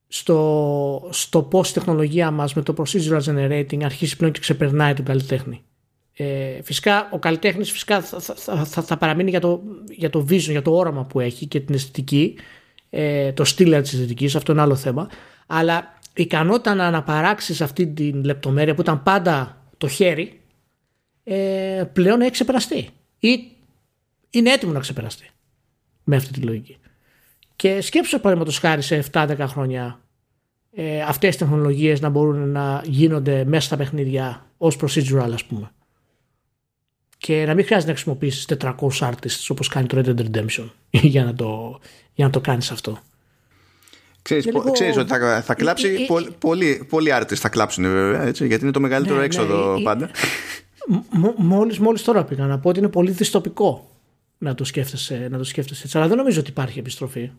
στο, στο πώς η τεχνολογία μας με το procedural generating αρχίσει πλέον και ξεπερνάει τον καλλιτέχνη. Ε, φυσικά ο καλλιτέχνης φυσικά θα, θα, θα, θα, παραμείνει για το, για το vision, για το όραμα που έχει και την αισθητική, ε, το στυλ της αισθητικής, αυτό είναι άλλο θέμα. Αλλά η ικανότητα να αναπαράξεις αυτή την λεπτομέρεια που ήταν πάντα το χέρι ε, πλέον έχει ξεπεραστεί ή είναι έτοιμο να ξεπεραστεί με αυτή τη λογική. Και σκέψω παραδείγματος χάρη σε 7-10 χρόνια ε, αυτές οι τεχνολογίες να μπορούν να γίνονται μέσα στα παιχνίδια ως procedural ας πούμε. Και να μην χρειάζεται να χρησιμοποιήσεις 400 artists όπως κάνει το Red Dead Redemption *laughs* για να το, για να το κάνεις αυτό. Ξέρεις, λίγο... ξέρεις ότι θα, θα κλάψει, ε, ε, πολλοί, πολλοί artists θα κλάψουν βέβαια, έτσι, γιατί είναι το μεγαλύτερο ναι, ναι έξοδο ναι, πάντα. Μόλις, μόλις τώρα πήγα να πω ότι είναι πολύ δυστοπικό να το σκέφτεσαι, να το σκέφτεσαι έτσι. Αλλά δεν νομίζω ότι υπάρχει επιστροφή.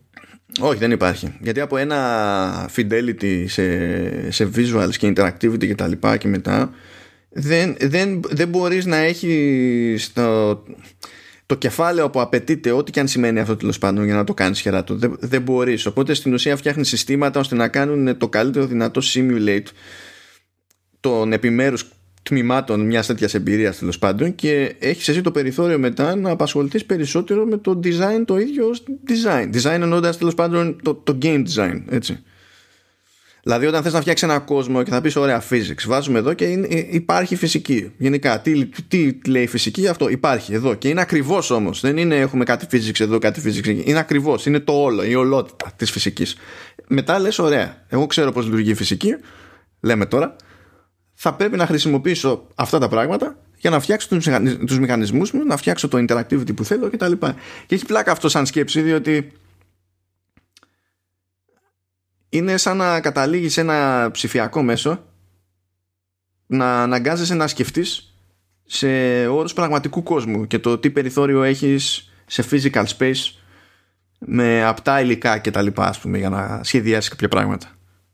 Όχι, δεν υπάρχει. Γιατί από ένα fidelity σε, σε visuals και interactivity και τα λοιπά και μετά δεν, δεν, δεν μπορείς να έχεις το, το κεφάλαιο που απαιτείται ό,τι και αν σημαίνει αυτό τέλος πάντων για να το κάνεις χεράτο. Δεν, δεν μπορείς. Οπότε στην ουσία φτιάχνεις συστήματα ώστε να κάνουν το καλύτερο δυνατό simulate των επιμέρους τμήματων μιας τέτοιας εμπειρίας τέλος πάντων και έχεις εσύ το περιθώριο μετά να απασχοληθείς περισσότερο με το design το ίδιο design. Design εννοώντας τέλος πάντων το, το game design, έτσι. Δηλαδή, όταν θες να φτιάξεις ένα κόσμο και θα πεις: Ωραία, physics, βάζουμε εδώ και είναι, υπάρχει φυσική. Γενικά, τι, τι λέει η φυσική, γι' αυτό υπάρχει εδώ. Και είναι ακριβώς όμως. Δεν είναι έχουμε κάτι physics εδώ, κάτι physics εκεί. Είναι ακριβώς. Είναι το όλο, η ολότητα της φυσικής. Μετά λες: Ωραία, εγώ ξέρω πώς λειτουργεί η φυσική. Λέμε τώρα θα πρέπει να χρησιμοποιήσω αυτά τα πράγματα για να φτιάξω τους μηχανισμούς μου, να φτιάξω το interactivity που θέλω κτλ. Και, και έχει πλάκα αυτό σαν σκέψη διότι είναι σαν να καταλήγεις σε ένα ψηφιακό μέσο να αναγκάζεσαι να σκεφτείς σε όρους πραγματικού κόσμου και το τι περιθώριο έχεις σε physical space με απτά υλικά και τα λοιπά ας πούμε για να σχεδιάσεις κάποια πράγματα.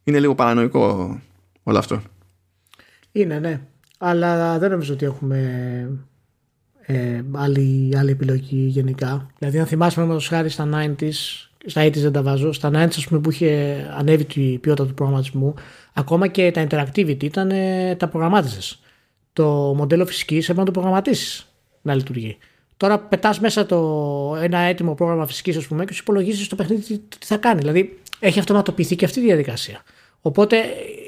Είναι λίγο παρανοϊκό όλο αυτό. Είναι, ναι. Αλλά δεν νομίζω ότι έχουμε ε, άλλη, άλλη επιλογή γενικά. Δηλαδή, αν θυμάσαι με χάρη στα 90s, στα 80s δεν τα βάζω, στα 90s ας πούμε, που είχε ανέβει η ποιότητα του προγραμματισμού, ακόμα και τα interactivity ήταν ε, τα προγραμμάτιζε. Το μοντέλο φυσικής έπρεπε να το προγραμματίσεις να λειτουργεί. Τώρα πετάς μέσα το, ένα έτοιμο πρόγραμμα φυσικής, ας πούμε, και σου υπολογίζεις το παιχνίδι τι θα κάνει. Δηλαδή, έχει αυτοματοποιηθεί και αυτή η διαδικασία. Οπότε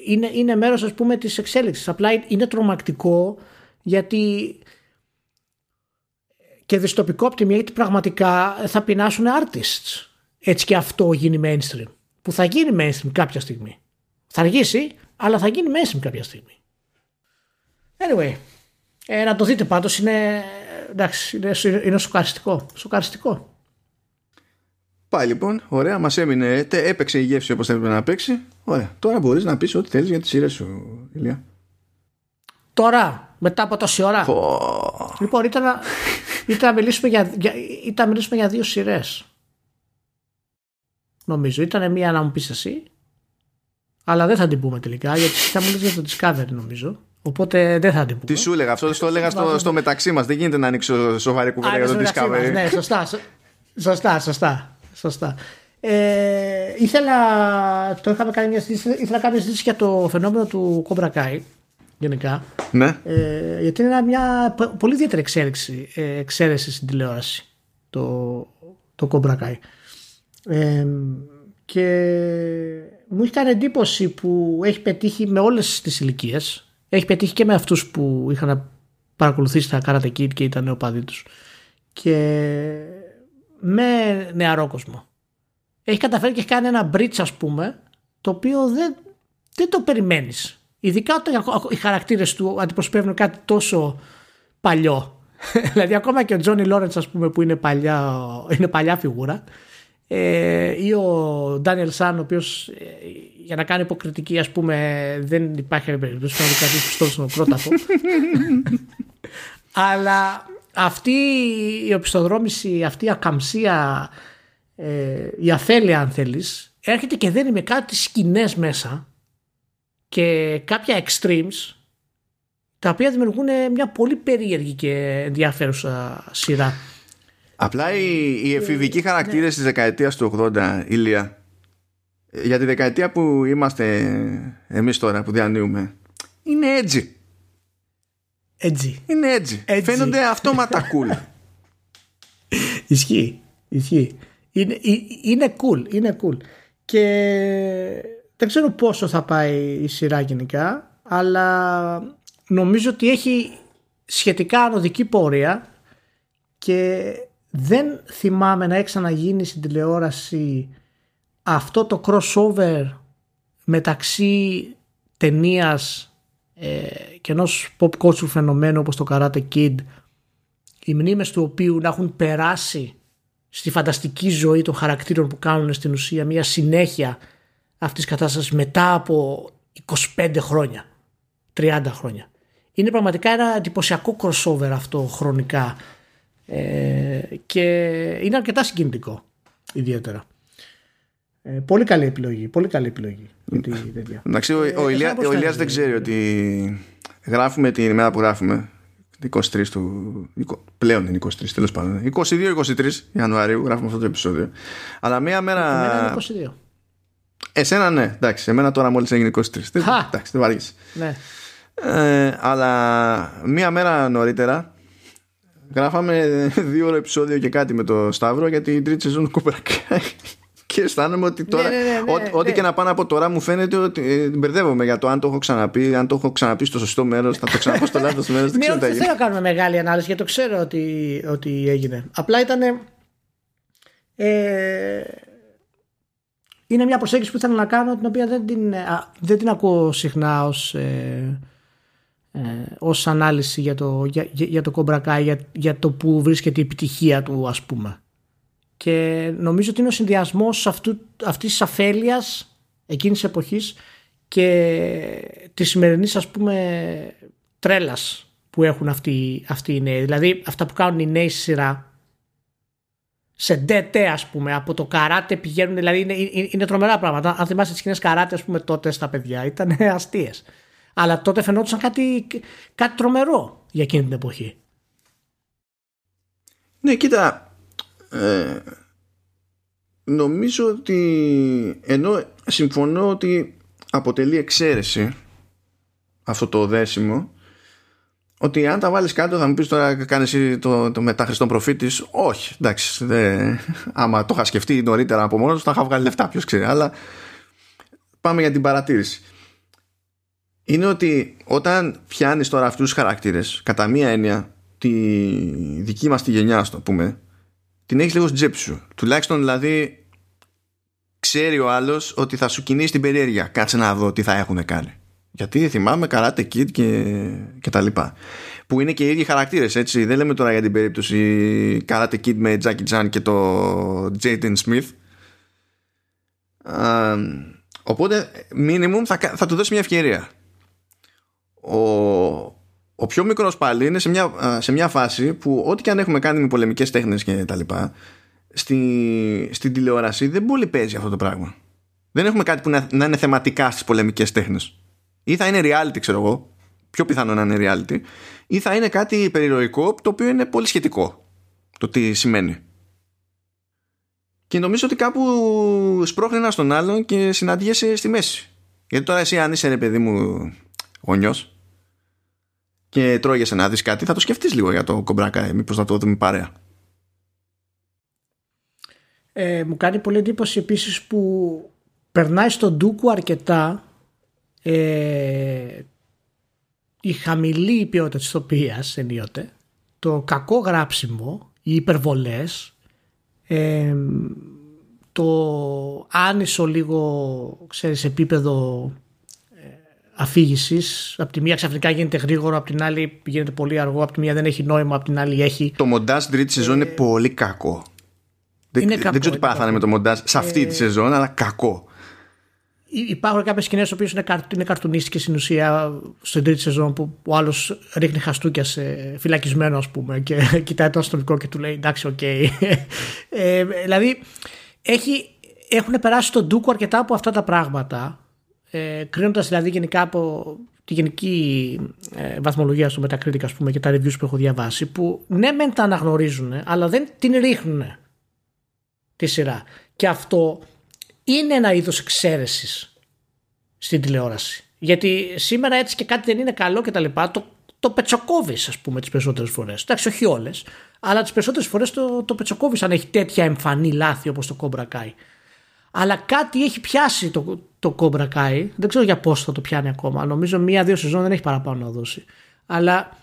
είναι, είναι μέρος ας πούμε της εξέλιξης. Απλά είναι τρομακτικό γιατί και δυστοπικό από τη μία γιατί πραγματικά θα πεινάσουν artists. Έτσι και αυτό γίνει mainstream. Που θα γίνει mainstream κάποια στιγμή. Θα αργήσει, αλλά θα γίνει mainstream κάποια στιγμή. Anyway, ε, να το δείτε πάντως είναι, εντάξει, είναι, είναι σοκαριστικό. Σοκαριστικό. Πάει λοιπόν, ωραία, μας έμεινε, έπαιξε η γεύση όπως έπρεπε να παίξει. Ωραία, τώρα μπορείς να πεις ό,τι θέλεις για τις σειρές σου, Ηλία. Τώρα, μετά από τόση ώρα. Oh. Λοιπόν, ήταν να, ήταν να, μιλήσουμε, για, για, ήταν να μιλήσουμε για δύο σειρές. Νομίζω. Ήταν μία να μου πεις εσύ. Αλλά δεν θα την πούμε τελικά, γιατί θα μου για το Discovery νομίζω. Οπότε δεν θα την πούμε. Τι σου έλεγα, αυτό το έλεγα στο, στο μεταξύ μας. Δεν γίνεται να ανοίξω σοβαρή κουβέντα για το Discovery. ναι, σωστά. Σωστά, σωστά. Σωστά. Ε, ήθελα, το είχαμε κάνει μια συζήτηση, ήθελα να κάνω μια συζήτηση για το φαινόμενο του Cobra Kai γενικά. Ναι. Ε, γιατί είναι μια πολύ ιδιαίτερη εξέλιξη, ε, εξαίρεση στην τηλεόραση το, το Cobra Kai. Ε, και μου έχει κάνει εντύπωση που έχει πετύχει με όλες τις ηλικίες. Έχει πετύχει και με αυτούς που είχαν παρακολουθήσει τα Karate Kid και ήταν νεοπαδί τους. Και με νεαρό κόσμο. Έχει καταφέρει και έχει κάνει ένα bridge ας πούμε το οποίο δεν, δεν το περιμένεις. Ειδικά όταν οι χαρακτήρες του αντιπροσωπεύουν κάτι τόσο παλιό. *laughs* δηλαδή ακόμα και ο Τζόνι Λόρεντς ας πούμε που είναι παλιά, είναι παλιά φιγούρα ε, ή ο Ντάνιελ Σαν ο οποίος ε, για να κάνει υποκριτική ας πούμε δεν υπάρχει περίπτωση να δει κάτι πιστός στον κρόταφο *laughs* αλλά αυτή η οπισθοδρόμηση, αυτή η ακαμψία ε, η αφέλεια αν θέλεις έρχεται και δένει με κάτι σκηνές μέσα και κάποια extremes τα οποία δημιουργούν μια πολύ περίεργη και ενδιαφέρουσα σειρά. Απλά οι, οι εφηβικοί χαρακτήρες ναι. της δεκαετίας του 80, Ηλία, για τη δεκαετία που είμαστε εμείς τώρα που διανύουμε, είναι έτσι. Έτσι. Είναι έτσι. Φαίνονται αυτόματα cool. *laughs* Ισχύει. Ισχύει. Είναι, είναι cool. Είναι cool. Και δεν ξέρω πόσο θα πάει η σειρά γενικά, αλλά νομίζω ότι έχει σχετικά ανωδική πορεία και δεν θυμάμαι να έχει ξαναγίνει στην τηλεόραση αυτό το crossover μεταξύ ταινίας ε, και ενός pop culture φαινομένου όπως το Karate Kid οι μνήμες του οποίου να έχουν περάσει στη φανταστική ζωή των χαρακτήρων που κάνουν στην ουσία μια συνέχεια αυτής της κατάστασης μετά από 25 χρόνια, 30 χρόνια. Είναι πραγματικά ένα εντυπωσιακό crossover αυτό χρονικά ε, και είναι αρκετά συγκινητικό ιδιαίτερα. Ε, πολύ καλή επιλογή, πολύ καλή επιλογή. Εντάξει, ο, ο, ε, Ηλίας δεν ξέρει ότι γράφουμε την ημέρα που γράφουμε 23 του. Πλέον είναι 23, τέλος πάντων. 22-23 Ιανουαρίου γράφουμε αυτό το επεισόδιο. Αλλά μία μέρα. Εμένα είναι 22. Εσένα ναι, εντάξει. Εμένα τώρα μόλις έγινε 23. Εντάξει, δεν βαριέσαι. Ναι. Ε, αλλά μία μέρα νωρίτερα γράφαμε δύο ώρο επεισόδιο και κάτι με το Σταύρο για την τρίτη σεζόν του Cobra και αισθάνομαι ότι τώρα, ναι, ναι, ναι, ό,τι και να πάνε από τώρα μου φαίνεται ότι ε, μπερδεύομαι για το αν το έχω ξαναπεί, αν το έχω ξαναπεί στο σωστό μέρος, θα το ξαναπώ στο λάθος μέρος. δεν ξέρω. Δεν θέλω να κάνουμε μεγάλη ανάλυση γιατί το ξέρω ότι, ότι έγινε. Απλά ήταν. Ε, είναι μια προσέγγιση που ήθελα να κάνω την οποία δεν την, δεν την ακούω συχνά ως, ε, ε, ως ανάλυση για το, για, για το Κομπρακά για, για το που βρίσκεται η επιτυχία του ας πούμε και νομίζω ότι είναι ο συνδυασμός αυτής της αφέλειας εκείνης της εποχής και της σημερινής ας πούμε τρέλας που έχουν αυτοί, αυτοί οι νέοι. Δηλαδή αυτά που κάνουν οι νέοι στη σειρά σε ντετέ ας πούμε από το καράτε πηγαίνουν δηλαδή είναι, είναι, τρομερά πράγματα αν θυμάστε τις σκηνές καράτε ας πούμε τότε στα παιδιά ήταν *laughs* αστείες. Αλλά τότε φαινόταν κάτι, κάτι τρομερό για εκείνη την εποχή. Ναι κοίτα ε, νομίζω ότι ενώ συμφωνώ ότι αποτελεί εξαίρεση αυτό το δέσιμο ότι αν τα βάλεις κάτω θα μου πεις τώρα κάνεις το, το μετά Χριστόν προφήτης όχι εντάξει δε, άμα το είχα σκεφτεί νωρίτερα από μόνος θα είχα βγάλει λεφτά ποιος ξέρει αλλά πάμε για την παρατήρηση είναι ότι όταν πιάνεις τώρα αυτούς τους χαρακτήρες κατά μία έννοια τη δική μας τη γενιά στο πούμε την έχεις λίγο στην τσέπη σου. Τουλάχιστον δηλαδή ξέρει ο άλλος ότι θα σου κινήσει την περιέργεια. Κάτσε να δω τι θα έχουν κάνει. Γιατί θυμάμαι Karate Kid και, και τα λοιπά. Που είναι και οι ίδιοι χαρακτήρες, έτσι. Δεν λέμε τώρα για την περίπτωση Karate Kid με Jackie Chan και το Jaden Smith. οπότε, minimum θα, θα του δώσει μια ευκαιρία. Ο, ο πιο μικρός πάλι είναι σε μια, σε μια φάση που ό,τι και αν έχουμε κάνει με πολεμικές τέχνες και τα λοιπά, στη, στην τηλεόραση δεν πολύ παίζει αυτό το πράγμα. Δεν έχουμε κάτι που να, να είναι θεματικά στις πολεμικές τέχνες. Ή θα είναι reality, ξέρω εγώ, πιο πιθανό να είναι reality, ή θα είναι κάτι περιρροϊκό το οποίο είναι πολύ σχετικό το τι σημαίνει. Και νομίζω ότι κάπου σπρώχνει ένας στον άλλον και συναντιέσαι στη μέση. Γιατί τώρα εσύ αν είσαι ρε παιδί μου γονιός και τρώγεσαι να δεις κάτι θα το σκεφτείς λίγο για το κομπράκα ε, μήπως να το δούμε παρέα. Ε, μου κάνει πολύ εντύπωση επίσης που περνάει στον Ντούκου αρκετά ε, η χαμηλή ποιότητα της ηθοποιίας ενίοτε το κακό γράψιμο οι υπερβολές ε, το άνισο λίγο ξέρεις επίπεδο αφήγησης. Από τη μία ξαφνικά γίνεται γρήγορο, από την άλλη γίνεται πολύ αργό, από τη μία δεν έχει νόημα, από την άλλη έχει. Το μοντάζ στην τρίτη σεζόν είναι πολύ κακό. Είναι δεν, κακό, δεν ξέρω τι πάθανε με το μοντάζ σε αυτή ε... τη σεζόν, αλλά κακό. Υπάρχουν κάποιες σκηνές που είναι, είναι καρτουνίστικες στην ουσία στην τρίτη σεζόν που ο άλλος ρίχνει χαστούκια σε φυλακισμένο, ας πούμε, και *laughs* κοιτάει το αστυνομικό και του λέει εντάξει, ok. Okay. ε, δηλαδή έχει, έχουν περάσει στο ντούκου αρκετά από αυτά τα πράγματα ε, κρίνοντας δηλαδή γενικά από τη γενική ε, βαθμολογία στο Metacritic ας πούμε και τα reviews που έχω διαβάσει που ναι μεν τα αναγνωρίζουν αλλά δεν την ρίχνουν τη σειρά. Και αυτό είναι ένα είδος εξαίρεσης στην τηλεόραση. Γιατί σήμερα έτσι και κάτι δεν είναι καλό και τα λοιπά το, το πετσοκόβεις ας πούμε τις περισσότερες φορές. Εντάξει όχι όλες αλλά τις περισσότερες φορές το, το πετσοκόβεις αν έχει τέτοια εμφανή λάθη όπως το Cobra Kai αλλά κάτι έχει πιάσει το, το Cobra Kai. Δεν ξέρω για πώς θα το πιάνει ακόμα. Νομίζω μία-δύο σεζόν δεν έχει παραπάνω να δώσει. Αλλά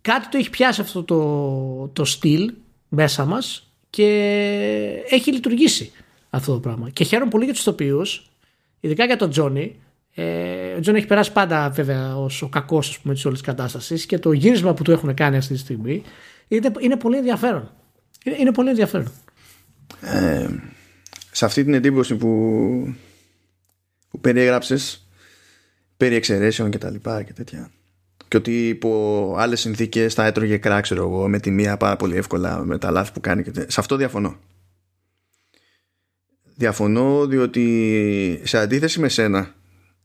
κάτι το έχει πιάσει αυτό το, το στυλ μέσα μας και έχει λειτουργήσει αυτό το πράγμα. Και χαίρομαι πολύ για τους τοπίους, ειδικά για τον Τζόνι. Ε, ο Τζόνι έχει περάσει πάντα βέβαια ως ο κακός της όλης κατάστασης και το γύρισμα που του έχουν κάνει αυτή τη στιγμή είναι, είναι πολύ ενδιαφέρον. Είναι, είναι πολύ ενδιαφέρον. Ε, σε αυτή την εντύπωση που, που περιέγραψες περί εξαιρέσεων και τα λοιπά και τέτοια και ότι υπό άλλες συνθήκες θα έτρωγε κρά ξέρω εγώ με τη μία πάρα πολύ εύκολα με τα λάθη που κάνει και τέτοια. σε αυτό διαφωνώ διαφωνώ διότι σε αντίθεση με σένα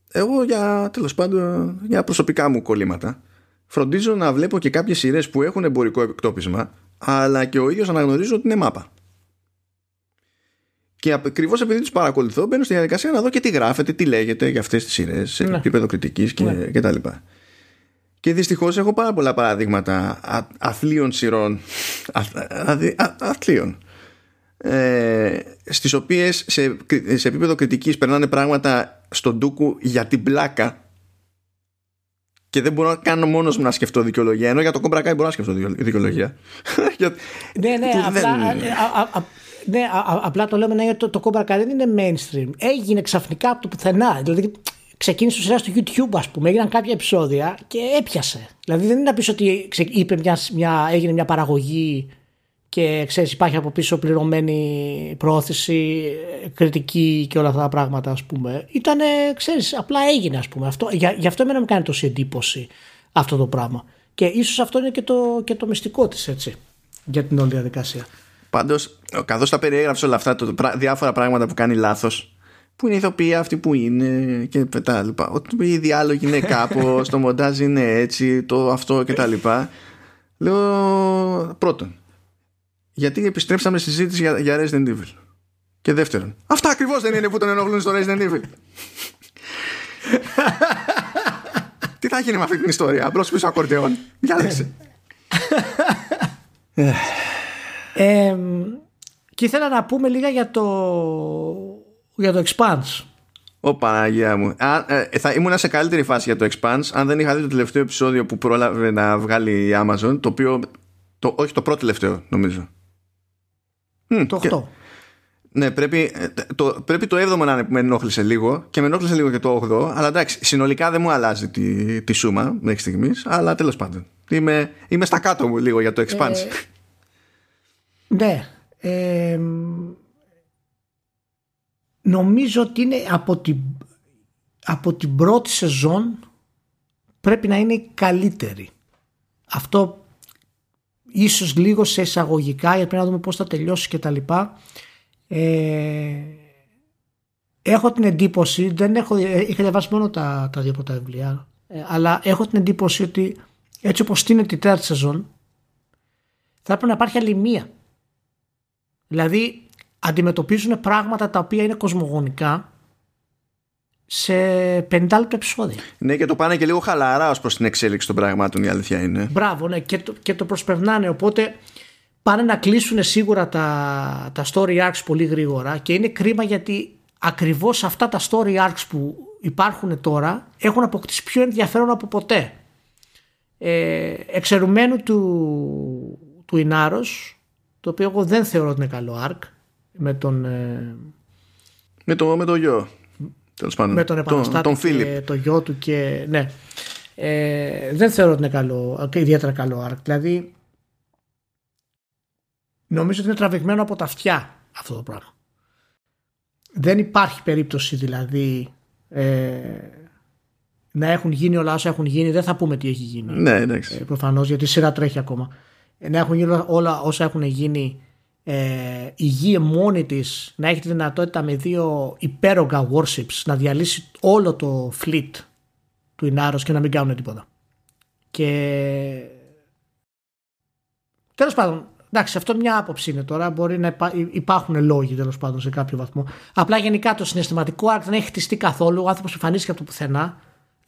εγώ για τέλος πάντων για προσωπικά μου κολλήματα φροντίζω να βλέπω και κάποιες σειρές που έχουν εμπορικό εκτόπισμα αλλά και ο ίδιος αναγνωρίζω ότι είναι μάπα και ακριβώς επειδή τους παρακολουθώ, μπαίνω στη διαδικασία να δω και τι γράφεται, τι λέγεται για αυτές τις σειρές σε ναι. επίπεδο κριτικής και, ναι. και τα λοιπά. Και δυστυχώς έχω πάρα πολλά παραδείγματα αθλίων σειρών. Δηλαδή αθλίων. Ε, στις οποίες σε, σε επίπεδο κριτικής περνάνε πράγματα στον ντούκου για την πλάκα και δεν μπορώ να κάνω μόνος μου να σκεφτώ δικαιολογία ενώ για το κόμπρακα μπορώ να σκεφτώ δικαιολογία ναι ναι *laughs* απλά ναι, απλά το λέμε ναι, γιατί το, το Cobra Kai δεν είναι mainstream. Έγινε ξαφνικά από το πουθενά. Δηλαδή ξεκίνησε σειρά στο YouTube, ας πούμε, έγιναν κάποια επεισόδια και έπιασε. Δηλαδή δεν είναι να πεις ότι είπε μια, μια, έγινε μια παραγωγή και ξέρεις, υπάρχει από πίσω πληρωμένη πρόθεση, κριτική και όλα αυτά τα πράγματα, ας πούμε. Ήτανε, ξέρεις, απλά έγινε, ας πούμε. Αυτό, για, γι' αυτό εμένα μου κάνει τόση εντύπωση αυτό το πράγμα. Και ίσως αυτό είναι και το, και το μυστικό της, έτσι, για την όλη διαδικασία. Πάντως, καθώς τα περιέγραψε όλα αυτά, το, διάφορα πράγματα που κάνει λάθος, που είναι ηθοποιοί αυτοί που είναι και τα λοιπά. Ότι οι διάλογοι είναι *laughs* κάπως, το μοντάζ είναι έτσι, το αυτό και τα λοιπά. Λέω πρώτον, γιατί επιστρέψαμε στη συζήτηση για, για Resident Evil; Και δεύτερον, αυτά ακριβώς δεν είναι που τον ενοχλούν στο Resident Evil. Τι θα γίνει με αυτή την ιστορία, απλώς πίσω ακορντεόν. Διάλεξε. *laughs* Ε, και ήθελα να πούμε λίγα για το, για το Expanse. Ω Παναγία μου. Α, ε, θα ήμουν σε καλύτερη φάση για το Expanse αν δεν είχα δει το τελευταίο επεισόδιο που πρόλαβε να βγάλει η Amazon. Το οποίο. Το, όχι το πρώτο τελευταίο, νομίζω. Το 8. ναι, πρέπει ε, το, πρέπει το 7ο να με ενόχλησε λίγο και με ενόχλησε λίγο και το 8ο. Αλλά εντάξει, συνολικά δεν μου αλλάζει τη, τη σούμα μέχρι στιγμής. Αλλά τέλος πάντων. Είμαι, είμαι στα κάτω μου λίγο για το Expanse. Ε, ναι. νομίζω ότι είναι από την, από την πρώτη σεζόν πρέπει να είναι καλύτερη. Αυτό ίσως λίγο σε εισαγωγικά γιατί πρέπει να δούμε πώς θα τελειώσει και τα λοιπά. Ε, έχω την εντύπωση, δεν έχω, ε, είχα διαβάσει μόνο τα, τα δύο πρώτα βιβλία, ε, αλλά έχω την εντύπωση ότι έτσι όπως είναι τη τέταρτη σεζόν θα πρέπει να υπάρχει άλλη μία Δηλαδή αντιμετωπίζουν πράγματα τα οποία είναι κοσμογονικά σε 50 λεπτά επεισόδια. Ναι, και το πάνε και λίγο χαλαρά ως προς την εξέλιξη των πραγμάτων, η αλήθεια είναι. Μπράβο, ναι, και το, και το προσπερνάνε. Οπότε πάνε να κλείσουν σίγουρα τα, τα story arcs πολύ γρήγορα και είναι κρίμα γιατί ακριβώς αυτά τα story arcs που υπάρχουν τώρα έχουν αποκτήσει πιο ενδιαφέρον από ποτέ. Ε, εξαιρουμένου του, του Ινάρος το οποίο εγώ δεν θεωρώ ότι είναι καλό arc με τον ε, με το, με το γιο. Τέλος πάντων. με τον επαναστάτη τον, τον και το γιο του και ναι. Ε, δεν θεωρώ ότι είναι καλό ιδιαίτερα καλό arc. Δηλαδή νομίζω ότι είναι τραβηγμένο από τα αυτιά αυτό το πράγμα. Δεν υπάρχει περίπτωση δηλαδή ε, να έχουν γίνει όλα όσα έχουν γίνει. Δεν θα πούμε τι έχει γίνει. Ναι, εντάξει. ε, προφανώς γιατί η σειρά τρέχει ακόμα να έχουν γίνει όλα όσα έχουν γίνει ε, η γη μόνη της να έχει τη δυνατότητα με δύο υπέρογκα warships να διαλύσει όλο το fleet του Ινάρος και να μην κάνουν τίποτα. Και τέλος πάντων, εντάξει, αυτό μια άποψη είναι τώρα. Μπορεί να υπάρχουν λόγοι τέλος πάντων σε κάποιο βαθμό. Απλά γενικά το συναισθηματικό arc δεν έχει χτιστεί καθόλου. Ο άνθρωπος εμφανίστηκε από το πουθενά.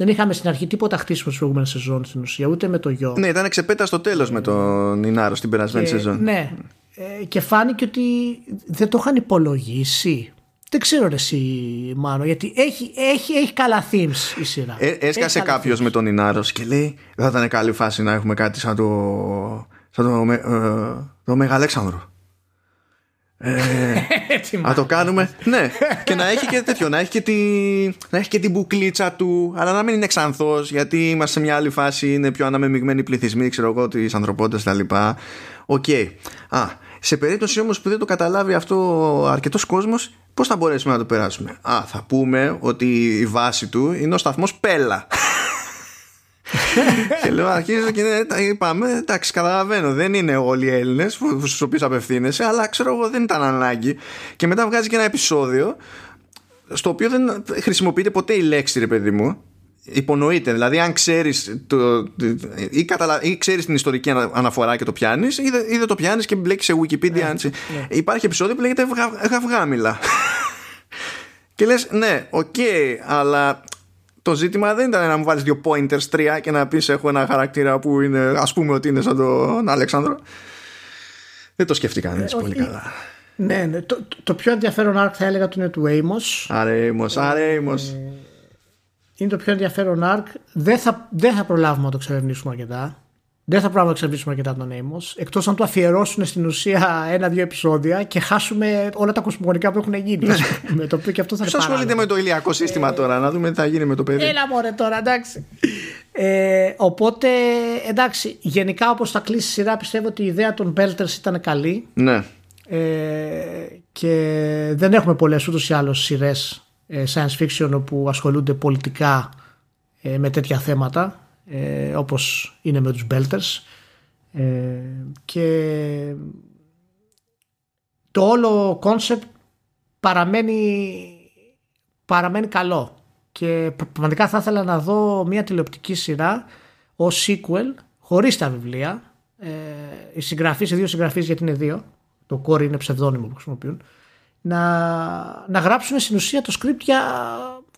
Δεν είχαμε στην αρχή τίποτα χτίσιμο στις προηγούμενες σεζόν στην ουσία, ούτε με το γιο. Ναι, ήταν ξεπέτα στο τέλος με τον Ινάρο στην περασμένη σεζόν. Ναι, ε, και φάνηκε ότι δεν το είχαν υπολογίσει. Δεν ξέρω εσύ μάλλον γιατί έχει, έχει, έχει καλά themes η σειρά. Ε, έσκασε κάποιος με τον Ινάρος και λέει δεν θα ήταν καλή φάση να έχουμε κάτι σαν το, σαν το, ε, το Μεγαλέξανδρο. Ε, να το κάνουμε. ναι, και να έχει και τέτοιο, να έχει και, τη, να έχει και την μπουκλίτσα του, αλλά να μην είναι ξανθός, γιατί είμαστε σε μια άλλη φάση, είναι πιο αναμεμειγμένοι πληθυσμοί, ξέρω εγώ, της ανθρωπότητας κτλ. Ok. Okay. Α, σε περίπτωση όμως που δεν το καταλάβει αυτό αρκετός κόσμος, πώς θα μπορέσουμε να το περάσουμε; Α, θα πούμε ότι η βάση του είναι ο σταθμός Πέλα. Και λέω αρχίζω και ναι, είπαμε εντάξει καταλαβαίνω δεν είναι όλοι οι Έλληνες στους οποίους απευθύνεσαι αλλά ξέρω εγώ δεν ήταν ανάγκη και μετά βγάζει και ένα επεισόδιο στο οποίο δεν χρησιμοποιείται ποτέ η λέξη ρε παιδί μου υπονοείται. Δηλαδή, αν ξέρεις ή, καταλα... ή ξέρεις την ιστορική αναφορά και το πιάνεις, ή, δεν το πιάνεις και μπλέκεις σε Wikipedia. Ναι, ναι. Υπάρχει επεισόδιο που λέγεται Γαυγάμιλα. *laughs* και λες, ναι, ok, okay, αλλά το ζήτημα δεν ήταν να μου βάλεις δύο pointers, τρία και να πεις έχω ένα χαρακτήρα που είναι, ας πούμε ότι είναι σαν τον Αλέξανδρο. Δεν το σκέφτηκα έτσι πολύ καλά. Ναι, ναι. Το, το, πιο ενδιαφέρον arc θα έλεγα ότι είναι του Amos. Άρε Amos, άρε Amos. Ε, είναι το πιο ενδιαφέρον arc. Δεν θα, δεν θα προλάβουμε να το εξερευνήσουμε αρκετά. Δεν θα προλάβουμε να εξερευνήσουμε αρκετά τον Amos. Εκτός αν το αφιερώσουν στην ουσία ένα-δύο επεισόδια και χάσουμε όλα τα κοσμογονικά που έχουν γίνει. με το οποίο και αυτό θα είναι. ασχολείται με το ηλιακό σύστημα ε, τώρα, να δούμε τι θα γίνει με το παιδί. Έλα μωρέ τώρα, εντάξει. Ε, οπότε, εντάξει, γενικά όπως θα κλείσει η σειρά, πιστεύω ότι η ιδέα των Belters ήταν καλή. Ναι. Ε, και δεν έχουμε πολλές ούτως ή άλλως σειρές ε, science fiction όπου ασχολούνται πολιτικά ε, με τέτοια θέματα ε, όπως είναι με τους Belters. Και το όλο concept παραμένει παραμένει καλό. Και πραγματικά θα ήθελα να δω μια τηλεοπτική σειρά ως sequel χωρίς τα βιβλία. Οι συγγραφείς, οι δύο συγγραφείς γιατί είναι δύο το κόρη είναι ψευδόνυμο που χρησιμοποιούν να, να γράψουν στην ουσία το script για,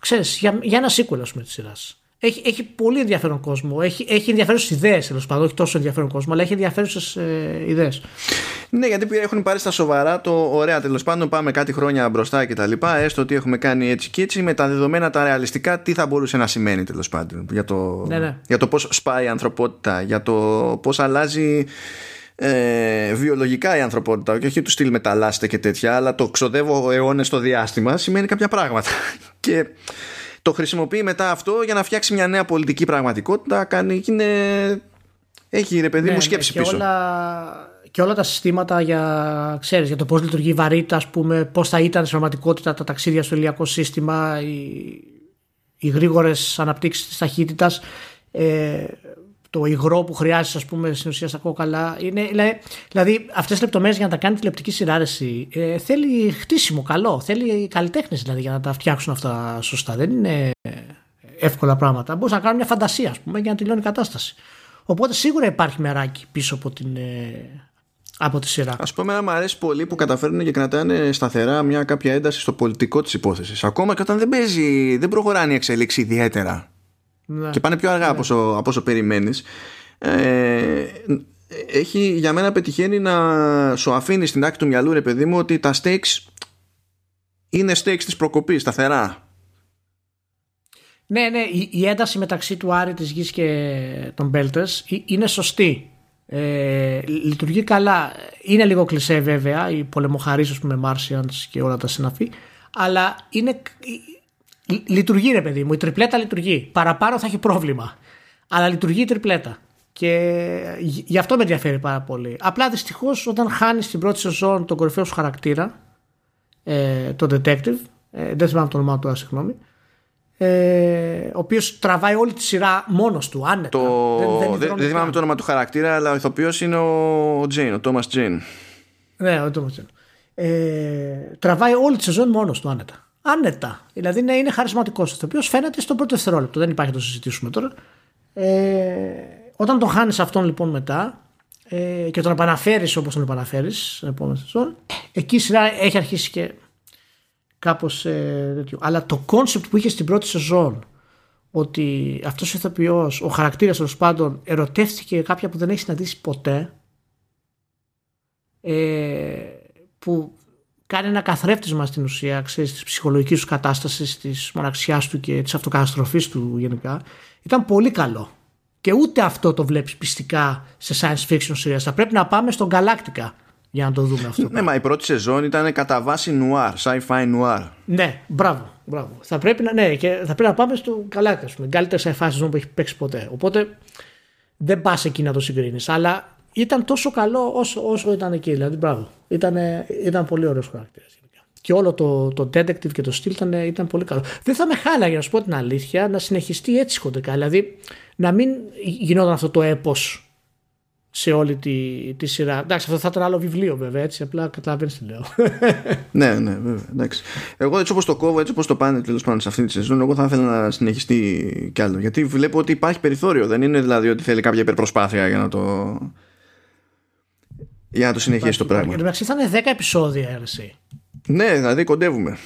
ξέρεις, για, για ένα sequel ας πούμε της σειράς. Έχει, έχει πολύ ενδιαφέρον κόσμο. Έχει, έχει ενδιαφέρουσες ιδέες τέλος πάντων. Όχι τόσο ενδιαφέρον κόσμο, αλλά έχει ενδιαφέρουσες ε, ιδέες. Ναι, γιατί έχουν πάρει στα σοβαρά το ωραία τέλος πάντων. Πάμε κάτι χρόνια μπροστά κτλ. Έστω ότι έχουμε κάνει έτσι και έτσι με τα δεδομένα τα ρεαλιστικά, τι θα μπορούσε να σημαίνει τέλος πάντων. Για το, ναι, ναι. για το πώς σπάει η ανθρωπότητα, για το πώς αλλάζει ε, βιολογικά η ανθρωπότητα και όχι του στυλ μεταλλάσσεται και τέτοια αλλά το ξοδεύω αιώνες στο διάστημα σημαίνει κάποια πράγματα *laughs* και το χρησιμοποιεί μετά αυτό για να φτιάξει μια νέα πολιτική πραγματικότητα κάνει και είναι... έχει ρε παιδί ναι, μου ναι, σκέψη και πίσω. όλα, και όλα τα συστήματα για, ξέρεις, για το πώς λειτουργεί η βαρύτητα ας πούμε, πώς θα ήταν στην πραγματικότητα τα ταξίδια στο ηλιακό σύστημα οι, οι γρήγορες αναπτύξεις της ταχύτητας ε, το υγρό που χρειάζεσαι, ας πούμε, στην ουσία στα κόκαλα. Είναι, δηλαδή, αυτές τις λεπτομέρειες για να τα κάνει τηλεοπτική σειράρεση ε, θέλει χτίσιμο καλό. Θέλει καλλιτέχνες δηλαδή για να τα φτιάξουν αυτά σωστά. Δεν είναι εύκολα πράγματα. Μπορείς να κάνουν μια φαντασία, ας πούμε, για να τελειώνει η κατάσταση. Οπότε σίγουρα υπάρχει μεράκι πίσω από την, ε, από τη σειρά. Α πούμε, μου αρέσει πολύ που καταφέρνουν και κρατάνε σταθερά μια κάποια ένταση στο πολιτικό της υπόθεσης. Ακόμα και όταν δεν παίζει, δεν προχωράνε η εξέλιξη ιδιαίτερα. Ναι. και πάνε πιο αργά ναι. από, όσο, από όσο περιμένεις ε, έχει για μένα πετυχαίνει να σου αφήνει στην άκρη του μυαλού ρε παιδί μου ότι τα stakes είναι stakes της προκοπής σταθερά ναι ναι η, η ένταση μεταξύ του Άρη της Γης και των Belters είναι σωστή ε, λειτουργεί καλά είναι λίγο κλισέ βέβαια οι πολεμοχαρίες με Martians και όλα τα συναφή αλλά είναι, Λειτουργεί ρε παιδί μου, η τριπλέτα λειτουργεί. Παραπάνω θα έχει πρόβλημα. Αλλά λειτουργεί η τριπλέτα. Και γι' αυτό με ενδιαφέρει πάρα πολύ. Απλά δυστυχώς όταν χάνεις την πρώτη σεζόν τον κορυφαίο σου χαρακτήρα, ε, τον detective, ε, δεν θυμάμαι το όνομά του, συγγνώμη, ε, ο οποίος τραβάει όλη τη σειρά μόνος του, άνετα. Το... Δεν, δεν, δεν θυμάμαι το όνομα του χαρακτήρα, αλλά ο ηθοποιός είναι ο Τζέιν, ο Τόμα Τζέιν. Ναι, το ε, τραβάει όλη τη σεζόν μόνος του άνετα. Άνετα. Δηλαδή ναι, είναι χαρισματικός ο οποίο φαίνεται στο πρώτο δευτερόλεπτο. Δεν υπάρχει να το συζητήσουμε τώρα. Ε, όταν τον χάνεις αυτόν λοιπόν μετά ε, και τον επαναφέρεις όπως τον επαναφέρεις στην επόμενη σεζόν, εκεί η σειρά έχει αρχίσει και κάπως ε, τέτοιο. Αλλά το κόνσεπτ που είχε στην πρώτη σεζόν ότι αυτός ο ηθοποιό, ο χαρακτήρας τέλος πάντων, ερωτεύτηκε κάποια που δεν έχει συναντήσει ποτέ. Ε, που κάνει ένα καθρέφτισμα στην ουσία ξέρεις, της ψυχολογικής τους κατάστασης, της μοναξιάς του και της αυτοκαταστροφής του γενικά ήταν πολύ καλό. Και ούτε αυτό το βλέπεις πειστικά σε science fiction series. Θα πρέπει να πάμε στον Galactica για να το δούμε αυτό. Ναι, μα η πρώτη σεζόν ήταν κατά βάση noir, sci-fi noir. Ναι, μπράβο, μπράβο. Θα πρέπει να, ναι, και θα πρέπει να πάμε στο Galactica, πούμε. Καλύτερη sci-fi σεζόν που έχει παίξει ποτέ. Οπότε δεν πας εκεί να το συγκρίνεις. Αλλά ήταν τόσο καλό όσο, όσο ήταν εκεί. Δηλαδή, μπράβο. Ήταν, ήταν πολύ ωραίος χαρακτήρας. Και όλο το, το detective και το στυλ ήταν, ήταν πολύ καλό. Δεν θα με χάλαγε, να σου πω την αλήθεια, να συνεχιστεί έτσι χοντρικά. Δηλαδή, να μην γινόταν αυτό το έπος σε όλη τη, τη σειρά. Εντάξει, αυτό θα ήταν άλλο βιβλίο βέβαια, έτσι. Απλά καταλαβαίνεις τι λέω. *laughs* ναι, ναι, βέβαια. Εντάξει. Εγώ έτσι όπως το κόβω, έτσι όπως το πάνε τέλος πάντων σε αυτή τη σεζόν, εγώ θα ήθελα να συνεχιστεί κι άλλο. Γιατί βλέπω ότι υπάρχει περιθώριο. Δεν είναι δηλαδή ότι θέλει κάποια υπερπροσπάθεια για να το για να το συνεχίσει το πράγμα. Εντάξει, θα είναι 10 επεισόδια έρεση. Ναι, δηλαδή κοντεύουμε.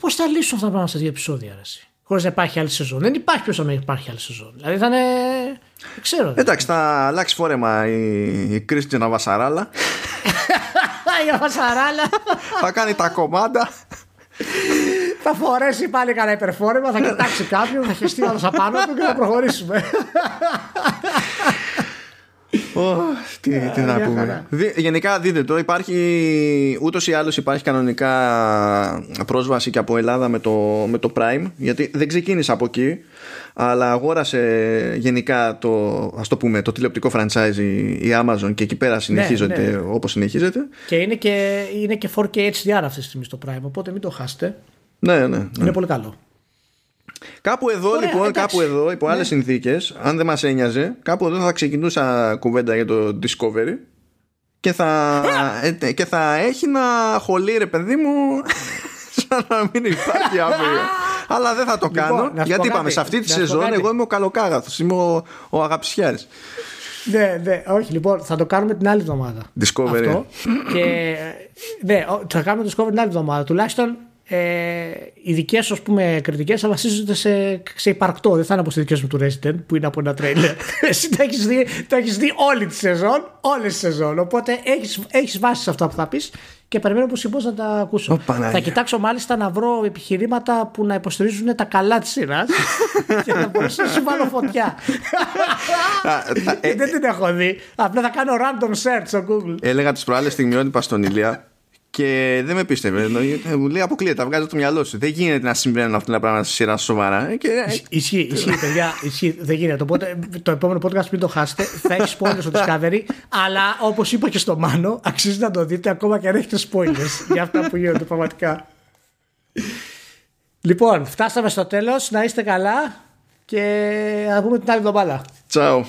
Πώ θα λύσουν αυτά τα πράγματα σε δύο επεισόδια έρεση. Χωρίς να υπάρχει άλλη σεζόν; Δεν υπάρχει ποιο να υπάρχει άλλη σεζόν. Δηλαδή θα είναι. Δεν ξέρω. Εντάξει, θα αλλάξει φόρεμα η, η Κρίστινα Βασαράλα. *laughs* η Βασαράλα. θα κάνει τα κομμάτια. θα φορέσει πάλι κανένα υπερφόρεμα, θα κοιτάξει κάποιον, θα χεστεί άλλος απάνω του και θα προχωρήσουμε *laughs* τι, τι να πούμε. Γενικά δείτε το, υπάρχει ούτως ή άλλως υπάρχει κανονικά πρόσβαση και από Ελλάδα με το, με το Prime, γιατί δεν ξεκίνησε από εκεί, αλλά αγόρασε γενικά το, ας το πούμε, το τηλεοπτικό franchise η Amazon και εκεί πέρα συνεχίζεται ναι, ναι. όπως συνεχίζεται. Και είναι και, είναι και 4K HDR αυτή τη στιγμή στο Prime, οπότε μην το χάσετε. Ναι, ναι, ναι. Είναι πολύ καλό. Κάπου εδώ Ωραία, λοιπόν, εντάξει. κάπου εδώ, υπό άλλες ναι. συνθήκες, αν δεν μας ένοιαζε, κάπου εδώ θα ξεκινούσα κουβέντα για το Discovery και θα, ε, και θα έχει να χωλεί ρε παιδί μου *laughs* σαν να μην υπάρχει αύριο. Αλλά δεν θα το λοιπόν, κάνω. γιατί είπαμε, σε αυτή τη σεζόν εγώ είμαι ο καλοκάγαθος, είμαι ο, ο αγαπησιάρης. Ναι, ναι, όχι, λοιπόν, θα το κάνουμε την άλλη εβδομάδα. Discovery. Αυτό. *laughs* και, ναι, θα κάνουμε Discovery την άλλη εβδομάδα. Τουλάχιστον ε, οι δικές σου κριτικές θα βασίζονται σε, σε υπαρκτό. Δεν θα είναι όπως οι δικές μου του Resident που είναι από ένα τρέιλερ. *laughs* *laughs* Εσύ τα έχεις δει, έχεις δει όλη τη σεζόν, όλη τη σεζόν. Οπότε έχεις έχεις βάσει σε αυτά που θα πεις και περιμένω πώ να τα ακούσω. θα κοιτάξω μάλιστα να βρω επιχειρήματα που να υποστηρίζουν τα καλά της σειράς *laughs* και να μπορέσω να σου βάλω φωτιά. Δεν την έχω δει. Απλά θα κάνω random search στο Google. Έλεγα τις προάλλες στιγμιότυπα στον Ηλία και δεν με πίστευε. Μου λέει αποκλείεται, τα βγάζει το μυαλό σου. Δεν γίνεται να συμβαίνουν αυτά τα πράγματα στη σειρά σοβαρά. Ε, και... Ε, ισχύει, ισχύει, παιδιά. Ισχύει, δεν γίνεται. Οπότε το επόμενο podcast μην το χάσετε. Θα έχει spoilers στο Discovery. αλλά όπως είπα και στο Μάνο, αξίζει να το δείτε ακόμα και αν έχετε spoilers για αυτά που γίνονται πραγματικά. Λοιπόν, φτάσαμε στο τέλος. Να είστε καλά και να πούμε την άλλη εβδομάδα. Ciao.